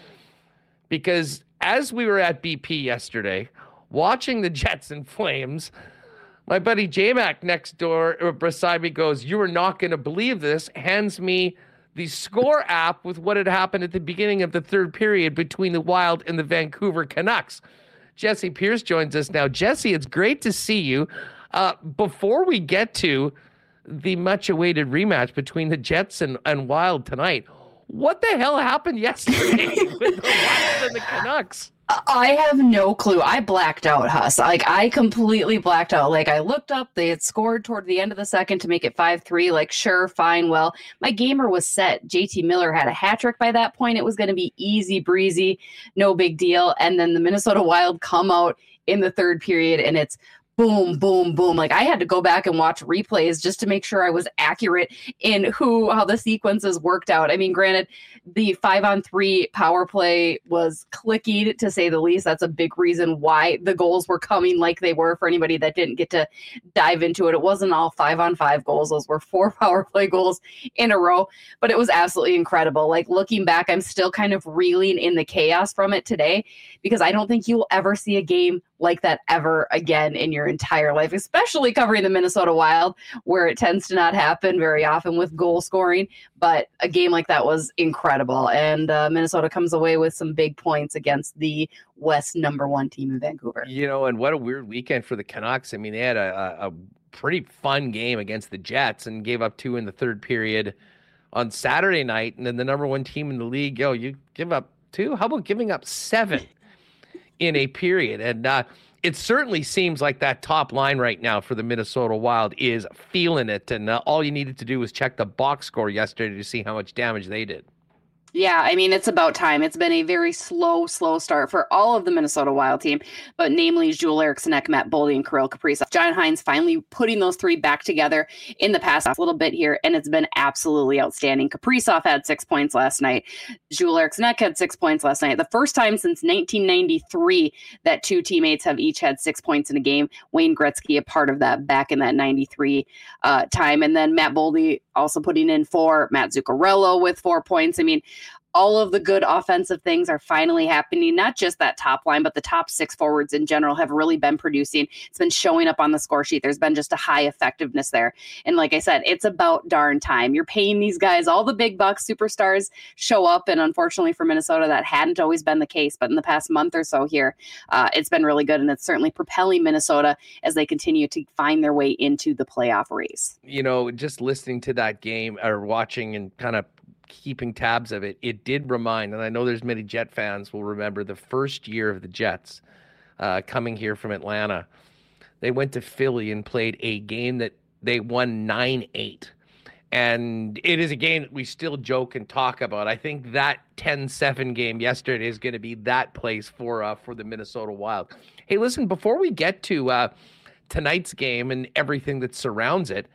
because as we were at BP yesterday, watching the Jets and Flames, my buddy J Mac next door or beside me goes, You are not going to believe this, hands me the score app with what had happened at the beginning of the third period between the Wild and the Vancouver Canucks. Jessi Pierce joins us now. Jessi, it's great to see you. Uh, before we get to the much awaited rematch between the Jets and, and Wild tonight, what the hell happened yesterday with the Wild and the Canucks? I have no clue. I blacked out, Huss. Like I completely blacked out. Like I looked up, they had scored toward the end of the second to make it five three. Like sure, fine, well, my gamer was set. JT Miller had a hat trick by that point. It was going to be easy breezy, no big deal. And then the Minnesota Wild come out in the third period, and it's boom, boom, boom. Like I had to go back and watch replays just to make sure I was accurate in who how the sequences worked out. I mean, granted, the five on three power play was clicky to say the least. That's a big reason why the goals were coming like they were for anybody that didn't get to dive into it. It wasn't all five on five goals. Those were four power play goals in a row, but it was absolutely incredible. Like looking back, I'm still kind of reeling in the chaos from it today because I don't think you'll ever see a game like that ever again in your entire life, especially covering the Minnesota Wild, where it tends to not happen very often with goal scoring. But a game like that was incredible. And uh, Minnesota comes away with some big points against the West number one team in Vancouver. You know, and what a weird weekend for the Canucks. I mean, they had a, a pretty fun game against the Jets and gave up two in the third period on Saturday night. And then the number one team in the league, yo, you give up two? How about giving up seven? In a period. And uh, it certainly seems like that top line right now for the Minnesota Wild is feeling it. And uh, all you needed to do was check the box score yesterday to see how much damage they did. Yeah, I mean, it's about time. It's been a very slow, slow start for all of the Minnesota Wild team, but namely Joel Eriksson, Matt Boldy, and Kirill Kaprizov. John Hynes finally putting those three back together in the past little bit here, and it's been absolutely outstanding. Kaprizov had six points last night. Joel Eriksson had six points last night. The first time since 1993 that two teammates have each had six points in a game. Wayne Gretzky, a part of that back in that 93 uh, time. And then Matt Boldy also putting in four. Mats Zuccarello with four points. I mean, all of the good offensive things are finally happening. Not just that top line, but the top six forwards in general have really been producing. It's been showing up on the score sheet. There's been just a high effectiveness there. And like I said, it's about darn time. You're paying these guys all the big bucks, superstars show up. And unfortunately for Minnesota, that hadn't always been the case. But in the past month or so here, uh, it's been really good. And it's certainly propelling Minnesota as they continue to find their way into the playoff race. You know, just listening to that game or watching and kind of keeping tabs of it, it did remind, and I know there's many Jet fans will remember the first year of the Jets uh, coming here from Atlanta. They went to Philly and played a game that they won 9 8. And it is a game that we still joke and talk about. I think that 10 7 game yesterday is going to be that place for uh, for the Minnesota Wild. Hey, listen, before we get to uh, tonight's game and everything that surrounds it,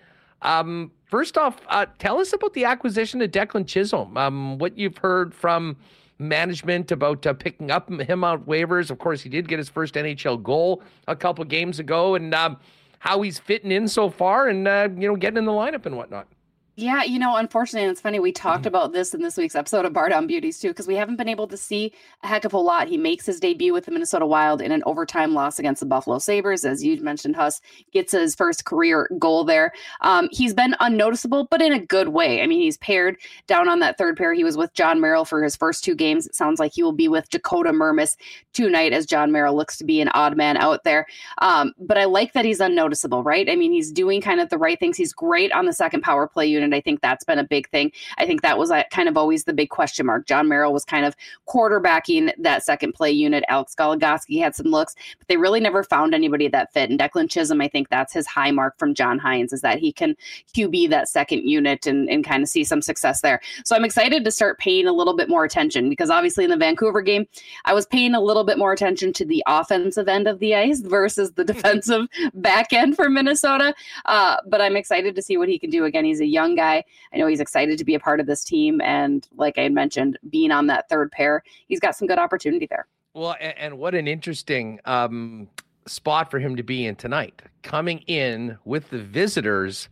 um, first off, uh, tell us about the acquisition of Declan Chisholm. Um, what you've heard from management about uh, picking up him out waivers. Of course, he did get his first NHL goal a couple games ago, and um, how he's fitting in so far, and uh, you know, getting in the lineup and whatnot. Yeah, you know, unfortunately, it's funny. We talked mm-hmm. about this in this week's episode of Bardown Beauties too, because we haven't been able to see a heck of a lot. He makes his debut with the Minnesota Wild in an overtime loss against the Buffalo Sabres, as you mentioned. Huss gets his first career goal there. Um, he's been unnoticeable, but in a good way. I mean, he's paired down on that third pair. He was with Jon Merrill for his first two games. It sounds like he will be with Dakota Mermis tonight, as Jon Merrill looks to be an odd man out there. Um, but I like that he's unnoticeable, right? I mean, he's doing kind of the right things. He's great on the second power play unit. I think that's been a big thing. I think that was uh, kind of always the big question mark. Jon Merrill was kind of quarterbacking that second play unit. Alex Goligoski had some looks, but they really never found anybody that fit. And Declan Chisholm, I think that's his high mark from John Hynes is that he can QB that second unit and, and kind of see some success there. So I'm excited to start paying a little bit more attention because obviously in the Vancouver game, I was paying a little bit more attention to the offensive end of the ice versus the defensive back end for Minnesota. Uh, but I'm excited to see what he can do. Again, he's a young guy. I know he's excited to be a part of this team. And like I mentioned, being on that third pair, he's got some good opportunity there. Well, and, and what an interesting um, spot for him to be in tonight, coming in with the visitors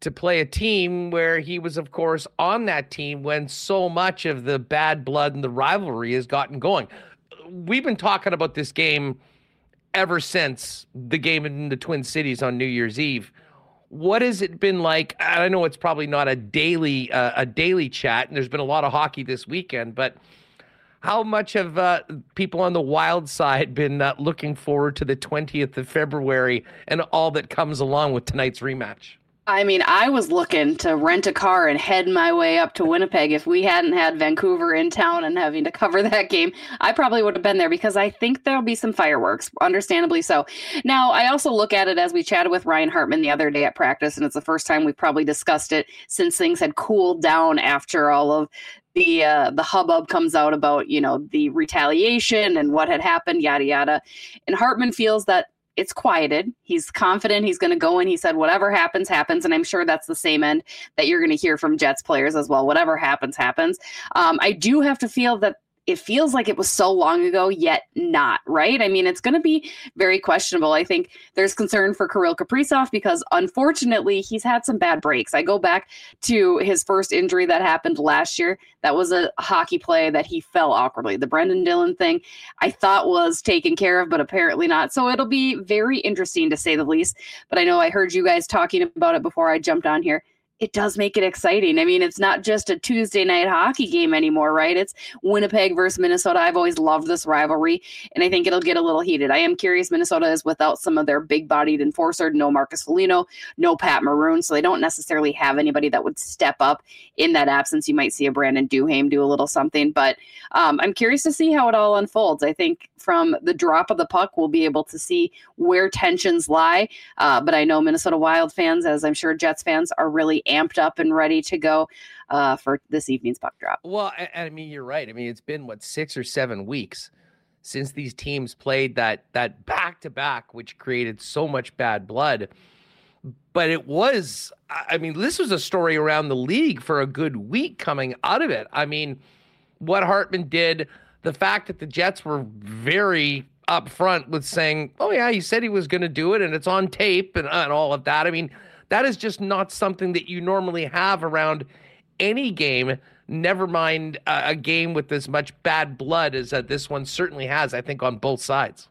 to play a team where he was, of course, on that team when so much of the bad blood and the rivalry has gotten going. We've been talking about this game ever since the game in the Twin Cities on New Year's Eve what has it been like? I know it's probably not a daily uh, a daily chat, and there's been a lot of hockey this weekend, but how much have uh, people on the wild side been uh, looking forward to the 20th of February and all that comes along with tonight's rematch? I mean, I was looking to rent a car and head my way up to Winnipeg. If we hadn't had Vancouver in town and having to cover that game, I probably would have been there because I think there'll be some fireworks, understandably so. Now, I also look at it as we chatted with Ryan Hartman the other day at practice, and it's the first time we've probably discussed it since things had cooled down after all of the uh, the hubbub comes out about you know the retaliation and what had happened, yada yada. And Hartman feels that it's quieted. He's confident he's going to go in. He said, whatever happens, happens. And I'm sure that's the same end that you're going to hear from Jets players as well. Whatever happens, happens. Um, I do have to feel that it feels like it was so long ago, yet not, right? I mean, it's going to be very questionable. I think there's concern for Kirill Kaprizov because unfortunately he's had some bad breaks. I go back to his first injury that happened last year. That was a hockey play that he fell awkwardly. The Brenden Dillon thing I thought was taken care of, but apparently not. So it'll be very interesting to say the least. But I know I heard you guys talking about it before I jumped on here it does make it exciting. I mean, it's not just a Tuesday night hockey game anymore, right? It's Winnipeg versus Minnesota. I've always loved this rivalry, and I think it'll get a little heated. I am curious. Minnesota is without some of their big bodied enforcer, no Marcus Foligno, no Pat Maroon, so they don't necessarily have anybody that would step up in that absence. You might see a Brandon Duhaime do a little something, but um, I'm curious to see how it all unfolds. I think from the drop of the puck, we'll be able to see where tensions lie. Uh, but I know Minnesota Wild fans, as I'm sure Jets fans, are really amped up and ready to go uh, for this evening's puck drop. Well, I, I mean, you're right. I mean, it's been what six or seven weeks since these teams played that that back to back, which created so much bad blood. But it was, I mean, this was a story around the league for a good week coming out of it. I mean, what Hartman did, the fact that the Jets were very upfront with saying, "Oh yeah, he said he was going to do it, and it's on tape," and, and all of that. I mean, that is just not something that you normally have around any game. Never mind a, a game with as much bad blood as uh, this one certainly has. I think on both sides.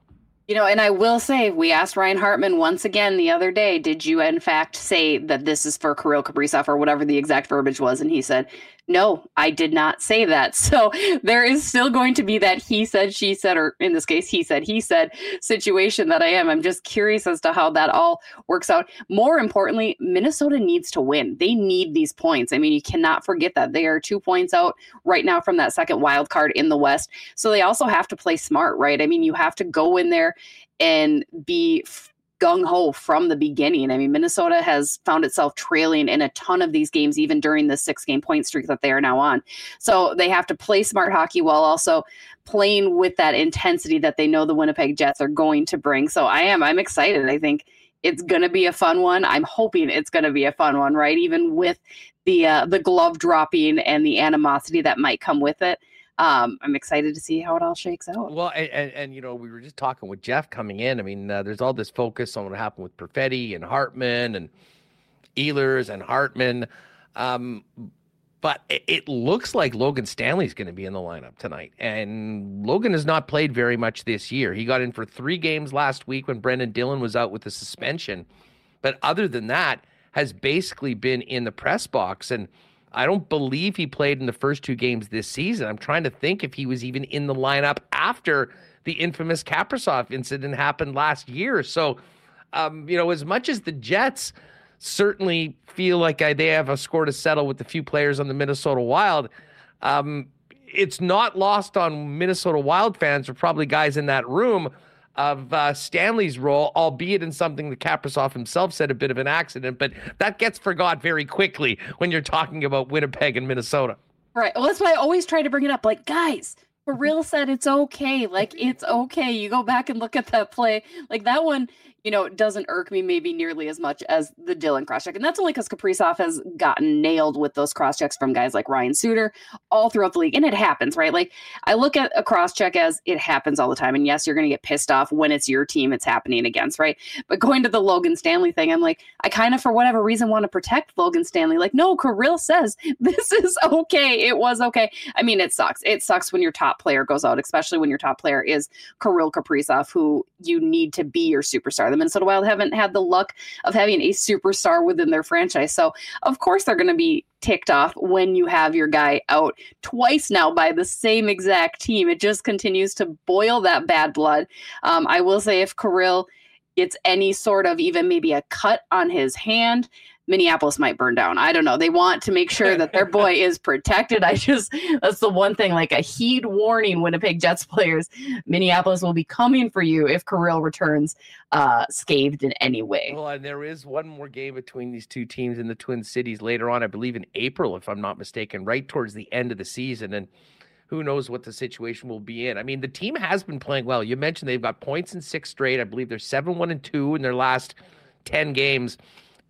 You know, and I will say, we asked Ryan Hartman once again the other day, did you in fact say that this is for Kirill Kaprizov or whatever the exact verbiage was? And he said, no, I did not say that. So there is still going to be that he said, she said, or in this case, he said, he said situation that I am. I'm just curious as to how that all works out. More importantly, Minnesota needs to win. They need these points. I mean, you cannot forget that they are two points out right now from that second wild card in the West. So they also have to play smart, right? I mean, you have to go in there and be gung ho from the beginning. I mean, Minnesota has found itself trailing in a ton of these games, even during the six game point streak that they are now on. So they have to play smart hockey while also playing with that intensity that they know the Winnipeg Jets are going to bring. So I am, I'm excited. I think it's going to be a fun one. I'm hoping it's going to be a fun one, right? Even with the uh, the glove dropping and the animosity that might come with it. Um, I'm excited to see how it all shakes out. Well, and, and, and you know, we were just talking with Jeff coming in. I mean, uh, there's all this focus on what happened with Perfetti and Hartman and Ehlers and Hartman. Um, but it, looks like Logan Stanley's going to be in the lineup tonight. And Logan has not played very much this year. He got in for three games last week when Brenden Dillon was out with a suspension. But other than that, has basically been in the press box. And I don't believe he played in the first two games this season. I'm trying to think if he was even in the lineup after the infamous Kaprizov incident happened last year. So, um, you know, as much as the Jets certainly feel like I, they have a score to settle with the few players on the Minnesota Wild, um, it's not lost on Minnesota Wild fans or probably guys in that room of uh, Stanley's role, albeit in something that Kaprizov himself said a bit of an accident, but that gets forgot very quickly when you're talking about Winnipeg and Minnesota. Right. Well, that's why I always try to bring it up. Like, guys, Kirill said it's okay. Like, it's okay. You go back and look at that play. Like, that one, you know, it doesn't irk me maybe nearly as much as the Dillon cross check. And that's only because Kaprizov has gotten nailed with those cross checks from guys like Ryan Suter all throughout the league. And it happens, right? Like I look at a cross check as it happens all the time. And yes, you're going to get pissed off when it's your team it's happening against, right? But going to the Logan Stanley thing, I'm like, I kind of, for whatever reason, want to protect Logan Stanley. Like, no, Kirill says this is okay. It was okay. I mean, it sucks. It sucks when your top player goes out, especially when your top player is Kirill Kaprizov, who you need to be your superstar. Minnesota Wild haven't had the luck of having a superstar within their franchise. So, of course, they're going to be ticked off when you have your guy out twice now by the same exact team. It just continues to boil that bad blood. Um, I will say, if Kirill gets any sort of even maybe a cut on his hand, Minneapolis might burn down. I don't know. They want to make sure that their boy is protected. I just that's the one thing like a heed warning Winnipeg Jets players. Minneapolis will be coming for you if Kirill returns uh scathed in any way. Well, and there is one more game between these two teams in the Twin Cities later on, I believe in April if I'm not mistaken, right towards the end of the season and who knows what the situation will be in. I mean, the team has been playing well. You mentioned they've got points in 6 straight. I believe they're 7-1 and 2 in their last 10 games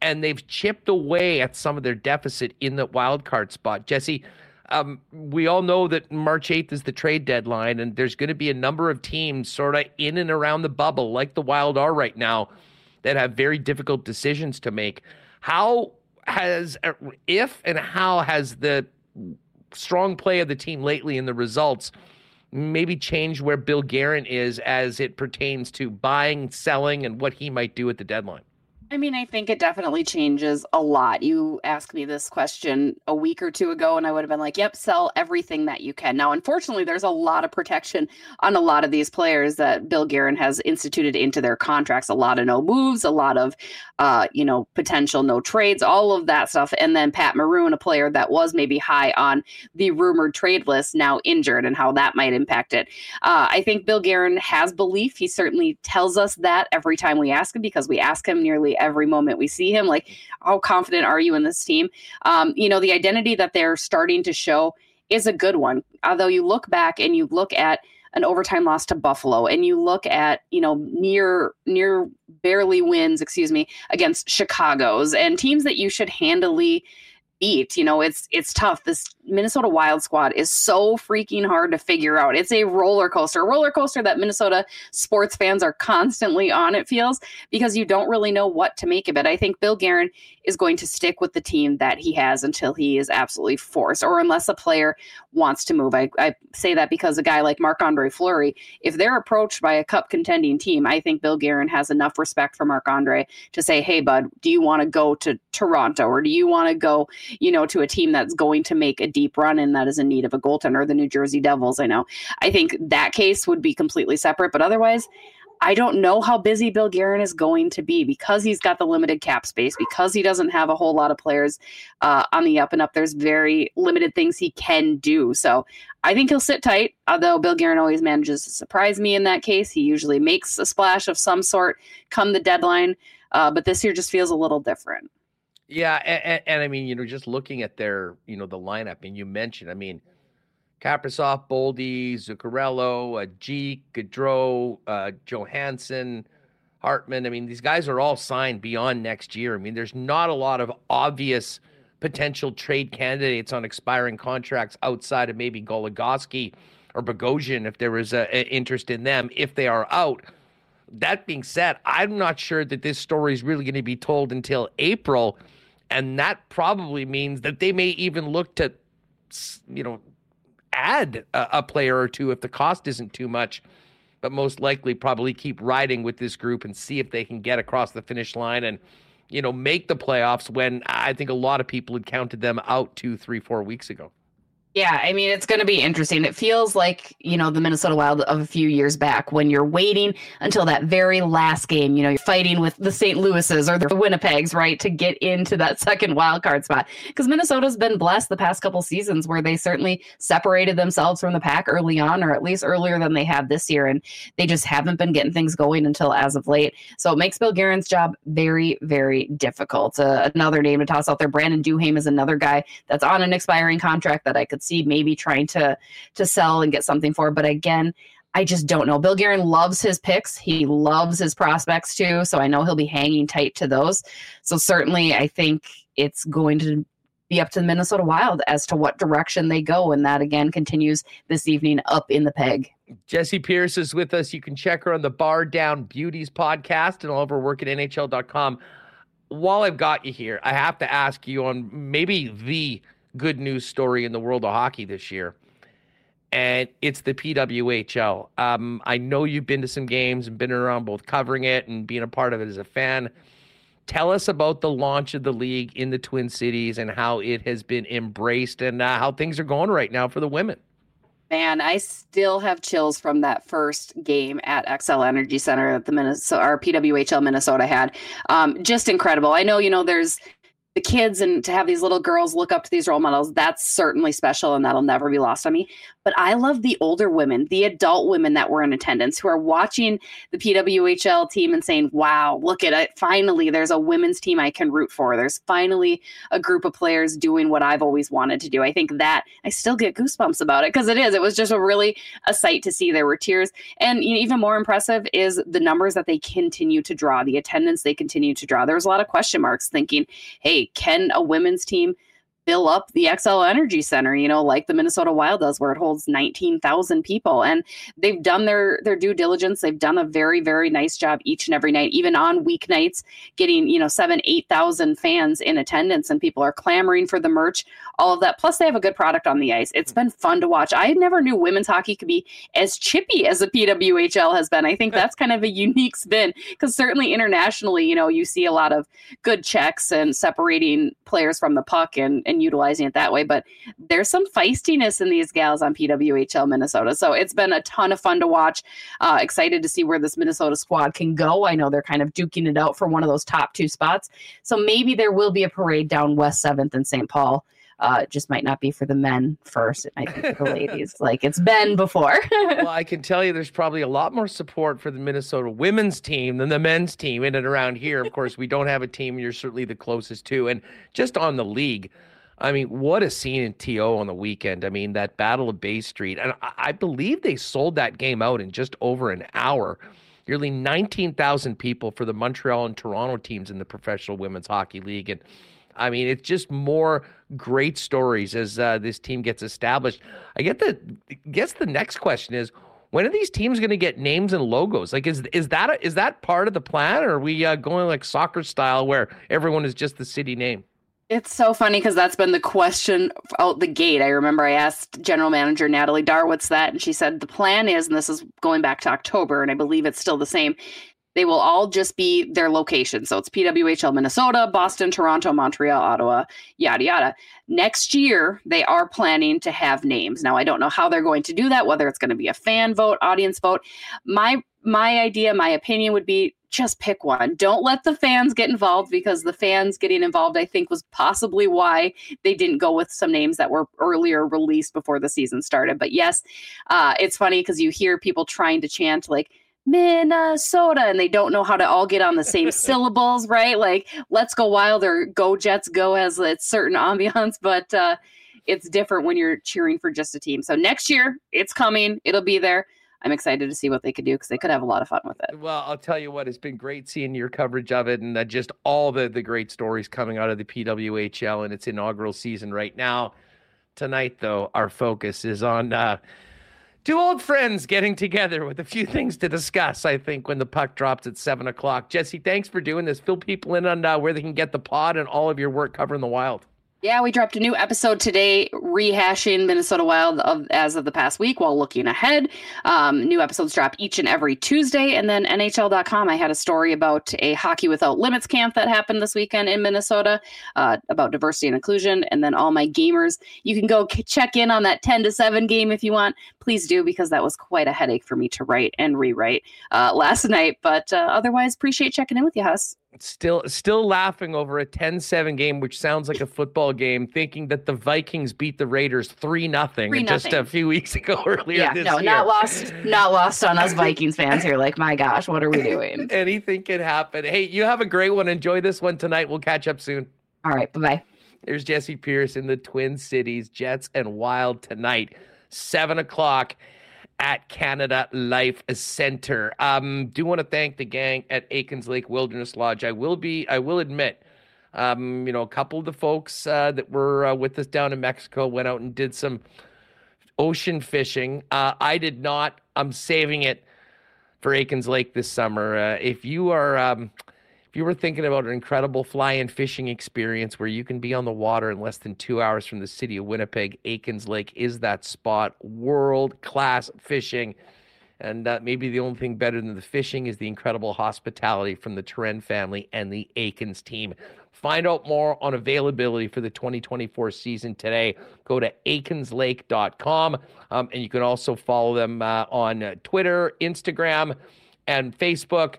and they've chipped away at some of their deficit in the wild card spot. Jessi, um, we all know that March 8th is the trade deadline, and there's going to be a number of teams sort of in and around the bubble, like the Wild are right now, that have very difficult decisions to make. How has, if and how has the strong play of the team lately in the results maybe changed where Bill Guerin is as it pertains to buying, selling, and what he might do at the deadline? I mean, I think it definitely changes a lot. You asked me this question a week or two ago, and I would have been like, yep, sell everything that you can. Now, unfortunately, there's a lot of protection on a lot of these players that Bill Guerin has instituted into their contracts. A lot of no moves, a lot of, uh, you know, potential no trades, all of that stuff. And then Pat Maroon, a player that was maybe high on the rumored trade list, now injured, and how that might impact it. Uh, I think Bill Guerin has belief. He certainly tells us that every time we ask him because we ask him nearly every moment we see him. Like, how confident are you in this team? Um, you know, the identity that they're starting to show is a good one. Although you look back and you look at an overtime loss to Buffalo and you look at, you know, near near barely wins, excuse me, against Chicago's and teams that you should handily beat. You know, it's it's tough. This Minnesota Wild squad is so freaking hard to figure out. It's a roller coaster, a roller coaster that Minnesota sports fans are constantly on. It feels because you don't really know what to make of it. I think Bill Guerin is going to stick with the team that he has until he is absolutely forced, or unless a player wants to move. I, I say that because a guy like Marc Andre Fleury, if they're approached by a cup contending team, I think Bill Guerin has enough respect for Marc Andre to say, "Hey, bud, do you want to go to Toronto, or do you want to go, you know, to a team that's going to make a deep run and that is in need of a goaltender, the New Jersey Devils. I know. I think that case would be completely separate, but otherwise, I don't know how busy Bill Guerin is going to be because he's got the limited cap space, because he doesn't have a whole lot of players uh, on the up and up. There's very limited things he can do. So I think he'll sit tight, although Bill Guerin always manages to surprise me in that case. He usually makes a splash of some sort come the deadline, uh, but this year just feels a little different. Yeah, and, and, I mean, you know, just looking at their, you know, the lineup, and you mentioned, I mean, Kaprizov, Boldy, Zuccarello, uh, Jeek, Gaudreau, uh, Johansson, Hartman. I mean, these guys are all signed beyond next year. I mean, there's not a lot of obvious potential trade candidates on expiring contracts outside of maybe Goligoski or Bogosian if there was a interest in them if they are out. That being said, I'm not sure that this story is really going to be told until April, and that probably means that they may even look to, you know, add a, a player or two if the cost isn't too much but most likely probably keep riding with this group and see if they can get across the finish line and you know make the playoffs when i think a lot of people had counted them out two three four weeks ago yeah, I mean, it's going to be interesting. It feels like, you know, the Minnesota Wild of a few years back when you're waiting until that very last game. You know, you're fighting with the St. Louis's or the Winnipegs, right, to get into that second wild card spot. Because Minnesota's been blessed the past couple seasons where they certainly separated themselves from the pack early on, or at least earlier than they have this year. And they just haven't been getting things going until as of late. So it makes Bill Guerin's job very, very difficult. Uh, another name to toss out there, Brandon Duhaime is another guy that's on an expiring contract that I could maybe trying to to sell and get something for. But again, I just don't know. Bill Guerin loves his picks. He loves his prospects too. So I know he'll be hanging tight to those. So certainly I think it's going to be up to the Minnesota Wild as to what direction they go. And that again continues this evening up in the peg. Jessi Pierce is with us. You can check her on the Bardown Beauties podcast and all of her work at NHL.com. While I've got you here, I have to ask you on maybe the good news story in the world of hockey this year. And it's the PWHL. Um, I know you've been to some games and been around both covering it and being a part of it as a fan. Tell us about the launch of the league in the Twin Cities and how it has been embraced and uh, how things are going right now for the women. Man, I still have chills from that first game at Xcel Energy Center that the Minnesota or PWHL Minnesota had. Um, just incredible. I know, you know, there's the kids and to have these little girls look up to these role models, that's certainly special and that'll never be lost on me. But I love the older women, the adult women that were in attendance who are watching the PWHL team and saying, wow, look at it. Finally, there's a women's team I can root for. There's finally a group of players doing what I've always wanted to do. I think that I still get goosebumps about it because it is. It was just a really a sight to see. There were tears. And even more impressive is the numbers that they continue to draw, the attendance they continue to draw. There was a lot of question marks thinking, hey, can a women's team fill up the Xcel Energy Center, you know, like the Minnesota Wild does, where it holds 19,000 people. And they've done their their due diligence. They've done a very, very nice job each and every night, even on weeknights, getting, you know, seven, 8,000 fans in attendance and people are clamoring for the merch, all of that. Plus, they have a good product on the ice. It's been fun to watch. I never knew women's hockey could be as chippy as the PWHL has been. I think that's kind of a unique spin because certainly internationally, you know, you see a lot of good checks and separating players from the puck and, and and utilizing it that way. But there's some feistiness in these gals on PWHL Minnesota. So it's been a ton of fun to watch. Uh, excited to see where this Minnesota squad can go. I know they're kind of duking it out for one of those top two spots. So maybe there will be a parade down West 7th in St. Paul. Uh, it just might not be for the men first. It might be for the ladies, like it's been before. well, I can tell you there's probably a lot more support for the Minnesota women's team than the men's team in and around here. Of course, we don't have a team. You're certainly the closest to. And just on the league, I mean, what a scene in TO on the weekend. I mean, that Battle of Bay Street. And I believe they sold that game out in just over an hour. Nearly 19,000 people for the Montreal and Toronto teams in the Professional Women's Hockey League. And I mean, it's just more great stories as uh, this team gets established. I get the guess the next question is when are these teams going to get names and logos? Like, is is that a, is that part of the plan, or are we uh, going like soccer style where everyone is just the city name? It's so funny because that's been the question out the gate. I remember I asked General Manager Natalie Darwitz that, and she said the plan is, and this is going back to October, and I believe it's still the same. They will all just be their location. So it's PWHL Minnesota, Boston, Toronto, Montreal, Ottawa, yada, yada. Next year, they are planning to have names. Now, I don't know how they're going to do that, whether it's going to be a fan vote, audience vote. My my idea, my opinion would be just pick one. Don't let the fans get involved because the fans getting involved, I think, was possibly why they didn't go with some names that were earlier released before the season started. But yes, uh, it's funny because you hear people trying to chant like Minnesota and they don't know how to all get on the same syllables, right? Like let's go wild or go Jets go has a certain ambiance, but uh, it's different when you're cheering for just a team. So next year, it's coming. It'll be there. I'm excited to see what they could do because they could have a lot of fun with it. Well, I'll tell you what, it's been great seeing your coverage of it and just all the the great stories coming out of the PWHL and its inaugural season right now. Tonight, though, our focus is on uh, two old friends getting together with a few things to discuss. I think when the puck drops at seven o'clock. Jessi, thanks for doing this. Fill people in on uh, where they can get the pod and all of your work covering the Wild. Yeah, we dropped a new episode today, rehashing Minnesota Wild of, as of the past week while looking ahead. Um, new episodes drop each and every Tuesday. And then NHL.com, I had a story about a Hockey Without Limits camp that happened this weekend in Minnesota uh, about diversity and inclusion. And then all my gamers, you can go check in on that 10 to 7 game if you want. Please do, because that was quite a headache for me to write and rewrite uh, last night. But uh, otherwise, appreciate checking in with you, Huss still still laughing over a 10-7 game which sounds like a football game thinking that the vikings beat the raiders 3 nothing just a few weeks ago earlier yeah this no year. not lost not lost on us vikings fans here. Like my gosh what are we doing? Anything can happen. Hey you have a great one. Enjoy this one tonight. We'll catch up soon. All right bye-bye. There's jessi pierce in the twin cities jets and wild tonight 7 o'clock at Canada Life Center. Um, do want to thank the gang at Aikens Lake Wilderness Lodge. I will be, I will admit, um, you know, a couple of the folks uh, that were uh, with us down in Mexico went out and did some ocean fishing. Uh, I did not. I'm saving it for Aikens Lake this summer. Uh, if you are, um, you were thinking about an incredible fly-in fishing experience where you can be on the water in less than two hours from the city of Winnipeg, Aikens Lake is that spot. World-class fishing. And uh, maybe the only thing better than the fishing is the incredible hospitality from the Terren family and the Aikens team. Find out more on availability for the 2024 season today. Go to aikenslake.com. Um, and you can also follow them uh, on Twitter, Instagram, and Facebook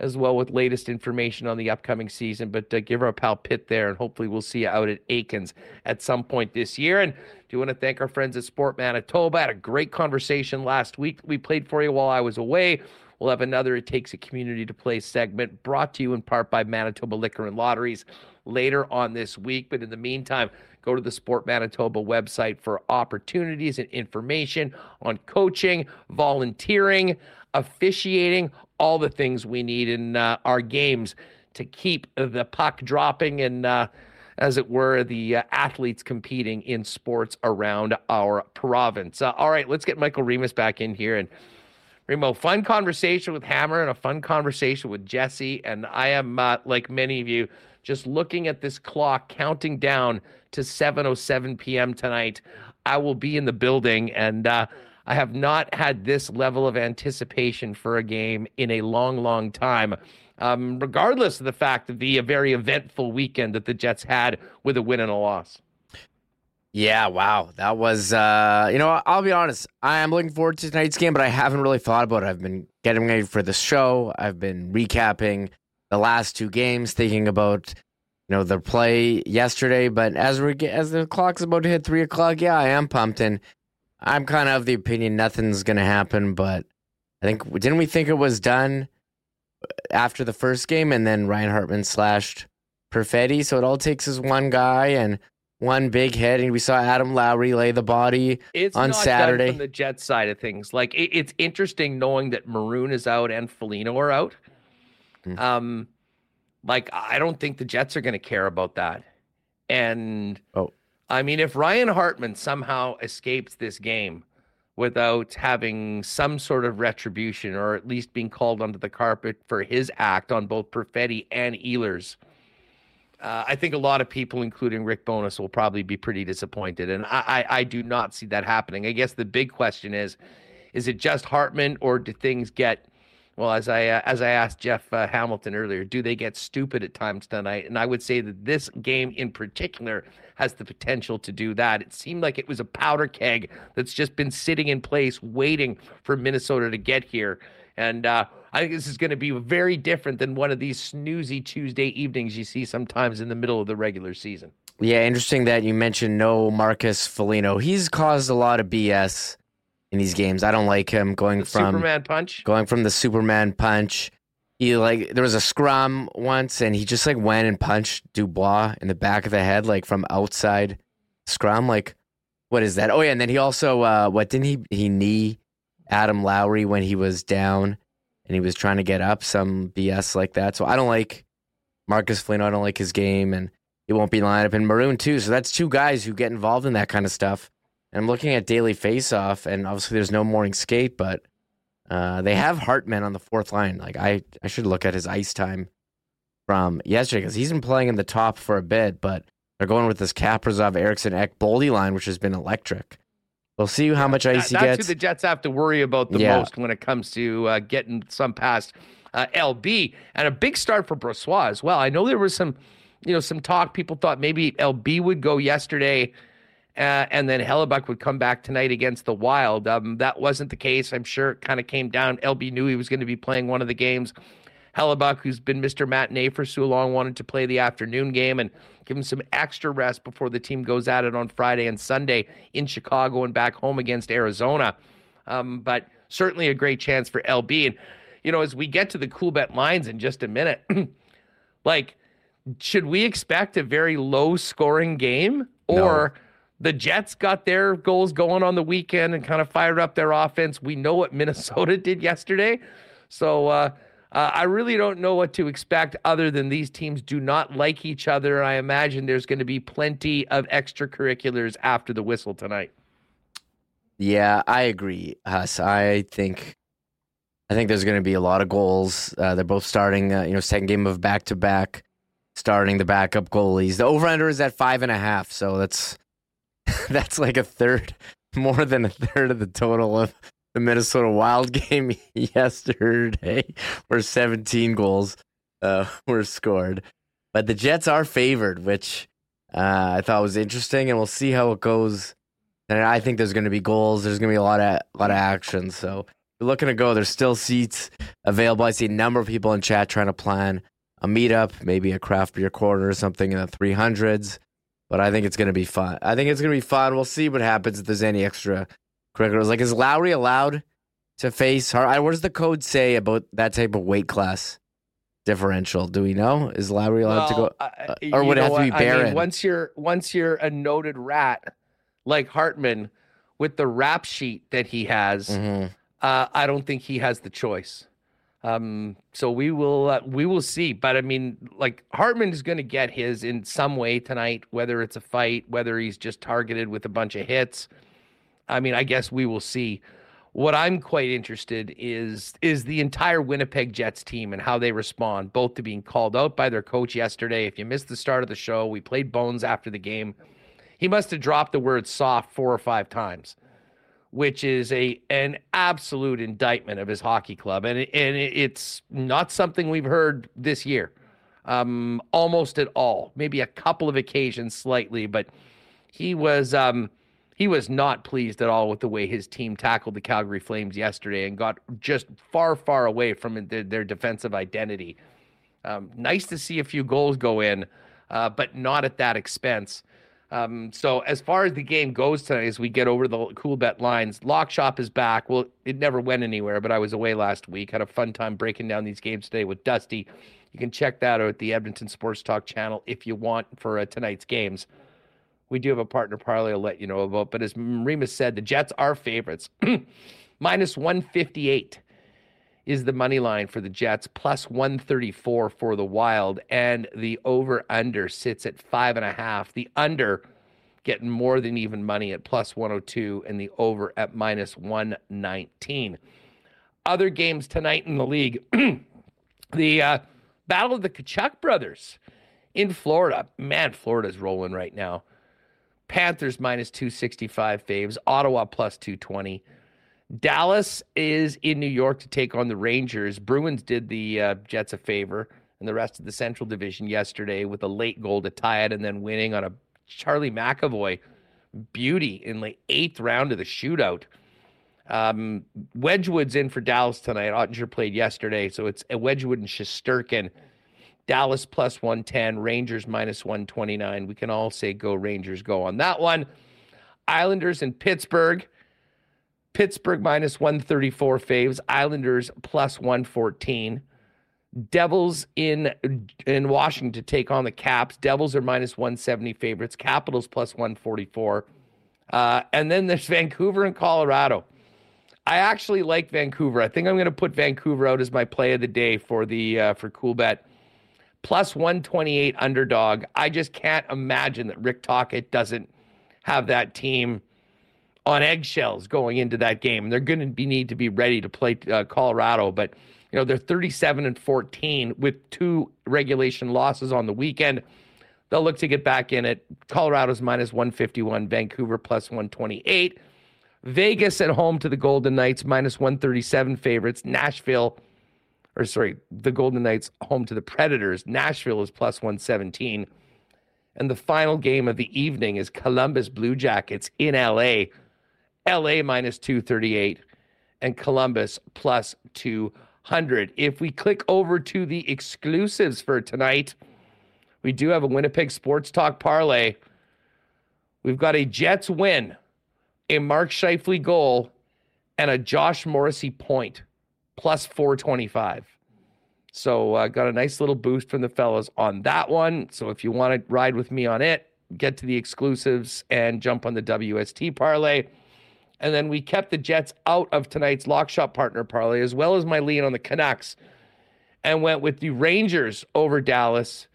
as well with latest information on the upcoming season. But uh, give our pal Pitt there, and hopefully we'll see you out at Aikens at some point this year. And do want to thank our friends at Sport Manitoba. I had a great conversation last week. We played for you while I was away. We'll have another It Takes a Community to Play segment brought to you in part by Manitoba Liquor and Lotteries later on this week. But in the meantime, go to the Sport Manitoba website for opportunities and information on coaching, volunteering, officiating, all the things we need in uh, our games to keep the puck dropping and, uh, as it were, the uh, athletes competing in sports around our province. Uh, all right, let's get Michael Remis back in here. And Remo, fun conversation with Hammer and a fun conversation with Jessi. And I am, uh, like many of you, just looking at this clock, counting down to 7:07 p.m. tonight. I will be in the building, and uh, I have not had this level of anticipation for a game in a long, long time. Um, regardless of the fact of the uh, very eventful weekend that the Jets had with a win and a loss. Yeah, wow. That was, uh, you know, I'll be honest. I am looking forward to tonight's game, but I haven't really thought about it. I've been getting ready for the show. I've been recapping the last two games, thinking about, you know, the play yesterday. But as we get, as the clock's about to hit three o'clock, yeah, I am pumped. And I'm kind of of the opinion nothing's going to happen. But I think, didn't we think it was done after the first game? And then Ryan Hartman slashed Perfetti. So it all takes is one guy and one big hit, and we saw Adam Lowry lay the body it's on not Saturday. From the Jets side of things, like it, it's interesting knowing that Maroon is out and Foligno are out. Hmm. Um, like I don't think the Jets are going to care about that. And oh, I mean, if Ryan Hartman somehow escapes this game without having some sort of retribution, or at least being called onto the carpet for his act on both Perfetti and Ehlers. Uh, I think a lot of people, including Rick Bowness, will probably be pretty disappointed, and I, I, I, do not see that happening. I guess the big question is, is it just Hartman, or do things get, well, as I uh, as I asked Jeff uh, Hamilton earlier, do they get stupid at times tonight? And I would say that this game in particular has the potential to do that. It seemed like it was a powder keg that's just been sitting in place, waiting for Minnesota to get here, and. uh I think this is going to be very different than one of these snoozy Tuesday evenings you see sometimes in the middle of the regular season. Yeah, interesting that you mentioned no Marcus Foligno. He's caused a lot of BS in these games. I don't like him going the from Superman punch. Going from the Superman punch. He like there was a scrum once and he just like went and punched Dubois in the back of the head like from outside scrum like what is that? Oh yeah, and then he also uh what didn't he he knee Adam Lowry when he was down and he was trying to get up, some BS like that. So I don't like Marcus Foligno. I don't like his game, and he won't be lined up in Maroon too. So that's two guys who get involved in that kind of stuff. And I'm looking at daily faceoff, and obviously there's no morning skate, but uh, they have Hartman on the fourth line. Like I, I should look at his ice time from yesterday because he's been playing in the top for a bit, but they're going with this Kaprizov, Eriksson, Ek, Boldy line, which has been electric. We'll see how much ice That- he that's gets. who the Jets have to worry about the Yeah. most when it comes to uh, getting some past uh, LB and a big start for Brossoit as well. I know there was some, you know, some talk. People thought maybe LB would go yesterday, uh, and then Hellebuyck would come back tonight against the Wild. Um, that wasn't the case. I'm sure it kind of came down. LB knew he was going to be playing one of the games. Hellebuyck, who's been Mr. Matinee for so long, wanted to play the afternoon game and give him some extra rest before the team goes at it on Friday and Sunday in Chicago and back home against Arizona. Um, but certainly a great chance for LB. And, you know, as we get to the Coolbet lines in just a minute, like, should we expect a very low scoring game? Or the Jets got their goals going on the weekend and kind of fired up their offense? We know what Minnesota did yesterday. So, uh, uh, I really don't know what to expect other than these teams do not like each other. I imagine there's going to be plenty of extracurriculars after the whistle tonight. Yeah, I agree, Huss. I think, I think there's going to be a lot of goals. Uh, they're both starting, uh, you know, second game of back to back, starting the backup goalies. The over under is at five and a half, so that's that's like a third, more than a third of the total of the Minnesota Wild game yesterday, where 17 goals uh, were scored. But the Jets are favored, which uh, I thought was interesting, and we'll see how it goes. And I think there's going to be goals. There's going to be a lot of a lot of action. So we're looking to go. There's still seats available. I see a number of people in chat trying to plan a meetup, maybe a craft beer corner or something in the 300s. But I think it's going to be fun. I think it's going to be fun. We'll see what happens if there's any extra cricketers. Like, is Lowry allowed to face? I- What does the code say about that type of weight class differential? Do we know? Is Lowry allowed to go, uh, or would it have to be what? I mean, once you're once you're a noted rat like Hartman with the rap sheet that he has, Mm-hmm. uh, I don't think he has the choice. Um, so we will uh, we will see. But I mean, like Hartman is going to get his in some way tonight, whether it's a fight, whether he's just targeted with a bunch of hits. I mean, I guess we will see. What I'm quite interested is is the entire Winnipeg Jets team and how they respond, both to being called out by their coach yesterday. If you missed the start of the show, we played Bones after the game. He must have dropped the word soft four or five times, which is a an absolute indictment of his hockey club, and and it's not something we've heard this year, um, almost at all. Maybe a couple of occasions, slightly, but he was um, he was not pleased at all with the way his team tackled the Calgary Flames yesterday and got just far, far away from their, their defensive identity. Um, nice to see a few goals go in, uh, but not at that expense. Um, so as far as the game goes tonight, as we get over the Coolbet lines, Lock Shop is back. Well, it never went anywhere, but I was away last week. Had a fun time breaking down these games today with Dusty. You can check that out at the Edmonton Sports Talk channel if you want for uh, tonight's games. We do have a partner parlay I'll let you know about, but as Remis said, the Jets are favorites. Minus 158 is the money line for the Jets, plus 134 for the Wild, and the over under sits at five and a half. The under getting more than even money at plus 102, and the over at minus 119. Other games tonight in the league the uh, Battle of the Tkachuk brothers in Florida. Man, Florida's rolling right now. Panthers minus 265 faves, Ottawa plus 220. Dallas is in New York to take on the Rangers. Bruins did the uh, Jets a favor and the rest of the Central Division yesterday with a late goal to tie it and then winning on a Charlie McAvoy beauty in the eighth round of the shootout. Um, Wedgewood's in for Dallas tonight. Oettinger played yesterday, so it's Wedgewood and Shesterkin. Dallas plus 110, Rangers minus 129. We can all say go Rangers, go on that one. Islanders in Pittsburgh. Pittsburgh minus 134 faves, Islanders plus 114. Devils in in Washington to take on the Caps. Devils are minus 170 favorites, Capitals plus 144. Uh, and then there's Vancouver and Colorado. I actually like Vancouver. I think I'm going to put Vancouver out as my play of the day for the uh, for Coolbet. Plus 128 underdog. I just can't imagine that Rick Tocchet doesn't have that team on eggshells going into that game. They're going to be need to be ready to play uh, Colorado, but you know they're 37 and 14 with two regulation losses on the weekend. They'll look to get back in it. Colorado's minus 151, Vancouver plus 128. Vegas at home to the Golden Knights, minus 137 favorites. Nashville, or sorry, the Golden Knights home to the Predators. Nashville is plus 117. And the final game of the evening is Columbus Blue Jackets in LA. LA minus 238 and Columbus plus 200. If we click over to the exclusives for tonight, we do have a Winnipeg Sports Talk parlay. We've got a Jets win a Mark Scheifele goal, and a Josh Morrissey point, plus 425. So uh, got a nice little boost from the fellas on that one. So if you want to ride with me on it, get to the exclusives and jump on the WST parlay. And then we kept the Jets out of tonight's lock shop partner parlay, as well as my lean on the Canucks, and went with the Rangers over Dallas,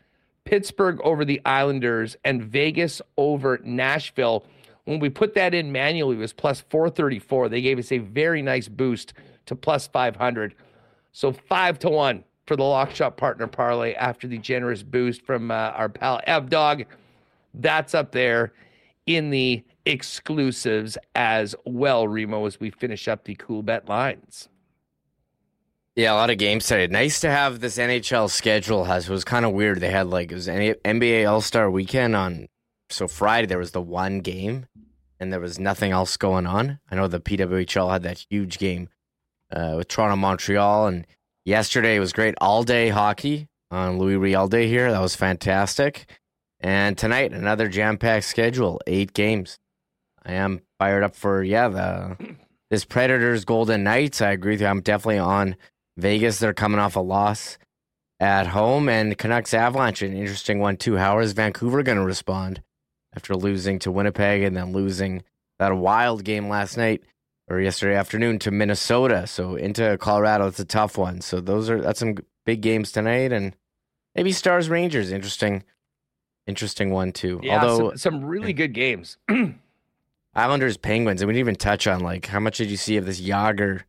Pittsburgh over the Islanders, and Vegas over Nashville. When we put that in manually, it was plus 434. They gave us a very nice boost to plus 500. So five to one for the lock shop partner parlay after the generous boost from uh, our pal Ev Dog. That's up there in the exclusives as well, Remo, as we finish up the Coolbet lines. Yeah, a lot of games today. Nice to have this NHL schedule. Has it was kind of weird. They had like it was NBA All Star Weekend on. So Friday there was the one game, and there was nothing else going on. I know the PWHL had that huge game uh, with Toronto Montreal, and yesterday was great all day hockey on Louis Riel Day here. That was fantastic. And tonight, another jam packed schedule, eight games. I am fired up for yeah the this Predators Golden Knights. I agree with you. I'm definitely on Vegas. They're coming off a loss at home, and Canucks Avalanche an interesting one too. How is Vancouver going to respond? after losing to Winnipeg and then losing that wild game last night or yesterday afternoon to Minnesota. So into Colorado, it's a tough one. So those are that's some big games tonight, and maybe Stars Rangers, interesting, interesting one too. Yeah, Although some, some really good games. Islanders Penguins, and we didn't even touch on like how much did you see of this Jagr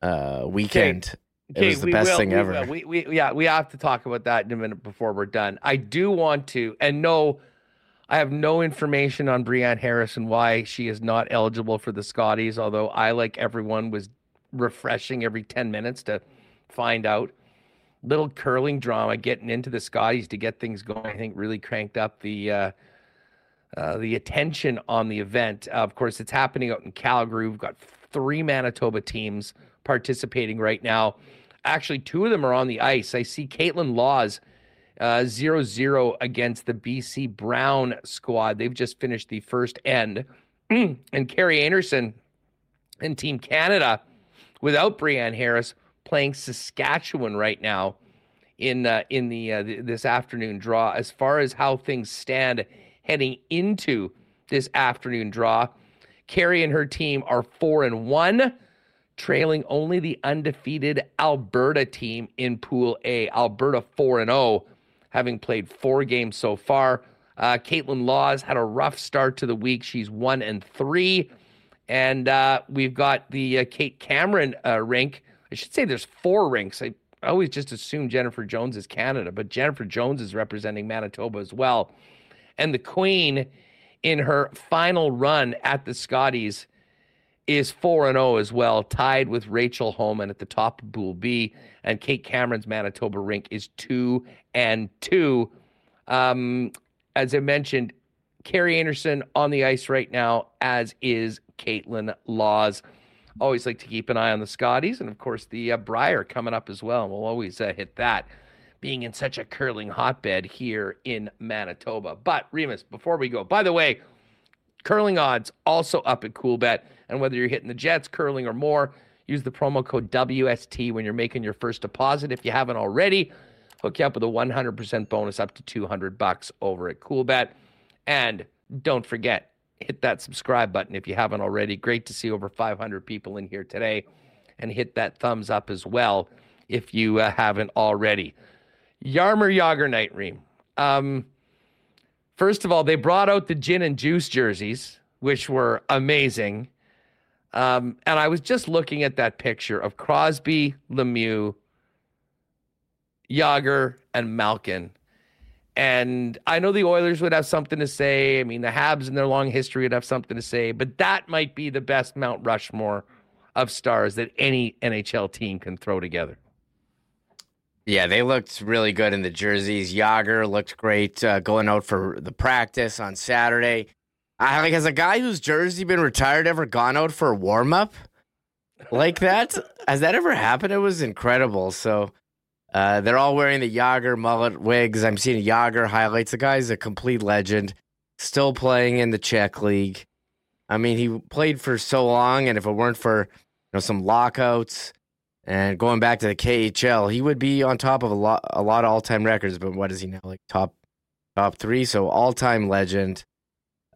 uh, weekend? Okay. It was the best will, thing we ever. We, we, yeah, we have to talk about that in a minute before we're done. I do want to, and no I have no information on Briane Harris and why she is not eligible for the Scotties, although I, like everyone, was refreshing every 10 minutes to find out. Little curling drama getting into the Scotties to get things going, I think really cranked up the uh, uh, the attention on the event. Uh, of course, it's happening out in Calgary. We've got three Manitoba teams participating right now. Actually, two of them are on the ice. I see Kaitlyn Lawes uh, 0 0 against the BC Brown squad. They've just finished the first end. and Kerri Einarson and Team Canada, without Briane Harris, playing Saskatchewan right now in uh, in the, uh, this afternoon draw. As far as how things stand heading into this afternoon draw, Kerri and her team are four and one, trailing only the undefeated Alberta team in Pool A. Alberta four and zero oh having played four games so far. Uh, Kaitlyn Lawes had a rough start to the week. She's one and three. And uh, we've got the uh, Kate Cameron uh, rink. I should say there's four rinks. I always just assume Jennifer Jones is Canada, but Jennifer Jones is representing Manitoba as well. And the Queen, in her final run at the Scotties, is 4 and 0 as well, tied with Rachel Homan at the top of Pool B. And Kate Cameron's Manitoba rink is 2 and 2. Um, as I mentioned, Kerri Einarson on the ice right now, as is Kaitlyn Lawes. Always like to keep an eye on the Scotties and, of course, the uh, Brier coming up as well. And We'll always uh, hit that, being in such a curling hotbed here in Manitoba. But, Remis, before we go, by the way, curling odds also up at Coolbet. And whether you're hitting the Jets, curling, or more, use the promo code WST when you're making your first deposit. If you haven't already, hook you up with a 100% bonus up to 200 bucks over at Coolbet. And don't forget, hit that subscribe button if you haven't already. Great to see over 500 people in here today. And hit that thumbs up as well if you uh, haven't already. Jaromir Jagr night, Reem. Um, first of all, they brought out the gin and juice jerseys, which were amazing. Um, and I was just looking at that picture of Crosby, Lemieux, Jagr, and Malkin. And I know the Oilers would have something to say. I mean, the Habs in their long history would have something to say, but that might be the best Mount Rushmore of stars that any NHL team can throw together. Yeah, they looked really good in the jerseys. Jagr looked great uh, going out for the practice on Saturday. I like has a guy whose jersey been retired ever gone out for a warm up like that? Has that ever happened? It was incredible. So uh, they're all wearing the Jagr mullet wigs. I'm seeing Jagr highlights. The guy's a complete legend, still playing in the Czech league. I mean, he played for so long, and if it weren't for you know some lockouts and going back to the KHL, he would be on top of a lot a lot of all time records. But what is he now? Like top top three, so all time legend.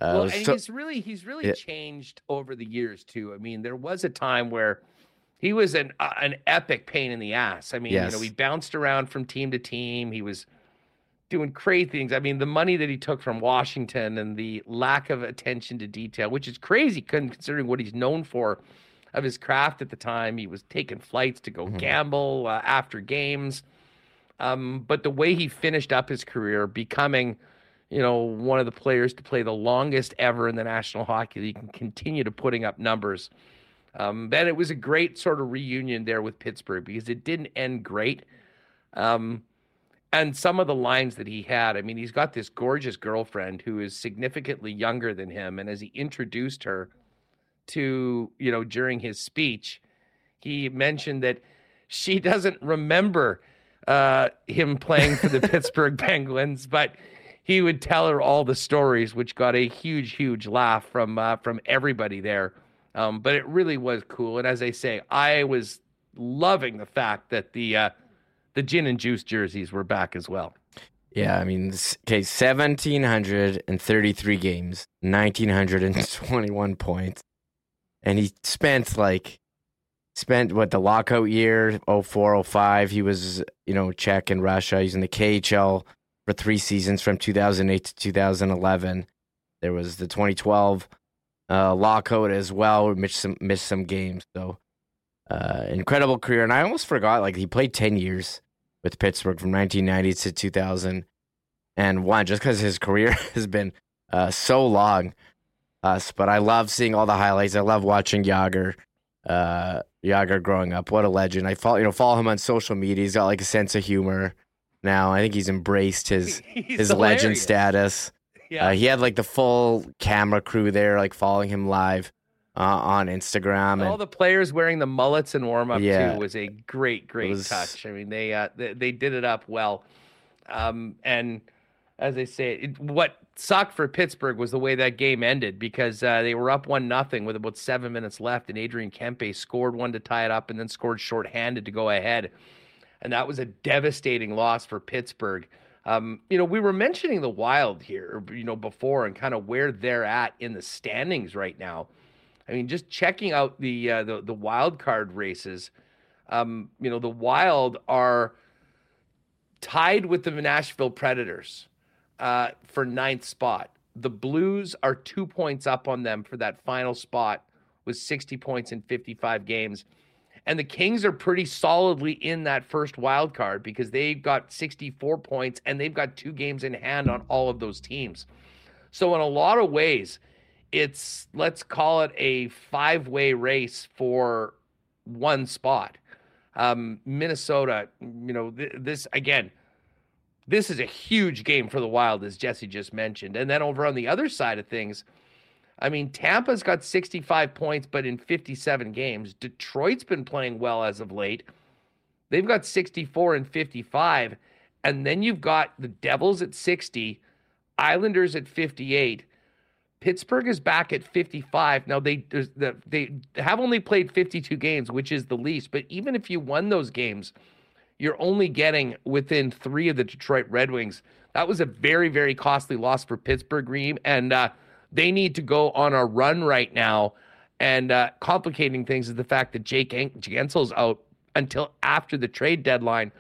Uh, well, and so, he's really he's really yeah. changed over the years too. I mean, there was a time where he was an uh, an epic pain in the ass. I mean, yes. you know, he bounced around from team to team. He was doing crazy things. I mean, the money that he took from Washington and the lack of attention to detail, which is crazy considering what he's known for of his craft at the time. He was taking flights to go mm-hmm. gamble uh, after games. Um, but the way he finished up his career, becoming, you know, one of the players to play the longest ever in the National Hockey League and continue to putting up numbers um, and it was a great sort of reunion there with Pittsburgh because it didn't end great. Um, and some of the lines that he had, I mean, he's got this gorgeous girlfriend who is significantly younger than him. And as he introduced her to, you know, during his speech, he mentioned that she doesn't remember uh, him playing for the Pittsburgh Penguins, but he would tell her all the stories, which got a huge, huge laugh from uh, from everybody there. Um, but it really was cool. And as I say, I was loving the fact that the uh, the gin and juice jerseys were back as well. Yeah, I mean, okay, seventeen hundred and thirty-three games, nineteen hundred and twenty-one points, and he spent like spent what the lockout year 04 05 he was you know czech in russia he's in the khl for three seasons from 2008 to 2011 there was the 2012 uh, lockout as well. Missed some missed some games. So uh, incredible career. And I almost forgot like he played ten years with Pittsburgh from 1990 to 2001, just because his career has been uh, so long. Us, but I love seeing all the highlights. I love watching Jagr. Uh, Jagr growing up, what a legend! I follow you know follow him on social media. He's got like a sense of humor now. I think he's embraced his his hilarious. legend status. Yeah. Uh, he had like the full camera crew there, like following him live uh, on Instagram. All the players wearing the mullets in warm up yeah, too was a great, great was... touch. I mean, they, uh, they, they did it up well. Um, and as they say, it, what sucked for Pittsburgh was the way that game ended because uh, they were up one nothing with about seven minutes left, and Adrian Kempe scored one to tie it up, and then scored shorthanded to go ahead, and that was a devastating loss for Pittsburgh. Um, you know, we were mentioning the Wild here, you know, before and kind of where they're at in the standings right now. I mean, just checking out the uh, the, the wild card races. Um, you know, the Wild are tied with the Nashville Predators uh, for ninth spot. The Blues are two points up on them for that final spot with 60 points in 55 games. And the Kings are pretty solidly in that first wild card because they've got 64 points and they've got two games in hand on all of those teams. So, in a lot of ways, it's let's call it a five way race for one spot. Um, Minnesota, you know, th- this again, this is a huge game for the Wild, as Jessi just mentioned. And then over on the other side of things, I mean, Tampa's got 65 points, but in 57 games. Detroit's been playing well as of late. They've got 64 and 55. And then you've got the Devils at 60, Islanders at 58. Pittsburgh is back at 55. Now they they have only played 52 games, which is the least. But even if you won those games, you're only getting within three of the Detroit Red Wings. That was a very very costly loss for Pittsburgh, Reem, and uh, they need to go on a run right now. And uh, complicating things is the fact that Jake Guentzel's out until after the trade deadline.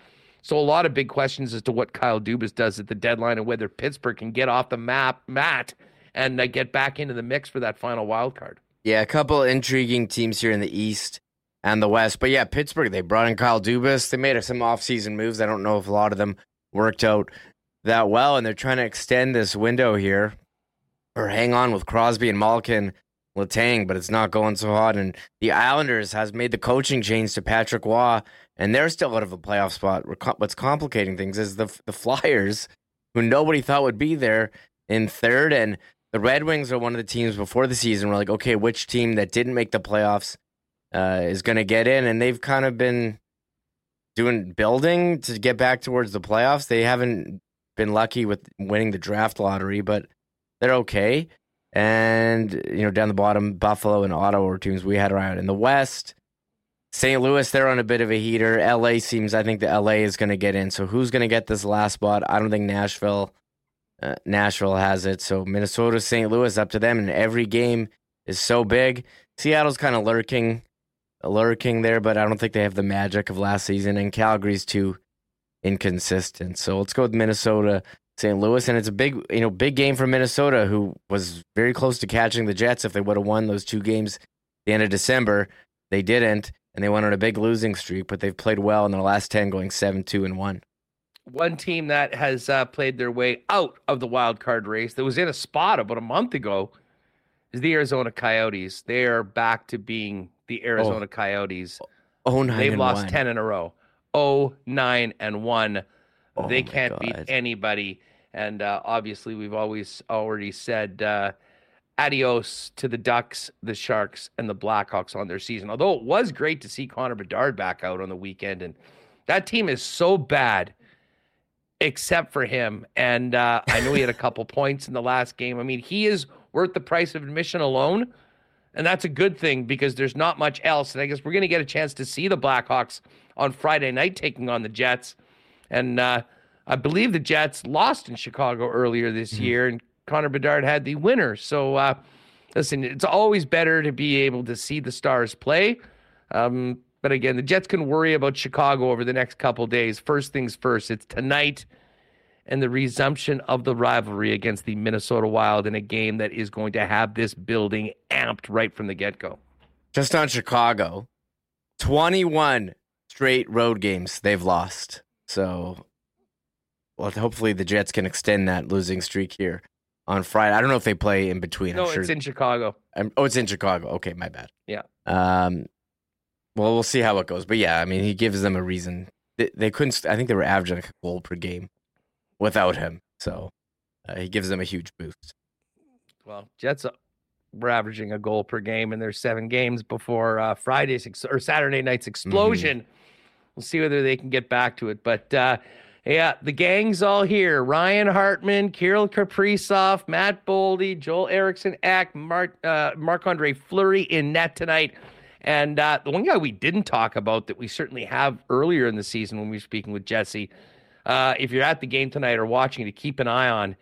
So a lot of big questions as to what Kyle Dubas does at the deadline and whether Pittsburgh can get off the map mat and uh, get back into the mix for that final wild card. Yeah, a couple intriguing teams here in the East and the West. But yeah, Pittsburgh, they brought in Kyle Dubas. They made some offseason moves. I don't know if a lot of them worked out that well, and they're trying to extend this window here or hang on with Crosby and Malkin Letang, but it's not going so hot. And the Islanders has made the coaching change to Patrick Roy, and they're still out of a playoff spot. What's complicating things is the the Flyers, who nobody thought would be there in third, and the Red Wings are one of the teams before the season. We're like, okay, which team that didn't make the playoffs uh, is going to get in, and they've kind of been doing building to get back towards the playoffs. They haven't been lucky with winning the draft lottery, but they're okay. And you know, down the bottom, Buffalo and Ottawa are teams we had around in the West. St. Louis, they're on a bit of a heater. LA seems, I think the LA is going to get in. So who's going to get this last spot? I don't think Nashville. Uh, Nashville has it. So Minnesota, St. Louis, up to them. And every game is so big. Seattle's kind of lurking, lurking there, but I don't think they have the magic of last season. And Calgary's too inconsistent. So let's go with Minnesota, St. Louis, and it's a big, you know, big game for Minnesota, who was very close to catching the Jets if they would have won those two games the end of December. They didn't, and they went on a big losing streak, but they've played well in their last ten, going seven, two, and one. One team that has uh, played their way out of the wild card race that was in a spot about a month ago is the Arizona Coyotes. They are back to being the Arizona oh. Coyotes. Oh, nine They've lost one. ten in a row. Oh, nine and one. Oh they can't God. beat anybody. And uh, obviously, we've always already said uh, adios to the Ducks, the Sharks, and the Blackhawks on their season. Although it was great to see Connor Bedard back out on the weekend, and that team is so bad, except for him. And uh, I know he had a couple points in the last game. I mean, he is worth the price of admission alone. And that's a good thing because there's not much else. And I guess we're going to get a chance to see the Blackhawks on Friday night taking on the Jets. And uh, I believe the Jets lost in Chicago earlier this mm-hmm. year, and Connor Bedard had the winner. So, uh, listen, it's always better to be able to see the Stars play. Um, but again, the Jets can worry about Chicago over the next couple days. First things first, it's tonight and the resumption of the rivalry against the Minnesota Wild in a game that is going to have this building amped right from the get go. Just on Chicago, 21 straight road games they've lost. So, well, hopefully the Jets can extend that losing streak here on Friday. I don't know if they play in between. No, sure. it's in Chicago. I'm, oh, it's in Chicago. Okay, my bad. Yeah. Um. Well, we'll see how it goes. But yeah, I mean, he gives them a reason. They, they couldn't. I think they were averaging like a goal per game without him. So uh, he gives them a huge boost. Well, Jets were averaging a goal per game in their seven games before uh, Friday's ex- or Saturday night's mm-hmm. explosion. Mm-hmm. We'll see whether they can get back to it. But uh, yeah, the gang's all here. Ryan Hartman, Kirill Kaprizov, Matt Boldy, Joel Eriksson Ek, Marc uh, Andre Fleury in net tonight. And uh, the one guy we didn't talk about that we certainly have earlier in the season when we were speaking with Jessi, uh, if you're at the game tonight or watching to keep an eye on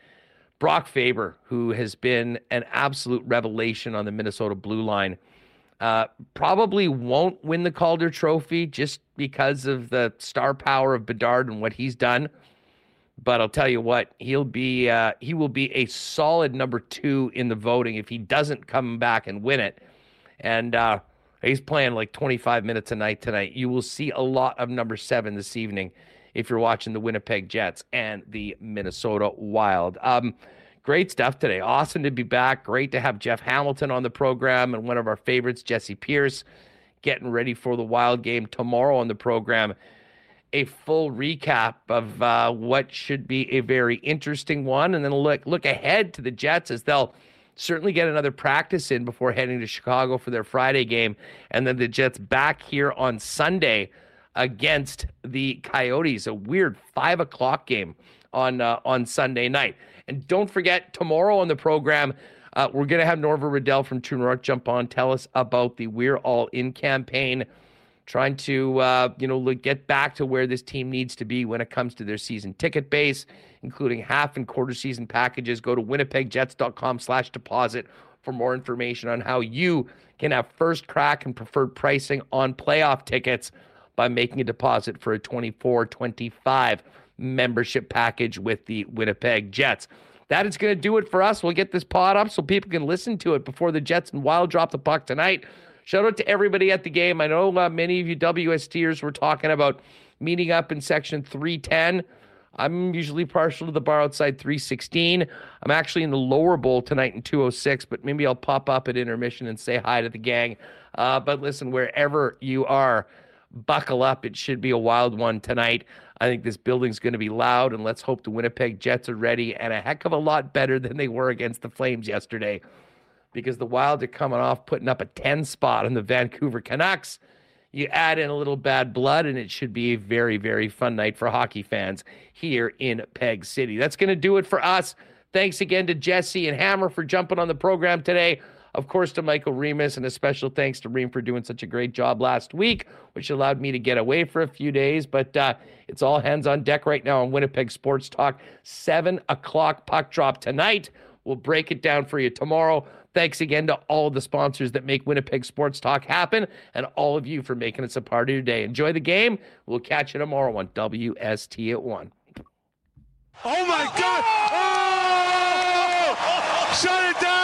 Brock Faber, who has been an absolute revelation on the Minnesota blue line. Uh, probably won't win the Calder Trophy just because of the star power of Bedard and what he's done. But I'll tell you what, he'll be uh, he will be a solid number two in the voting if he doesn't come back and win it. And uh, he's playing like 25 minutes a night tonight. You will see a lot of number seven this evening if you're watching the Winnipeg Jets and the Minnesota Wild. Um, great stuff today. Awesome to be back. Great to have Jeff Hamilton on the program and one of our favorites, Jessi Pierce, getting ready for the Wild game tomorrow on the program. A full recap of uh, what should be a very interesting one, and then look look ahead to the Jets as they'll certainly get another practice in before heading to Chicago for their Friday game, and then the Jets back here on Sunday against the Coyotes. A weird five o'clock game on uh, on Sunday night. And don't forget tomorrow on the program. Uh, we're going to have Norva Riddell from True North jump on, tell us about the We're All In campaign. trying to uh, you know get back to where this team needs to be when it comes to their season ticket base, including half and quarter season packages. Go to winnipegjets.com/deposit for more information on how you can have first crack and preferred pricing on playoff tickets by making a deposit for a 24-25 membership package with the Winnipeg Jets. That is going to do it for us. We'll get this pod up so people can listen to it before the Jets and Wild drop the puck tonight. Shout out to everybody at the game. I know uh, many of you WSTers were talking about meeting up in section 310. I'm usually partial to the bar outside 316. I'm actually in the lower bowl tonight in 206, but maybe I'll pop up at intermission and say hi to the gang. Uh, but listen, wherever you are, buckle up. It should be a wild one tonight. I think this building's going to be loud, and let's hope the Winnipeg Jets are ready and a heck of a lot better than they were against the Flames yesterday because the Wild are coming off putting up a 10 spot on the Vancouver Canucks. You add in a little bad blood, and it should be a very, very fun night for hockey fans here in Peg City. That's going to do it for us. Thanks again to Jessi and Hammer for jumping on the program today. Of course, to Michael Remis, and a special thanks to Reem for doing such a great job last week, which allowed me to get away for a few days. But uh, it's all hands on deck right now on Winnipeg Sports Talk. Seven o'clock puck drop tonight. We'll break it down for you tomorrow. Thanks again to all the sponsors that make Winnipeg Sports Talk happen and all of you for making us a part of your day. Enjoy the game. We'll catch you tomorrow on WST at 1. Oh my God! Oh! Shut it down!